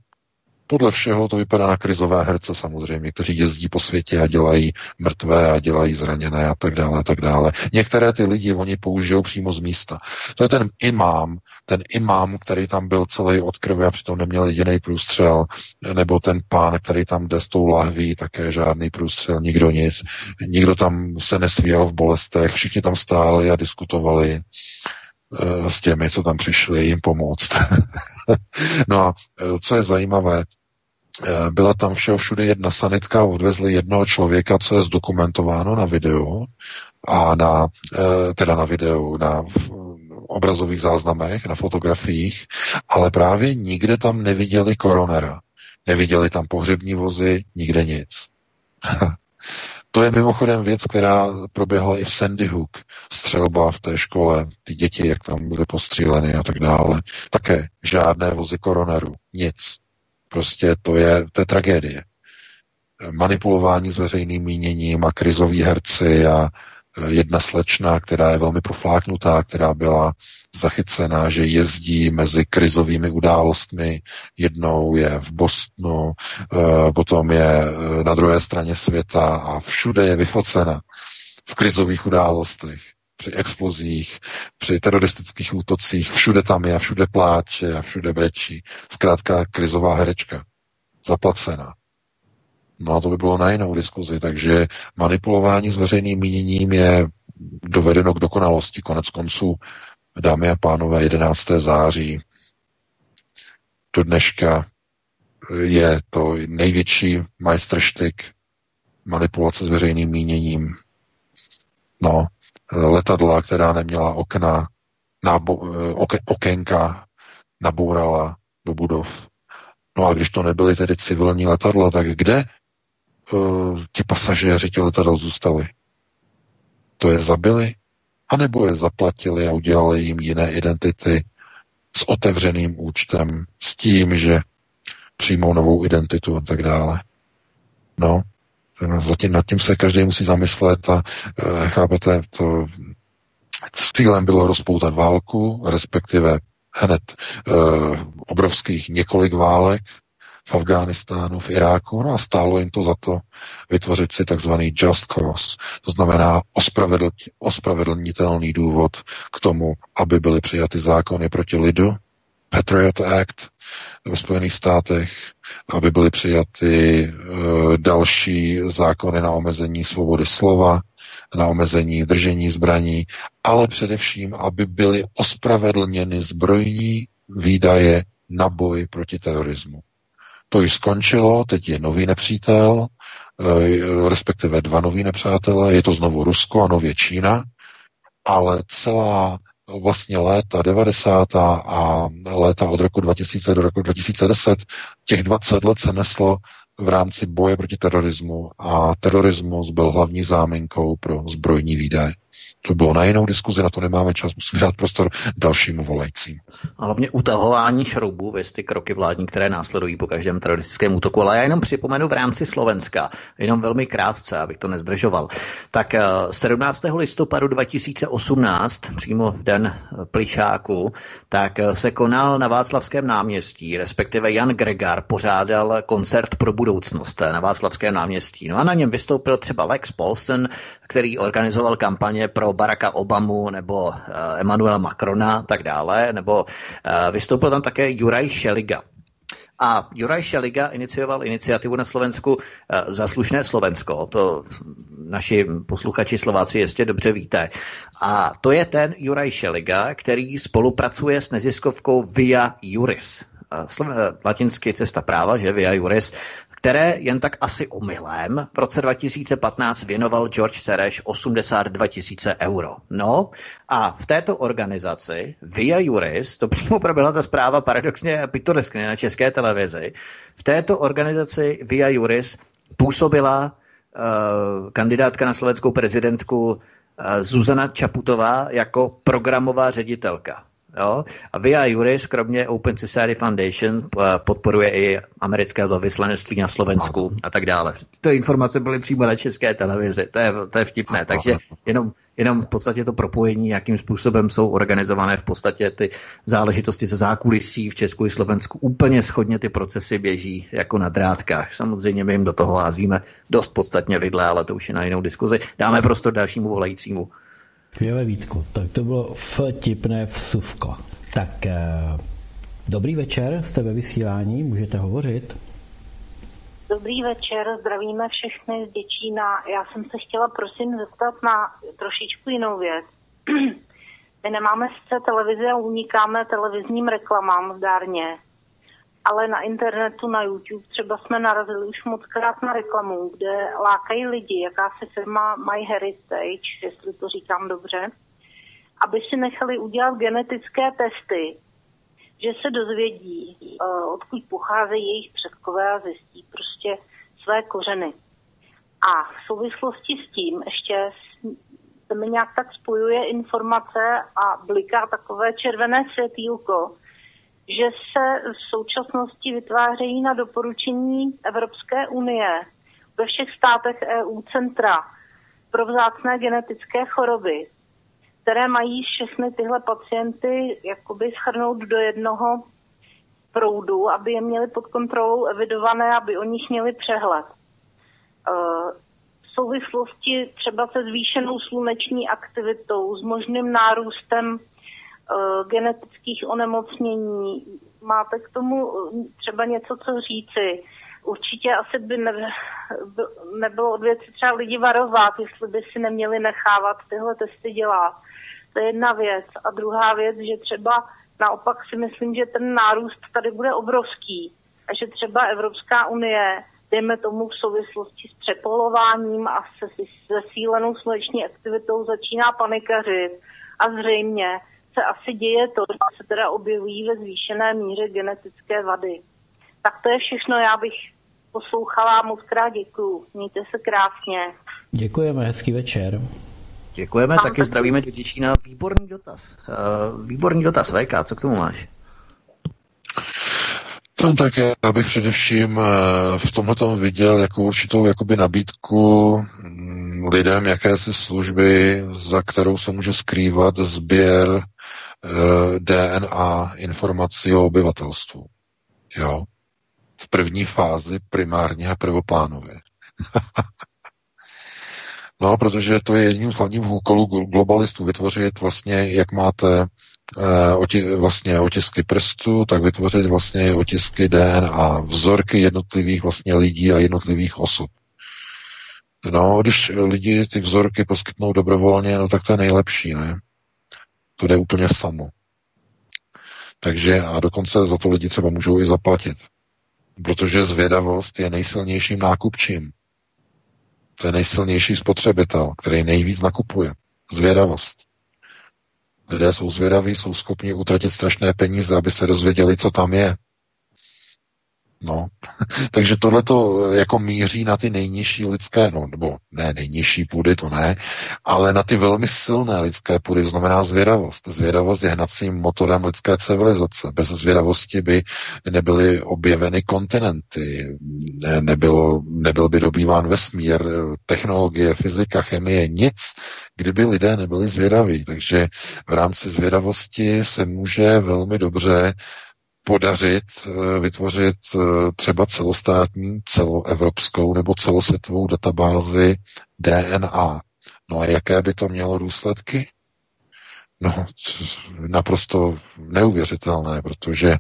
podle všeho to vypadá na krizové herce samozřejmě, kteří jezdí po světě a dělají mrtvé a dělají zraněné a tak dále a tak dále. Některé ty lidi oni použijou přímo z místa. To je ten imám, ten imám, který tam byl celý od krve a přitom neměl jediný průstřel, nebo ten pán, který tam jde s tou lahví, také žádný průstřel, nikdo nic. Nikdo tam se nesvíjel v bolestech, všichni tam stáli a diskutovali s těmi, co tam přišli jim pomoct. no a eh, co je zajímavé, Eh, byla tam všeho všude jedna sanitka odvezli jednoho člověka, co je zdokumentováno na videu a na, eh, teda na videu, na obrazových záznamech, na fotografiích, ale právě nikde tam neviděli koronera. Neviděli tam pohřební vozy, nikde nic. to je mimochodem věc, která proběhla i v Sandy Hook, střelba v té škole, ty děti, jak tam byly postříleny a tak dále. Také žádné vozy koroneru, nic. Prostě to je, to je tragédie. Manipulování s veřejným míněním a krizoví herci a jedna slečna, která je velmi profláknutá, která byla zachycená, že jezdí mezi krizovými událostmi. Jednou je v Bostonu, e, potom je e, na druhé straně světa a všude je vyfocena v krizových událostech při explozích, při teroristických útocích, všude tam je, všude pláče a všude brečí. Zkrátka krizová herečka. Zaplacená. No a to by bylo na jinou diskuzi, takže manipulování s veřejným míněním je dovedeno k dokonalosti. Konec konců, dámy a pánové, 11. září do dneška je to největší majstrštyk manipulace s veřejným míněním. No, letadla, která neměla okna, nabo, eh, oke, okénka, nabourala do budov. No a když to nebyly tedy civilní letadla, tak kde uh, ti pasažéři těch letadel zůstali? To je zabili? Nebo je zaplatili a udělali jim jiné identity s otevřeným účtem, s tím, že přijmou novou identitu a tak dále. No, Zatím nad tím se každý musí zamyslet a e, chápete, to cílem bylo rozpoutat válku, respektive hned e, obrovských několik válek v Afghánistánu, v Iráku, no a stálo jim to za to vytvořit si takzvaný just cause, to znamená ospravedl, ospravedlnitelný důvod k tomu, aby byly přijaty zákony proti lidu, Patriot Act ve Spojených státech, aby byly přijaty e, další zákony na omezení svobody slova, na omezení držení zbraní, ale především, aby byly ospravedlněny zbrojní výdaje na boj proti terorismu. To již skončilo, teď je nový nepřítel, e, respektive dva noví nepřátelé, je to znovu Rusko a nově Čína, ale celá vlastně léta 90. a léta od roku 2000 do roku 2010, těch 20 let se neslo v rámci boje proti terorismu a terorismus byl hlavní záminkou pro zbrojní výdaje. To bylo na jinou diskuzi, na to nemáme čas, musíme dát prostor dalšímu volajícím. A hlavně utahování šroubů, vy ty kroky vládní, které následují po každém teroristickém útoku. Ale já jenom připomenu v rámci Slovenska, jenom velmi krátce, abych to nezdržoval. Tak 17. Eh, listopadu 2018, přímo v den eh, Plišáku, tak eh, se konal na Václavském náměstí, respektive Jan Gregar pořádal koncert pro budoucnost na Václavském náměstí. No a na něm vystoupil třeba Lex Paulsen, který organizoval kampaně pro Baracka Obamu nebo uh, Emmanuela Macrona a tak dále, nebo uh, vystoupil tam také Juraj Šeliga. A Juraj Šeliga inicioval iniciativu na Slovensku uh, Zaslušné Slovensko. To naši posluchači Slováci jistě dobře víte. A to je ten Juraj Šeliga, který spolupracuje s neziskovkou Via Juris. Latinsky cesta práva, že Via Juris, které jen tak asi omylem v roce 2015 věnoval George Sereš 82 tisíce euro. No a v této organizaci Via Juris, to přímo proběhla ta zpráva paradoxně pitoreskně na české televizi, v této organizaci Via Juris působila uh, kandidátka na slovenskou prezidentku uh, Zuzana Čaputová jako programová ředitelka. Jo? A Via Juris, kromě Open Society Foundation, podporuje i americké vyslanectví na Slovensku a tak dále. Ty informace byly přímo na české televizi, to je, to je vtipné. Takže jenom, jenom v podstatě to propojení, jakým způsobem jsou organizované v podstatě ty záležitosti ze zákulisí v Česku i Slovensku. Úplně schodně ty procesy běží jako na drátkách. Samozřejmě my jim do toho házíme dost podstatně vidle, ale to už je na jinou diskuzi. Dáme prostor dalšímu volajícímu. Skvěle Vítku, tak to bylo vtipné vsuvko. Tak eh, dobrý večer, jste ve vysílání, můžete hovořit. Dobrý večer, zdravíme všechny z Děčína. Já jsem se chtěla prosím zeptat na trošičku jinou věc. My nemáme sice televizi a unikáme televizním reklamám zdárně, ale na internetu, na YouTube třeba jsme narazili už moc krát na reklamu, kde lákají lidi, jakási firma My Heritage, jestli to říkám dobře, aby si nechali udělat genetické testy, že se dozvědí, eh, odkud pocházejí jejich předkové a zjistí prostě své kořeny. A v souvislosti s tím ještě se mi nějak tak spojuje informace a bliká takové červené světýlko, že se v současnosti vytvářejí na doporučení Evropské unie ve všech státech EU centra pro vzácné genetické choroby, které mají všechny tyhle pacienty jakoby schrnout do jednoho proudu, aby je měli pod kontrolou evidované, aby o nich měli přehled. E, v souvislosti třeba se zvýšenou sluneční aktivitou, s možným nárůstem genetických onemocnění. Máte k tomu eh, třeba něco, co říci? Určitě asi by ne, nebylo od věci třeba lidi varovat, jestli by si neměli nechávat tyhle testy dělat. To je jedna věc. A druhá věc, že třeba naopak si myslím, že ten nárůst tady bude obrovský a že třeba Evropská unie, dejme tomu v souvislosti s přepolováním a se zesílenou sluneční aktivitou začíná panikařit a zřejmě se asi děje to, že se teda objevují ve zvýšené míře genetické vady. Tak to je všechno, já bych poslouchala, moc krát děkuju. Mějte se krásně. Děkujeme, hezký večer. Děkujeme, Mám taky zdravíme do Děčína. Výborný dotaz. Uh, výborný dotaz, VK, co k tomu máš? No tak já bych především eh, v tomhle viděl jako určitou jakoby nabídku mm, lidem jakési služby, za kterou se může skrývat sběr Eh, DNA informací o obyvatelstvu. Jo? V první fázi primárně a prvoplánově. no, protože to je jedním z hlavních úkolů globalistů vytvořit vlastně, jak máte eh, oti, vlastně otisky prstů, tak vytvořit vlastně otisky DNA, vzorky jednotlivých vlastně lidí a jednotlivých osob. No, když lidi ty vzorky poskytnou dobrovolně, no tak to je nejlepší, ne? To jde úplně samo. Takže a dokonce za to lidi třeba můžou i zaplatit. Protože zvědavost je nejsilnějším nákupčím. To je nejsilnější spotřebitel, který nejvíc nakupuje. Zvědavost. Lidé jsou zvědaví, jsou schopni utratit strašné peníze, aby se dozvěděli, co tam je. No, takže tohle to jako míří na ty nejnižší lidské, no, nebo ne nejnižší půdy, to ne, ale na ty velmi silné lidské půdy, znamená zvědavost. Zvědavost je hnacím motorem lidské civilizace. Bez zvědavosti by nebyly objeveny kontinenty, ne, nebylo, nebyl by dobýván vesmír, technologie, fyzika, chemie, nic, kdyby lidé nebyli zvědaví. Takže v rámci zvědavosti se může velmi dobře podařit eh, vytvořit eh, třeba celostátní, celoevropskou nebo celosvětovou databázi DNA. No a jaké by to mělo důsledky? No, naprosto neuvěřitelné, protože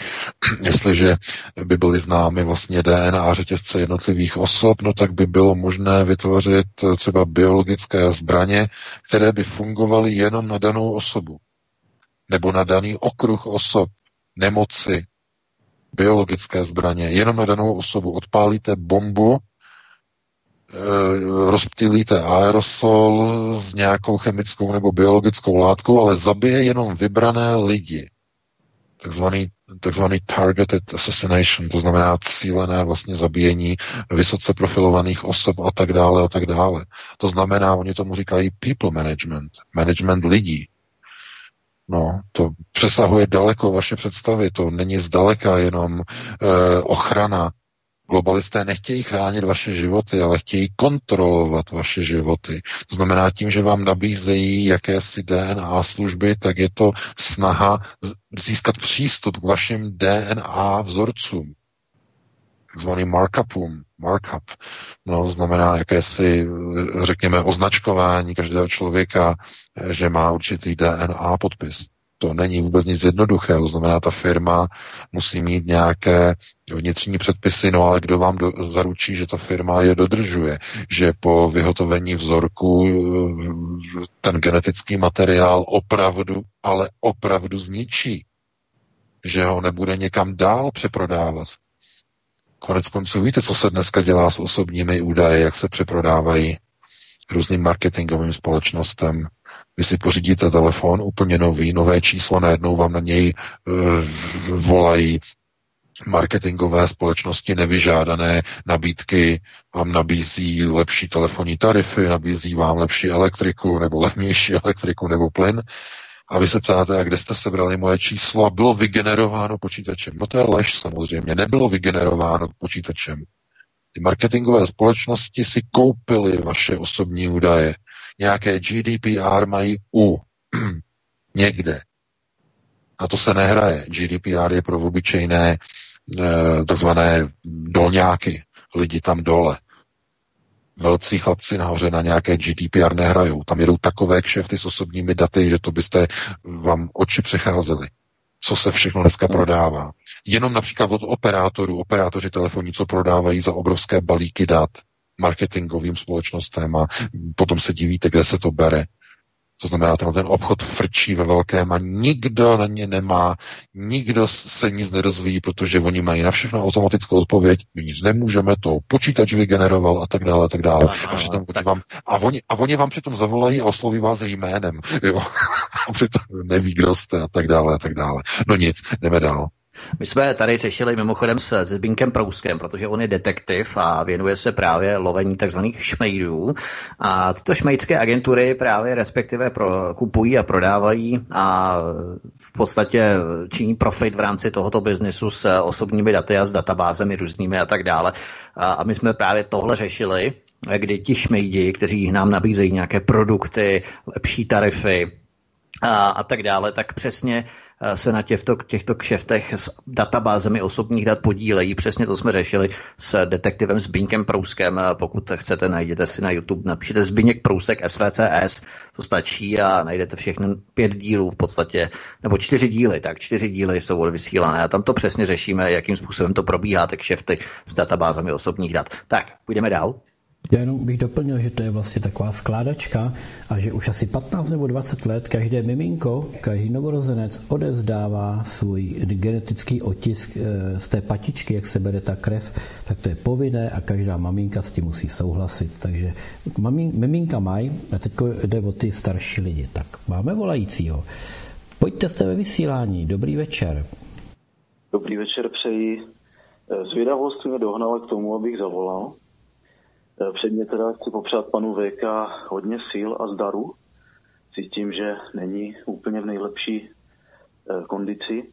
jestliže by byly známy vlastně DNA řetězce jednotlivých osob, no tak by bylo možné vytvořit eh, třeba biologické zbraně, které by fungovaly jenom na danou osobu nebo na daný okruh osob, nemoci, biologické zbraně, jenom na danou osobu. Odpálíte bombu, e, rozptýlíte aerosol s nějakou chemickou nebo biologickou látkou, ale zabije jenom vybrané lidi. Takzvaný, takzvaný targeted assassination, to znamená cílené vlastně zabíjení vysoce profilovaných osob a tak dále a tak dále. To znamená, oni tomu říkají people management, management lidí. No, to přesahuje daleko vaše představy, to není zdaleka jenom e, ochrana. Globalisté nechtějí chránit vaše životy, ale chtějí kontrolovat vaše životy. To znamená tím, že vám nabízejí jakési DNA služby, tak je to snaha získat přístup k vašim DNA vzorcům takzvaným markupům, markup, no, znamená jakési, řekněme, označkování každého člověka, že má určitý DNA podpis. To není vůbec nic jednoduchého, znamená, ta firma musí mít nějaké vnitřní předpisy, no ale kdo vám do, zaručí, že ta firma je dodržuje, že po vyhotovení vzorku ten genetický materiál opravdu, ale opravdu zničí, že ho nebude někam dál přeprodávat. Konec konců víte, co se dneska dělá s osobními údaji, jak se přeprodávají různým marketingovým společnostem. Vy si pořídíte telefon úplně nový, nové číslo, najednou vám na něj uh, volají marketingové společnosti nevyžádané nabídky, vám nabízí lepší telefonní tarify, nabízí vám lepší elektriku nebo levnější elektriku nebo plyn a vy se ptáte, a kde jste sebrali moje číslo a bylo vygenerováno počítačem. No to je lež samozřejmě, nebylo vygenerováno počítačem. Ty marketingové společnosti si koupily vaše osobní údaje. Nějaké GDPR mají u někde. A to se nehraje. GDPR je pro obyčejné eh, takzvané dolňáky, lidi tam dole velcí chlapci nahoře na nějaké GDPR nehrajou. Tam jedou takové kšefty s osobními daty, že to byste vám oči přecházeli. Co se všechno dneska prodává. Jenom například od operátorů, operátoři telefonní, co prodávají za obrovské balíky dat marketingovým společnostem a potom se divíte, kde se to bere. To znamená, ten, ten obchod frčí ve velkém a nikdo na ně nemá, nikdo se nic nedozví, protože oni mají na všechno automatickou odpověď, my nic nemůžeme, to počítač vygeneroval a tak dále, a tak dále. A, přitom oni vám, a, oni, a oni vám přitom zavolají a osloví vás jménem, jo. a přitom neví, kdo jste a tak dále, a tak dále. No nic, jdeme dál. My jsme tady řešili mimochodem s Zbinkem Prouskem, protože on je detektiv a věnuje se právě lovení tzv. šmejdů. A tyto šmejdské agentury právě respektive pro, kupují a prodávají a v podstatě činí profit v rámci tohoto biznesu s osobními daty a s databázemi různými a tak dále. A my jsme právě tohle řešili, kdy ti šmejdi, kteří nám nabízejí nějaké produkty, lepší tarify, a, a tak dále, tak přesně Eh, se na těchto, těchto kšeftech s databázemi osobních dat podílejí. Přesně to jsme řešili s detektivem Zbínkem Prouskem. Pokud chcete, najděte si na YouTube, napíšete Zbíněk Prousek SVCS, to stačí a najdete všechny pět dílů v podstatě, nebo čtyři díly, tak čtyři díly jsou odvysílané a tam to přesně řešíme, jakým způsobem to probíhá, ty kšefty s databázami osobních dat. Tak, půjdeme dál. Já jenom bych doplnil, že to je vlastně taková skládačka a že už asi 15 nebo 20 let každé miminko, každý novorozenec odezdává svůj genetický otisk eh, z té patičky, jak se bere ta krev, tak to je povinné a každá maminka s tím musí souhlasit. Takže mamin, miminka mají a teď jde o ty starší lidi. Tak máme volajícího. Pojďte jste ve vysílání. Dobrý večer. Dobrý večer přeji. Eh, zvědavost mě dohnala k tomu, abych zavolal. Eh, předně teda chci popřát panu VK hodně sil a zdaru. Cítím, že není úplně v nejlepší eh, kondici.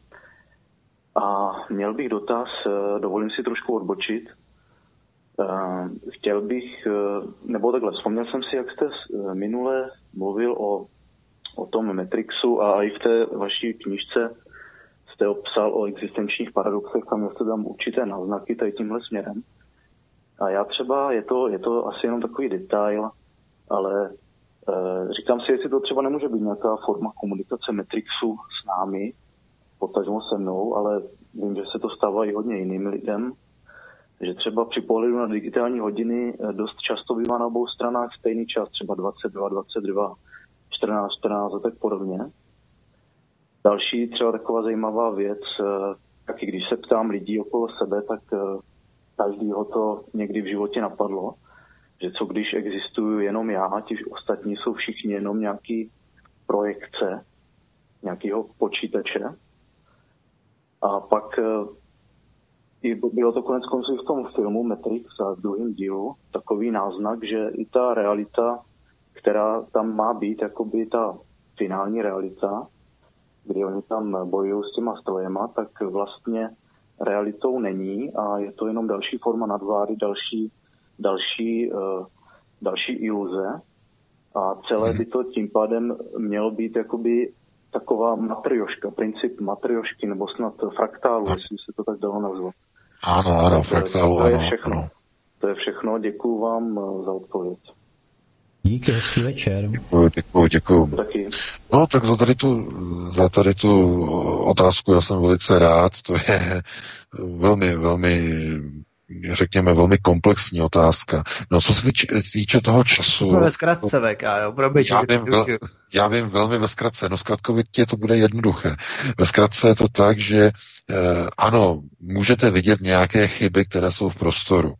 A měl bych dotaz, eh, dovolím si trošku odbočit. Chtěl bych, nebo takhle, vzpomněl jsem si, jak jste minule mluvil o, o tom Matrixu a i v té vaší knižce jste obsal o existenčních paradoxech, tam jste tam určité náznaky tady tímhle směrem. A já třeba, je to, je to asi jenom takový detail, ale e, říkám si, jestli to třeba nemůže být nějaká forma komunikace Metrixu s námi, potažmo se mnou, ale vím, že se to stává i hodně jiným lidem, že třeba při pohledu na digitální hodiny eh, dost často bývá na obou stranách stejný čas, třeba 22, 22, 14, 14 a tak podobně. Další třeba taková zajímavá věc, eh, taky když se ptám lidí okolo sebe, tak každýho to někdy v životě napadlo, že co když existuju jenom já ti ostatní jsou všichni jenom nějaký projekce nějakého počítače. A pak eh, i bylo to konec konců v tom filmu Matrix a v druhém dílu takový náznak, že i ta realita, která tam má být, jako by ta finální realita, kdy oni tam bojují s těma strojema, tak vlastně realitou není a je to jenom další forma nadvlády, další, další, uh, další iluze. A celé by to tím pádem mělo být jakoby taková matrioška, princip matriošky, nebo snad fraktálu, jestli se to tak dalo nazvat. Ano, ano, fraktálu, to je ano. všechno. ano. To je všechno, děkuju vám eh, za odpověď. Díky, hezký večer. Děkuju, děkuju, děkuju. Taky. No, tak za tady, tu, za tady tu otázku já jsem velice rád. To je velmi, velmi, řekněme, velmi komplexní otázka. No, co se týče, týče toho času... Jsme ve zkratce VK, jo, promiň, Já vím, vel, já vím velmi ve zkratce. No zkratkovitě to bude jednoduché. Ve zkratce je to tak, že eh, ano, můžete vidět nějaké chyby, které jsou v prostoru.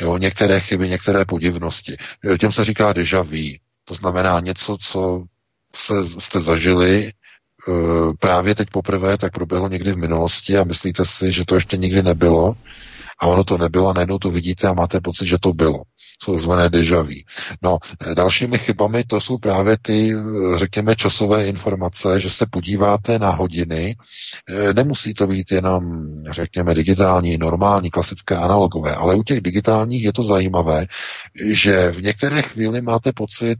Jo, některé chyby, některé podivnosti. Těm se říká deja vu. To znamená něco, co se, jste zažili eh, právě teď poprvé, tak proběhlo někdy v minulosti a myslíte si, že to ještě nikdy nebylo a ono to nebylo najednou to vidíte a máte pocit, že to bylo. Jsou takzvané deja vu. No, eh, dalšími chybami to jsou právě ty, eh, řekněme, časové informace, že se podíváte na hodiny. Eh, Nemusí to být jenom, řekněme, digitální, normální, klasické, analogové, ale u těch digitálních je to zajímavé, že v některé chvíli máte pocit,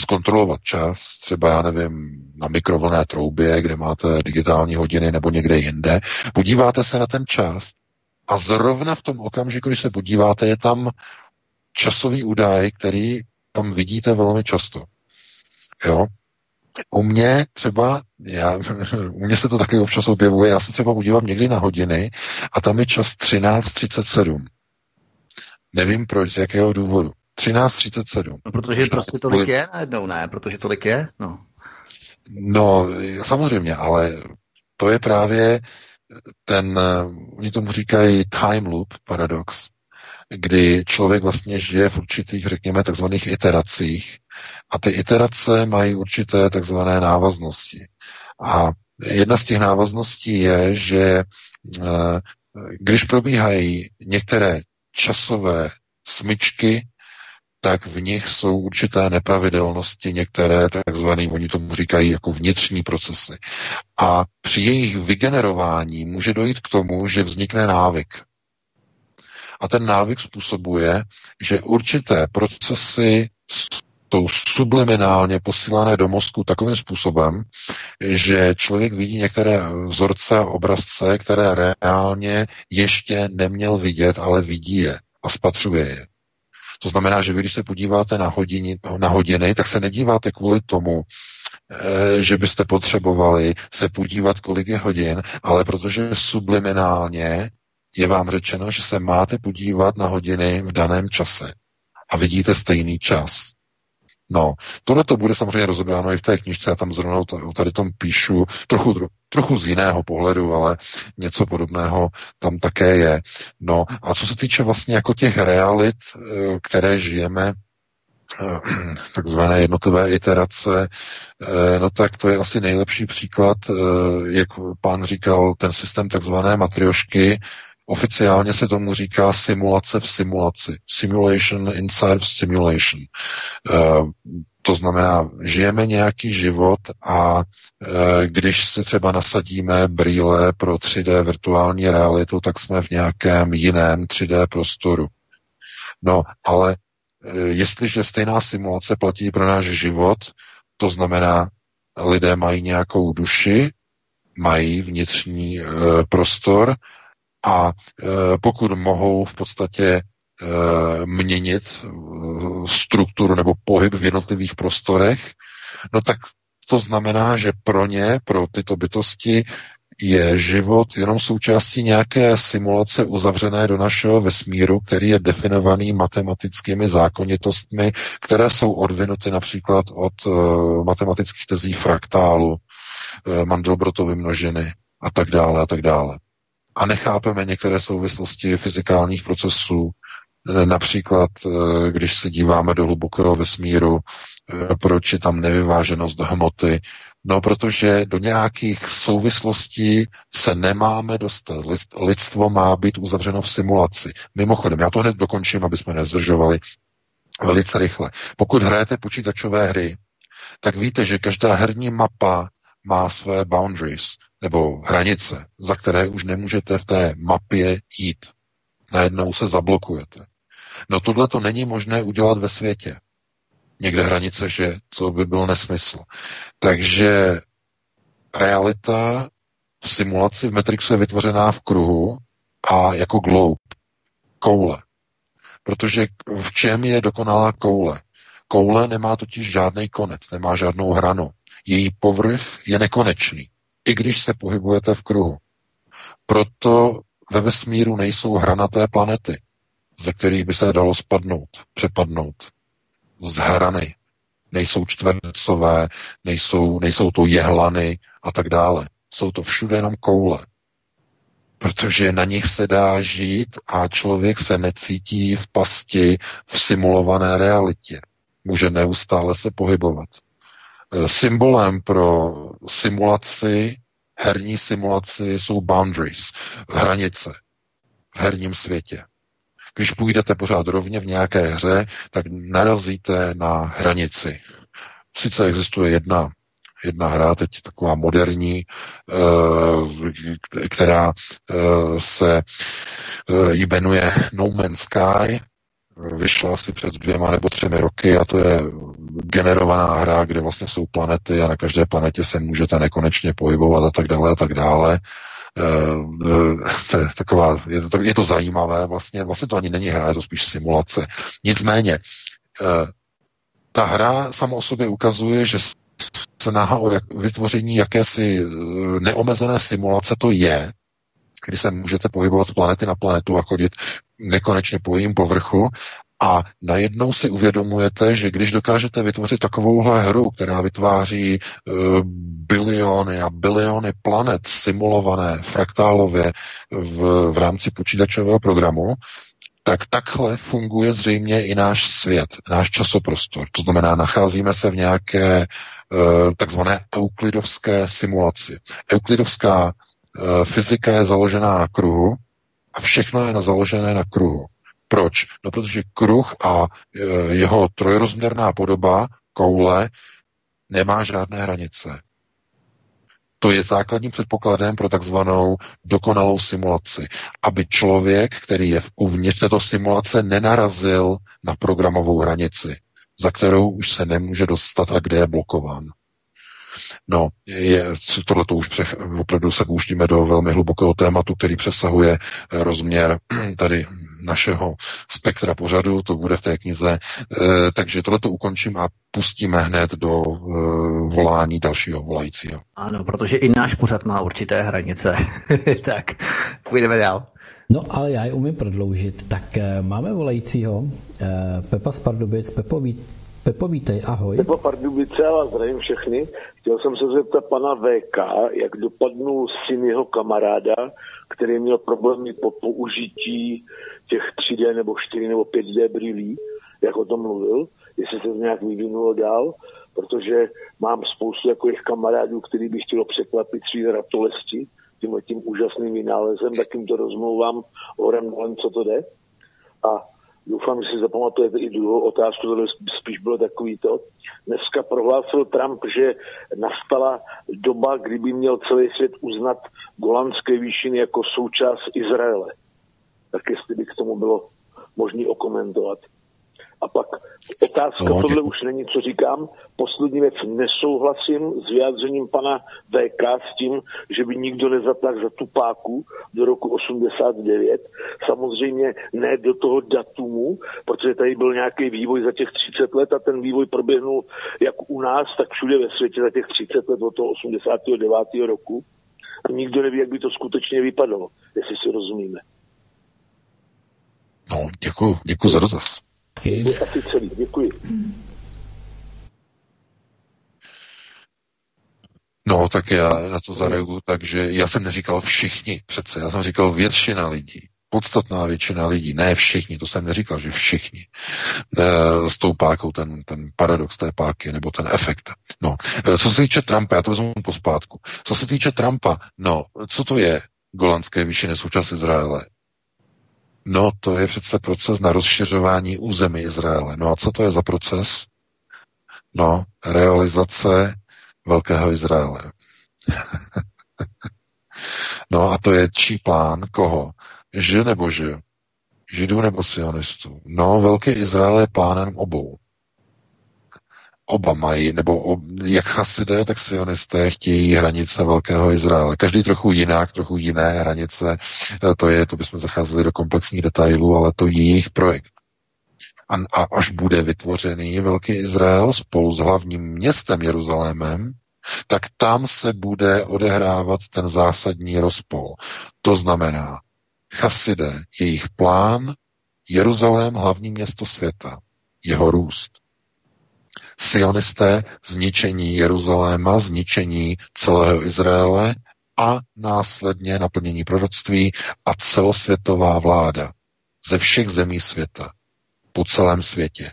zkontrolovat čas, třeba já nevím, na mikrovlné troubě, kde máte digitální hodiny nebo někde jinde. Podíváte se na ten čas a zrovna v tom okamžiku, když se podíváte, je tam časový údaj, který tam vidíte velmi často. Jo? U mě třeba, já, u mě se to taky občas objevuje, já se třeba podívám někdy na hodiny a tam je čas 13.37. Nevím proč, z jakého důvodu. 13.37. No, protože prostě tolik je najednou, ne? Protože tolik je, no. No, samozřejmě, ale to je právě ten, oni tomu říkají time loop paradox, kdy člověk vlastně žije v určitých, řekněme, takzvaných iteracích a ty iterace mají určité takzvané návaznosti. A jedna z těch návazností je, že když probíhají některé časové smyčky, tak v nich jsou určité nepravidelnosti, některé takzvané, oni tomu říkají jako vnitřní procesy. A při jejich vygenerování může dojít k tomu, že vznikne návyk. A ten návyk způsobuje, že určité procesy jsou subliminálně posílané do mozku takovým způsobem, že člověk vidí některé vzorce a obrazce, které reálně ještě neměl vidět, ale vidí je a spatřuje je. To znamená, že vy, když se podíváte na hodiny, na hodiny tak se nedíváte kvůli tomu, že byste potřebovali se podívat, kolik je hodin, ale protože subliminálně je vám řečeno, že se máte podívat na hodiny v daném čase a vidíte stejný čas. No, tohle to bude samozřejmě rozebráno i v té knižce, já tam zrovna o tady tom píšu trochu, trochu z jiného pohledu, ale něco podobného tam také je. No a co se týče vlastně jako těch realit, které žijeme, takzvané jednotlivé iterace, no tak to je asi nejlepší příklad, jak pán říkal, ten systém takzvané matriošky, Oficiálně se tomu říká simulace v simulaci. Simulation inside simulation. Uh, to znamená, žijeme nějaký život a uh, když si třeba nasadíme brýle pro 3D virtuální realitu, tak jsme v nějakém jiném 3D prostoru. No, ale uh, jestliže stejná simulace platí pro náš život, to znamená, lidé mají nějakou duši, mají vnitřní prostor, a pokud mohou v podstatě měnit strukturu nebo pohyb v jednotlivých prostorech, no tak to znamená, že pro ně, pro tyto bytosti, je život jenom součástí nějaké simulace uzavřené do našeho vesmíru, který je definovaný matematickými zákonitostmi, které jsou odvinuty například od uh, matematických tezí fraktálu, uh, Mandelbrotovy množiny a tak dále a tak dále a nechápeme některé souvislosti fyzikálních procesů, například když se díváme do hlubokého vesmíru, proč je tam nevyváženost hmoty, No, protože do nějakých souvislostí se nemáme dostat. Lidstvo má být uzavřeno v simulaci. Mimochodem, já to hned dokončím, aby jsme nezdržovali velice rychle. Pokud hrajete počítačové hry, tak víte, že každá herní mapa má své boundaries, nebo hranice, za které už nemůžete v té mapě jít. Najednou se zablokujete. No tohle to není možné udělat ve světě. Někde hranice, že to by byl nesmysl. Takže realita v simulaci v Matrixu je vytvořená v kruhu a jako globe, koule. Protože v čem je dokonalá koule? Koule nemá totiž žádný konec, nemá žádnou hranu. Její povrch je nekonečný, i když se pohybujete v kruhu. Proto ve vesmíru nejsou hranaté planety, ze kterých by se dalo spadnout, přepadnout. Z hrany. Nejsou čtvercové, nejsou, nejsou to jehlany a tak dále. Jsou to všude jenom koule. Protože na nich se dá žít a člověk se necítí v pasti v simulované realitě. Může neustále se pohybovat. E, symbolem pro simulaci, herní simulaci jsou boundaries, hranice v herním světě. Když půjdete pořád rovně v nějaké hře, tak narazíte na hranici. Sice existuje jedna jedna hra, teď taková moderní, eh, která eh, se eh, jmenuje No Man's Sky, vyšla asi před dvěma nebo třemi roky a to je generovaná hra, kde vlastně jsou planety a na každé planetě se můžete nekonečně pohybovat a tak dále a tak dále. To je, taková, je, to, je to zajímavé, vlastně, vlastně to ani není hra, je to spíš simulace. Nicméně, ta hra sama o sobě ukazuje, že snaha o vytvoření jakési eh, neomezené simulace to je, kdy se můžete pohybovat z planety na planetu a chodit nekonečně po jejím povrchu a najednou si uvědomujete, že když dokážete vytvořit takovouhle hru, která vytváří uh, biliony a biliony planet simulované fraktálově v, v rámci počítačového programu, tak takhle funguje zřejmě i náš svět, náš časoprostor. To znamená, nacházíme se v nějaké uh, takzvané euklidovské simulaci. Euklidovská fyzika je založená na kruhu a všechno je založené na kruhu. Proč? No, protože kruh a uh, jeho trojrozměrná podoba, koule, nemá žádné hranice. To je základním předpokladem pro takzvanou dokonalou simulaci. Aby člověk, který je uvnitř této simulace, nenarazil na programovou hranici, za kterou už se nemůže dostat a kde je blokován. No, je, tohle to už přech, opravdu se pouštíme do velmi hlubokého tématu, který přesahuje rozměr tady našeho spektra pořadu, to bude v té knize. E, takže tohle to ukončím a pustíme hned do e, volání dalšího volajícího. Ano, protože i náš pořad má určité hranice. tak, půjdeme dál. No, ale já je umím prodloužit. Tak e, máme volajícího. E, Pepa z Pardubic. Pepo, ví, Pepo, vítej, ahoj. Pepo Pardubice a zdravím všechny. Chtěl jsem se zeptat pana VK, jak dopadnul syn jeho kamaráda, který měl problémy po použití těch 3D nebo 4 nebo 5D brýlí, jak o tom mluvil, jestli se to nějak vyvinulo dál, protože mám spoustu jako jejich kamarádů, který by chtělo překvapit svý ratolesti tímhle tím úžasným vynálezem, tak jim to rozmlouvám o co to jde. A doufám, že si zapamatujete i druhou otázku, to spíš bylo takový to. Dneska prohlásil Trump, že nastala doba, kdyby měl celý svět uznat golandské výšiny jako součást Izraele. Tak jestli by k tomu bylo možné okomentovat. A pak otázka, no, tohle už není, co říkám. Poslední věc, nesouhlasím s vyjádřením pana VK s tím, že by nikdo nezatáhl za tupáku do roku 89. Samozřejmě ne do toho datumu, protože tady byl nějaký vývoj za těch 30 let a ten vývoj proběhnul jak u nás, tak všude ve světě za těch 30 let od toho 89. roku. A nikdo neví, jak by to skutečně vypadalo, jestli si rozumíme. No, děkuji, děkuji za dotaz. Je asi celý. Děkuji. No, tak já na to zareaguju, takže já jsem neříkal všichni přece, já jsem říkal většina lidí. Podstatná většina lidí, ne všichni, to jsem neříkal, že všichni. E, s tou pákou, ten, ten paradox té páky, nebo ten efekt. No, e, co se týče Trumpa, já to vezmu pospátku. Co se týče Trumpa, no, co to je golandské výšiny součas Izraele? No, to je přece proces na rozšiřování území Izraele. No a co to je za proces? No, realizace Velkého Izraele. no a to je čí plán? Koho? Že nebo že? Židů nebo sionistů? No, Velký Izrael je plánem obou. Oba mají, nebo ob, jak chasidé, tak sionisté chtějí hranice Velkého Izraele. Každý trochu jinak, trochu jiné hranice. E, to je, to bychom zacházeli do komplexních detailů, ale to je jejich projekt. A, a až bude vytvořený Velký Izrael spolu s hlavním městem Jeruzalémem, tak tam se bude odehrávat ten zásadní rozpol. To znamená, chasidé, jejich plán, Jeruzalém, hlavní město světa, jeho růst. Sionisté, zničení Jeruzaléma, zničení celého Izraele a následně naplnění proroctví a celosvětová vláda ze všech zemí světa, po celém světě,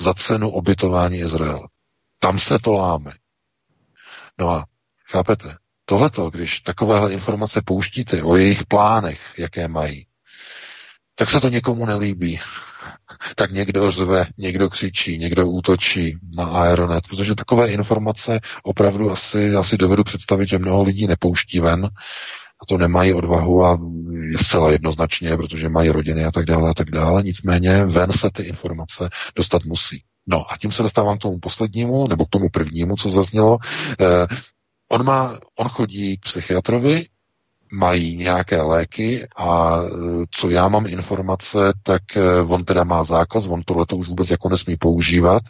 za cenu obytování Izraele. Tam se to láme. No a chápete, tohleto, když takovéhle informace pouštíte o jejich plánech, jaké mají, tak se to někomu nelíbí. Tak někdo řve, někdo křičí, někdo útočí na Aeronet, protože takové informace opravdu asi, asi dovedu představit, že mnoho lidí nepouští ven, a to nemají odvahu a je zcela jednoznačně, protože mají rodiny a tak dále a tak dále. Nicméně ven se ty informace dostat musí. No a tím se dostávám k tomu poslednímu, nebo k tomu prvnímu, co zaznělo. Eh, on, má, on chodí k psychiatrovi, mají nějaké léky a eh, co já mám informace, tak eh, on teda má zákaz, on tohleto už vůbec jako nesmí používat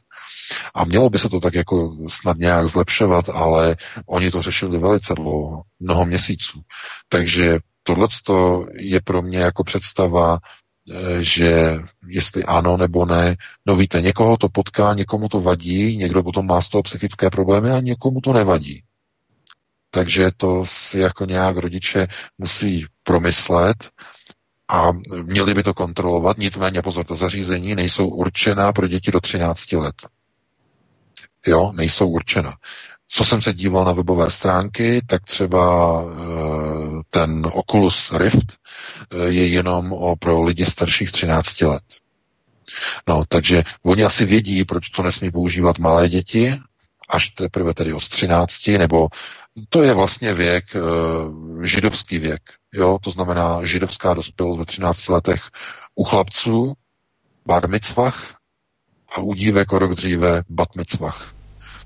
a mělo by se to tak jako snad nějak zlepšovat, ale oni to řešili velice dlouho, mnoho měsíců. Takže tohle je pro mě jako představa Eh, že jestli ano nebo ne, no víte, někoho to potká, někomu to vadí, někdo potom má z toho psychické problémy a někomu to nevadí. Takže to si jako nějak rodiče musí promyslet a měli by to kontrolovat. Nicméně pozor, to zařízení nejsou určená pro děti do 13 let. Jo, nejsou určena. Co jsem se díval na webové stránky, tak třeba eh, ten Oculus Rift eh, je jenom pro lidi starších 13 let. No, takže oni asi vědí, proč to nesmí používat malé děti, až teprve tedy od 13, nebo to je vlastně věk, eh, židovský věk. Jo, to znamená židovská dospělost ve 13 letech u chlapců, bar mitzvah, a u dívek o rok dříve bat mitzvah.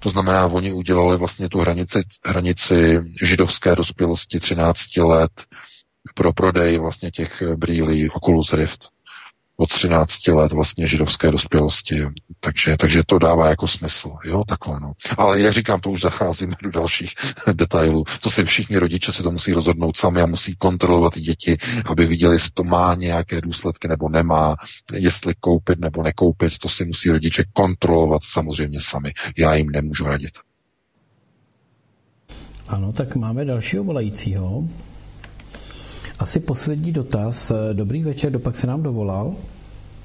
To znamená, oni udělali vlastně tu hranici, hranici židovské dospělosti 13 let pro prodej vlastně těch brýlí Oculus Rift od 13 let vlastně židovské dospělosti. Takže, takže to dává jako smysl. Jo, takhle no. Ale jak říkám, to už zacházíme do dalších detailů. To si všichni rodiče si to musí rozhodnout sami a musí kontrolovat děti, aby viděli, jestli to má nějaké důsledky nebo nemá, jestli koupit nebo nekoupit, to si musí rodiče kontrolovat samozřejmě sami. Já jim nemůžu radit. Ano, tak máme dalšího volajícího. Asi poslední dotaz. Dobrý večer, dopak se nám dovolal.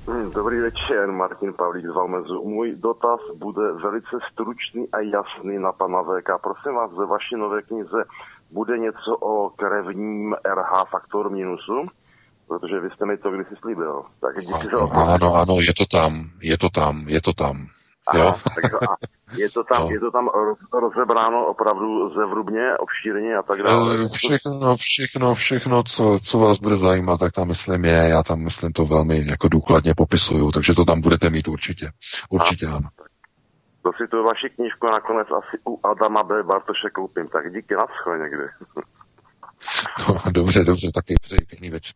Hmm, dobrý večer, Martin Pavlík z Valmezu. Můj dotaz bude velice stručný a jasný na pana VK. Prosím vás, ve vaší nové knize bude něco o krevním RH faktor minusu? Protože vy jste mi to kdysi slíbil. Tak díky ano, za ano, ano, je to tam, je to tam, je to tam. Aha, jo? Takže, a je to tam, no. je to tam rozebráno opravdu zevrubně, obšírně a tak dále. Eh, všechno, všechno, všechno, co, co vás bude zajímat, tak tam myslím je, já tam myslím to velmi jako důkladně popisuju, takže to tam budete mít určitě. Určitě a, ano. To si tu vaši knížku nakonec asi u Adama B. Bartoše koupím, tak díky, naschle někdy. no, dobře, dobře, taky přeji pěkný večer.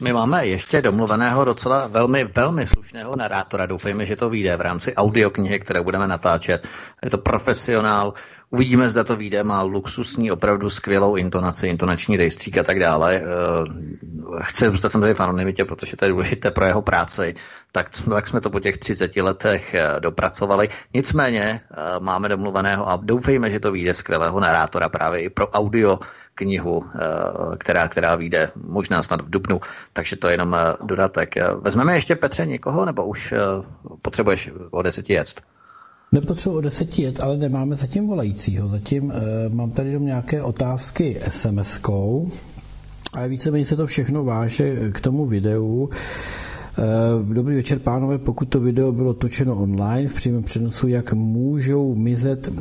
My máme ještě domluveného docela velmi, velmi slušného narátora. Doufejme, že to vyjde v rámci audioknihy, které budeme natáčet. Je to profesionál. Uvidíme, zda to vyjde. Má luxusní, opravdu skvělou intonaci, intonační rejstřík a tak dále. Eh, chce zůstat samozřejmě v anonymitě, protože to je důležité pro jeho práci. Tak, tak jsme to po těch 30 letech eh, dopracovali. Nicméně eh, máme domluveného a doufejme, že to vyjde skvělého narátora právě i pro audio knihu, eh, která, která vyjde možná snad v Dubnu, takže to je jenom eh, dodatek. Eh, vezmeme ještě, Petře, někoho, nebo už potřebuješ o deseti jet? Nepotřebuji o deseti jet, ale nemáme zatím volajícího. Zatím uh, mám tady jenom nějaké otázky SMS-kou, ale víceméně se to všechno váže k tomu videu. Dobrý večer, pánové. Pokud to video bylo točeno online v přímém přenosu, jak můžou mizet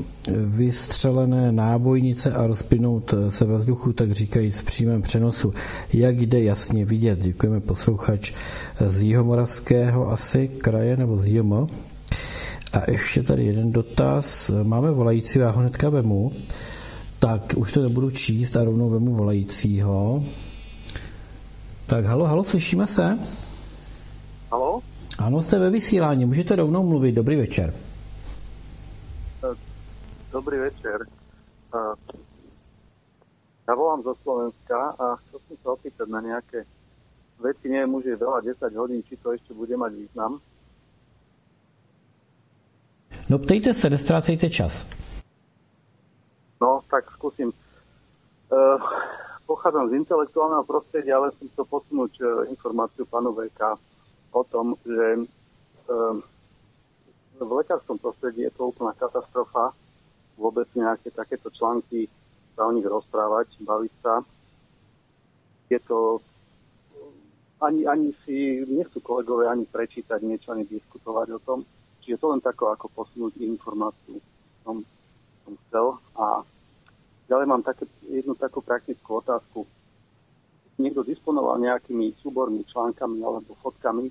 vystřelené nábojnice a rozplynout se ve vzduchu, tak říkají v přímém přenosu. Jak jde jasně vidět? Děkujeme posluchač z Jihomoravského asi kraje nebo z JM. A ještě tady jeden dotaz. Máme volající, já ho hnedka vemu. Tak už to nebudu číst a rovnou vemu volajícího. Tak halo, halo, slyšíme se? Halo? Ano, jste ve vysílání, můžete rovnou mluvit. Dobrý večer. Dobrý večer. Ja volám zo Slovenska a chcel som sa opýtať na nejaké veci, neviem, už je veľa 10 hodín, či to ešte bude mať význam. No ptejte se, nestrácejte čas. No, tak skúsim. Uh, pochádzam z intelektuálneho prostredia, ale som chcel posunúť uh, informáciu pánu VK o tom, že uh, v lekárskom prostredí je to úplná katastrofa. Vôbec nejaké takéto články sa o nich rozprávať, baviť sa. Je to ani, ani si nechcú kolegovia ani prečítať niečo, ani diskutovať o tom. Čiže to len tako, ako posunúť informáciu. Som, som chcel. A ďalej mám také, jednu takú praktickú otázku. Niekto disponoval nejakými súbormi, článkami alebo fotkami,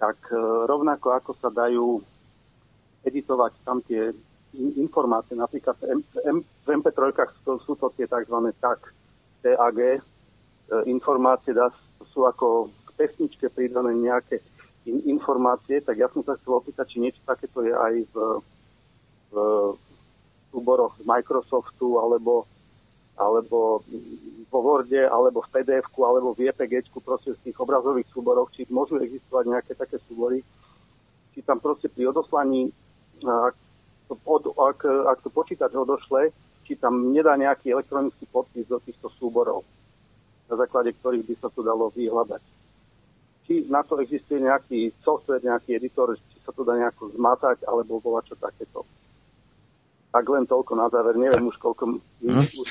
tak e, rovnako ako sa dajú editovať tam tie informácie, napríklad v, M, v MP3 sú, to tie tzv. TAG, TAG, e, informácie sú ako k pesničke pridané nejaké in, informácie, tak ja som sa chcel opýtať, či niečo takéto je aj v, v súboroch z Microsoftu, alebo, alebo vo Worde, alebo v pdf alebo v jpg proste z tých obrazových súboroch, či môžu existovať nejaké také súbory, či tam proste pri odoslaní, ak to, od, ak, ak to počítač odošle, či tam nedá nejaký elektronický podpis do týchto súborov, na základe ktorých by sa to dalo vyhľadať či na to existuje nejaký software, nejaký editor, či sa to dá nejako zmatať, alebo bola čo takéto. Tak len toľko na záver, neviem už koľko hm? už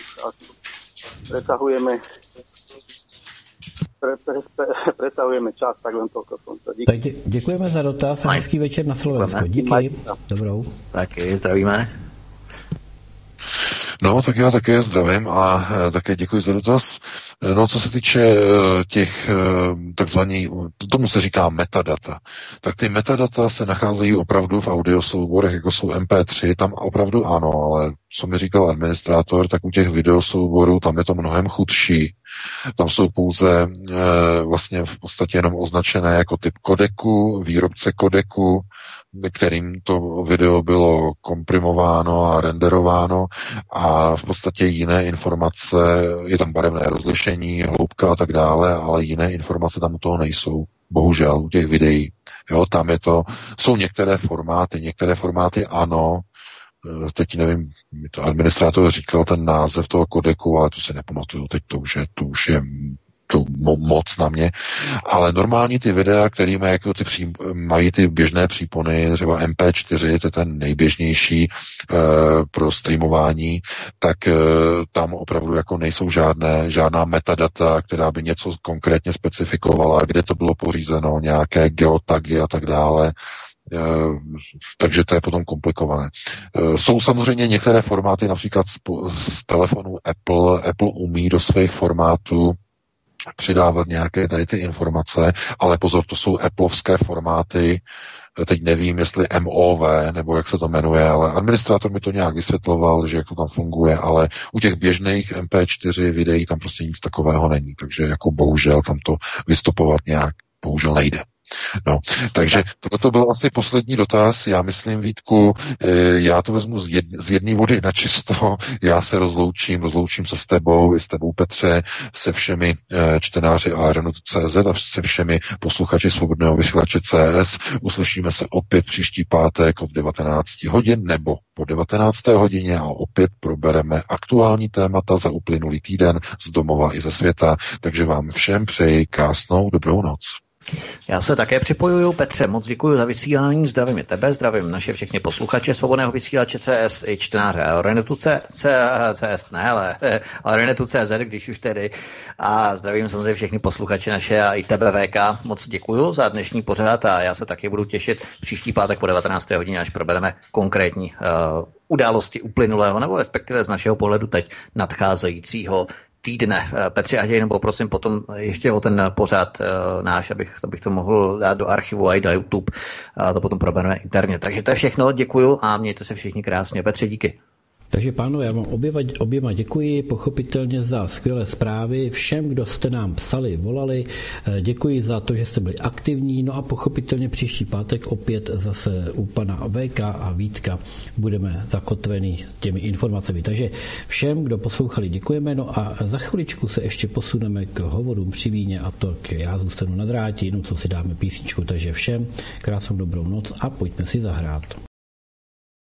presahujeme pre, pre, pre, presahujeme čas, tak len toľko som sa. Díky. Tak děkujeme za dotaz a hezký večer na Slovensku. Díky. Dobrou. Taky zdravíme. No, tak já také zdravím a eh, také děkuji za dotaz. Eh, no, co se týče eh, těch takzvaných, tomu se říká metadata, tak ty metadata se nacházejí opravdu v audiosouborech, jako jsou MP3, tam opravdu ano, ale co mi říkal administrátor, tak u těch videosouborů tam je to mnohem chudší. Tam jsou pouze e, vlastně v podstatě jenom označené jako typ kodeku, výrobce kodeku, kterým to video bylo komprimováno a renderováno a v podstatě jiné informace, je tam barevné rozlišení, hloubka a tak dále, ale jiné informace tam u toho nejsou. Bohužel u těch videí. Jo, tam je to, jsou některé formáty, některé formáty ano, teď nevím, to administrátor říkal ten název toho kodeku, ale to si nepamatuju, teď to už je, to už je to moc na mě, ale normálně ty videa, které mají, jako ty pří, mají ty běžné přípony, třeba MP4, to je ten nejběžnější e, pro streamování, tak e, tam opravdu jako nejsou žádné, žádná metadata, která by něco konkrétně specifikovala, kde to bylo pořízeno, nějaké geotagy a tak dále. eh, takže to je potom komplikované. Jsou samozřejmě některé formáty, například z telefonu Apple. Apple umí do svých formátů přidávat nějaké tady ty informace, ale pozor, to jsou Appleovské formáty, teď nevím, jestli MOV, nebo jak se to jmenuje, ale administrátor mi to nějak vysvětloval, že jak to tam funguje, ale u těch běžných MP4 videí tam prostě nic takového není, takže jako bohužel tam to vystupovat nějak bohužel nejde. No, takže toto byl asi poslední dotaz. Já myslím, Vítku, eh, já to vezmu z, jed, z jedné vody na čisto. Já se rozloučím, rozloučím se s tebou, i s tebou Petře, se všemi eh, čtenáři Aeronotu.cz a se všemi posluchači Svobodného vysílače CS. Uslyšíme se opět příští pátek od 19 hodin nebo po 19. hodině a opět probereme aktuální témata za uplynulý týden z domova i ze světa. Takže vám všem přeji krásnou dobrou noc. Já se také připojuju. Petře, moc děkuji za vysílání. Zdravím i tebe, zdravím naše všechny posluchače svobodného vysílače CS i čtenáře Renetu CS, ne, ale, ale Renetu CZ, když už tedy. A zdravím samozřejmě všechny posluchače naše a i tebe VK. Moc děkuji za dnešní pořád a já se taky budu těšit příští pátek po 19. hodině, až probereme konkrétní uh, události uplynulého, nebo respektive z našeho pohledu teď nadcházejícího týdne. Eh, Petře, ať jenom poprosím potom ještě o ten pořád uh, náš, abych, abych to mohl dát do archivu a i do YouTube. A to potom probereme interně. Takže to je všechno, děkuju a mějte se všichni krásně. Petře, díky. Takže pánové, já vám oběma, oběma děkuji, pochopitelně za skvělé zprávy. Všem, kdo jste nám psali, volali, eh, děkuji za to, že jste byli aktivní. No a pochopitelně příští pátek opět zase u pana VK a Vítka budeme zakotveni těmi informacemi. Takže všem, kdo poslouchali, děkujeme. No a za chviličku se ještě posuneme k hovorům při víně a to k já zůstanu na drátě, jenom co si dáme písničku. Takže všem krásnou dobrou noc a pojďme si zahrát.